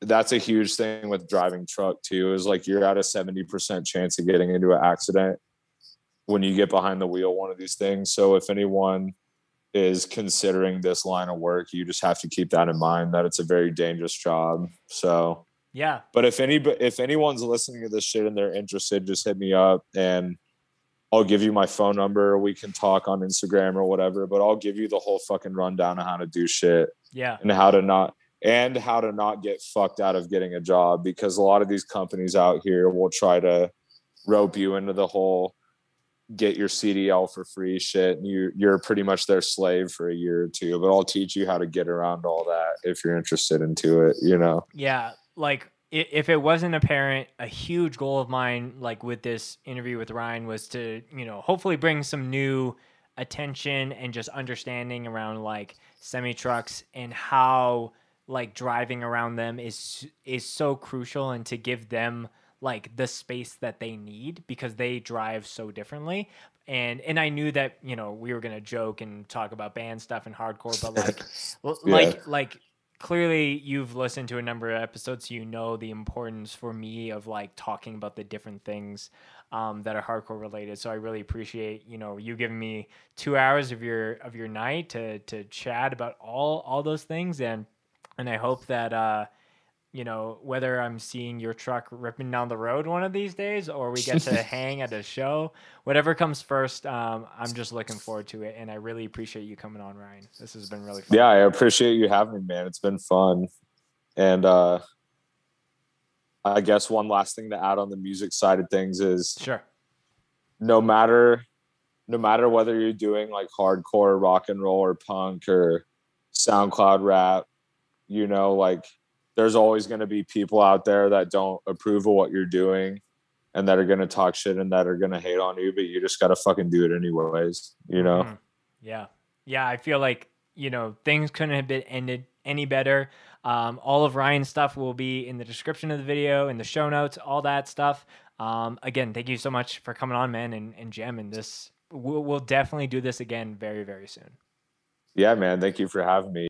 that's a huge thing with driving truck too. Is like you're at a 70% chance of getting into an accident when you get behind the wheel one of these things. So if anyone is considering this line of work, you just have to keep that in mind that it's a very dangerous job. So Yeah. but if any if anyone's listening to this shit and they're interested, just hit me up and I'll give you my phone number. We can talk on Instagram or whatever. But I'll give you the whole fucking rundown of how to do shit Yeah. and how to not and how to not get fucked out of getting a job because a lot of these companies out here will try to rope you into the whole get your CDL for free shit and you you're pretty much their slave for a year or two but I'll teach you how to get around all that if you're interested into it you know? Yeah, like if it wasn't apparent, a huge goal of mine, like with this interview with Ryan, was to you know hopefully bring some new attention and just understanding around like semi trucks and how like driving around them is is so crucial and to give them like the space that they need because they drive so differently. And and I knew that you know we were gonna joke and talk about band stuff and hardcore but like l- Yeah. like like clearly you've listened to a number of episodes so you know the importance for me of like talking about the different things um, that are hardcore related. So i really appreciate you know you giving me two hours of your of your night to to chat about all all those things. And and i hope that uh you know whether i'm seeing your truck ripping down the road one of these days or we get to hang at a show whatever comes first um, i'm just looking forward to it and i really appreciate you coming on ryan. This has been really fun. Yeah I appreciate you having me man. It's been fun. And uh I guess one last thing to add on the music side of things is sure. no matter no matter whether you're doing like hardcore rock and roll or punk or SoundCloud rap, you know, like there's always going to be people out there that don't approve of what you're doing and that are going to talk shit and that are going to hate on you, but you just got to fucking do it anyways, you know? Mhm. Yeah. Yeah. I feel like, you know, things couldn't have been ended any better. Um, all of Ryan's stuff will be in the description of the video, in the show notes, all that stuff. Um, again, thank you so much for coming on, man, and, and jamming this. We'll, we'll definitely do this again very, very soon. Yeah, man. Thank you for having me.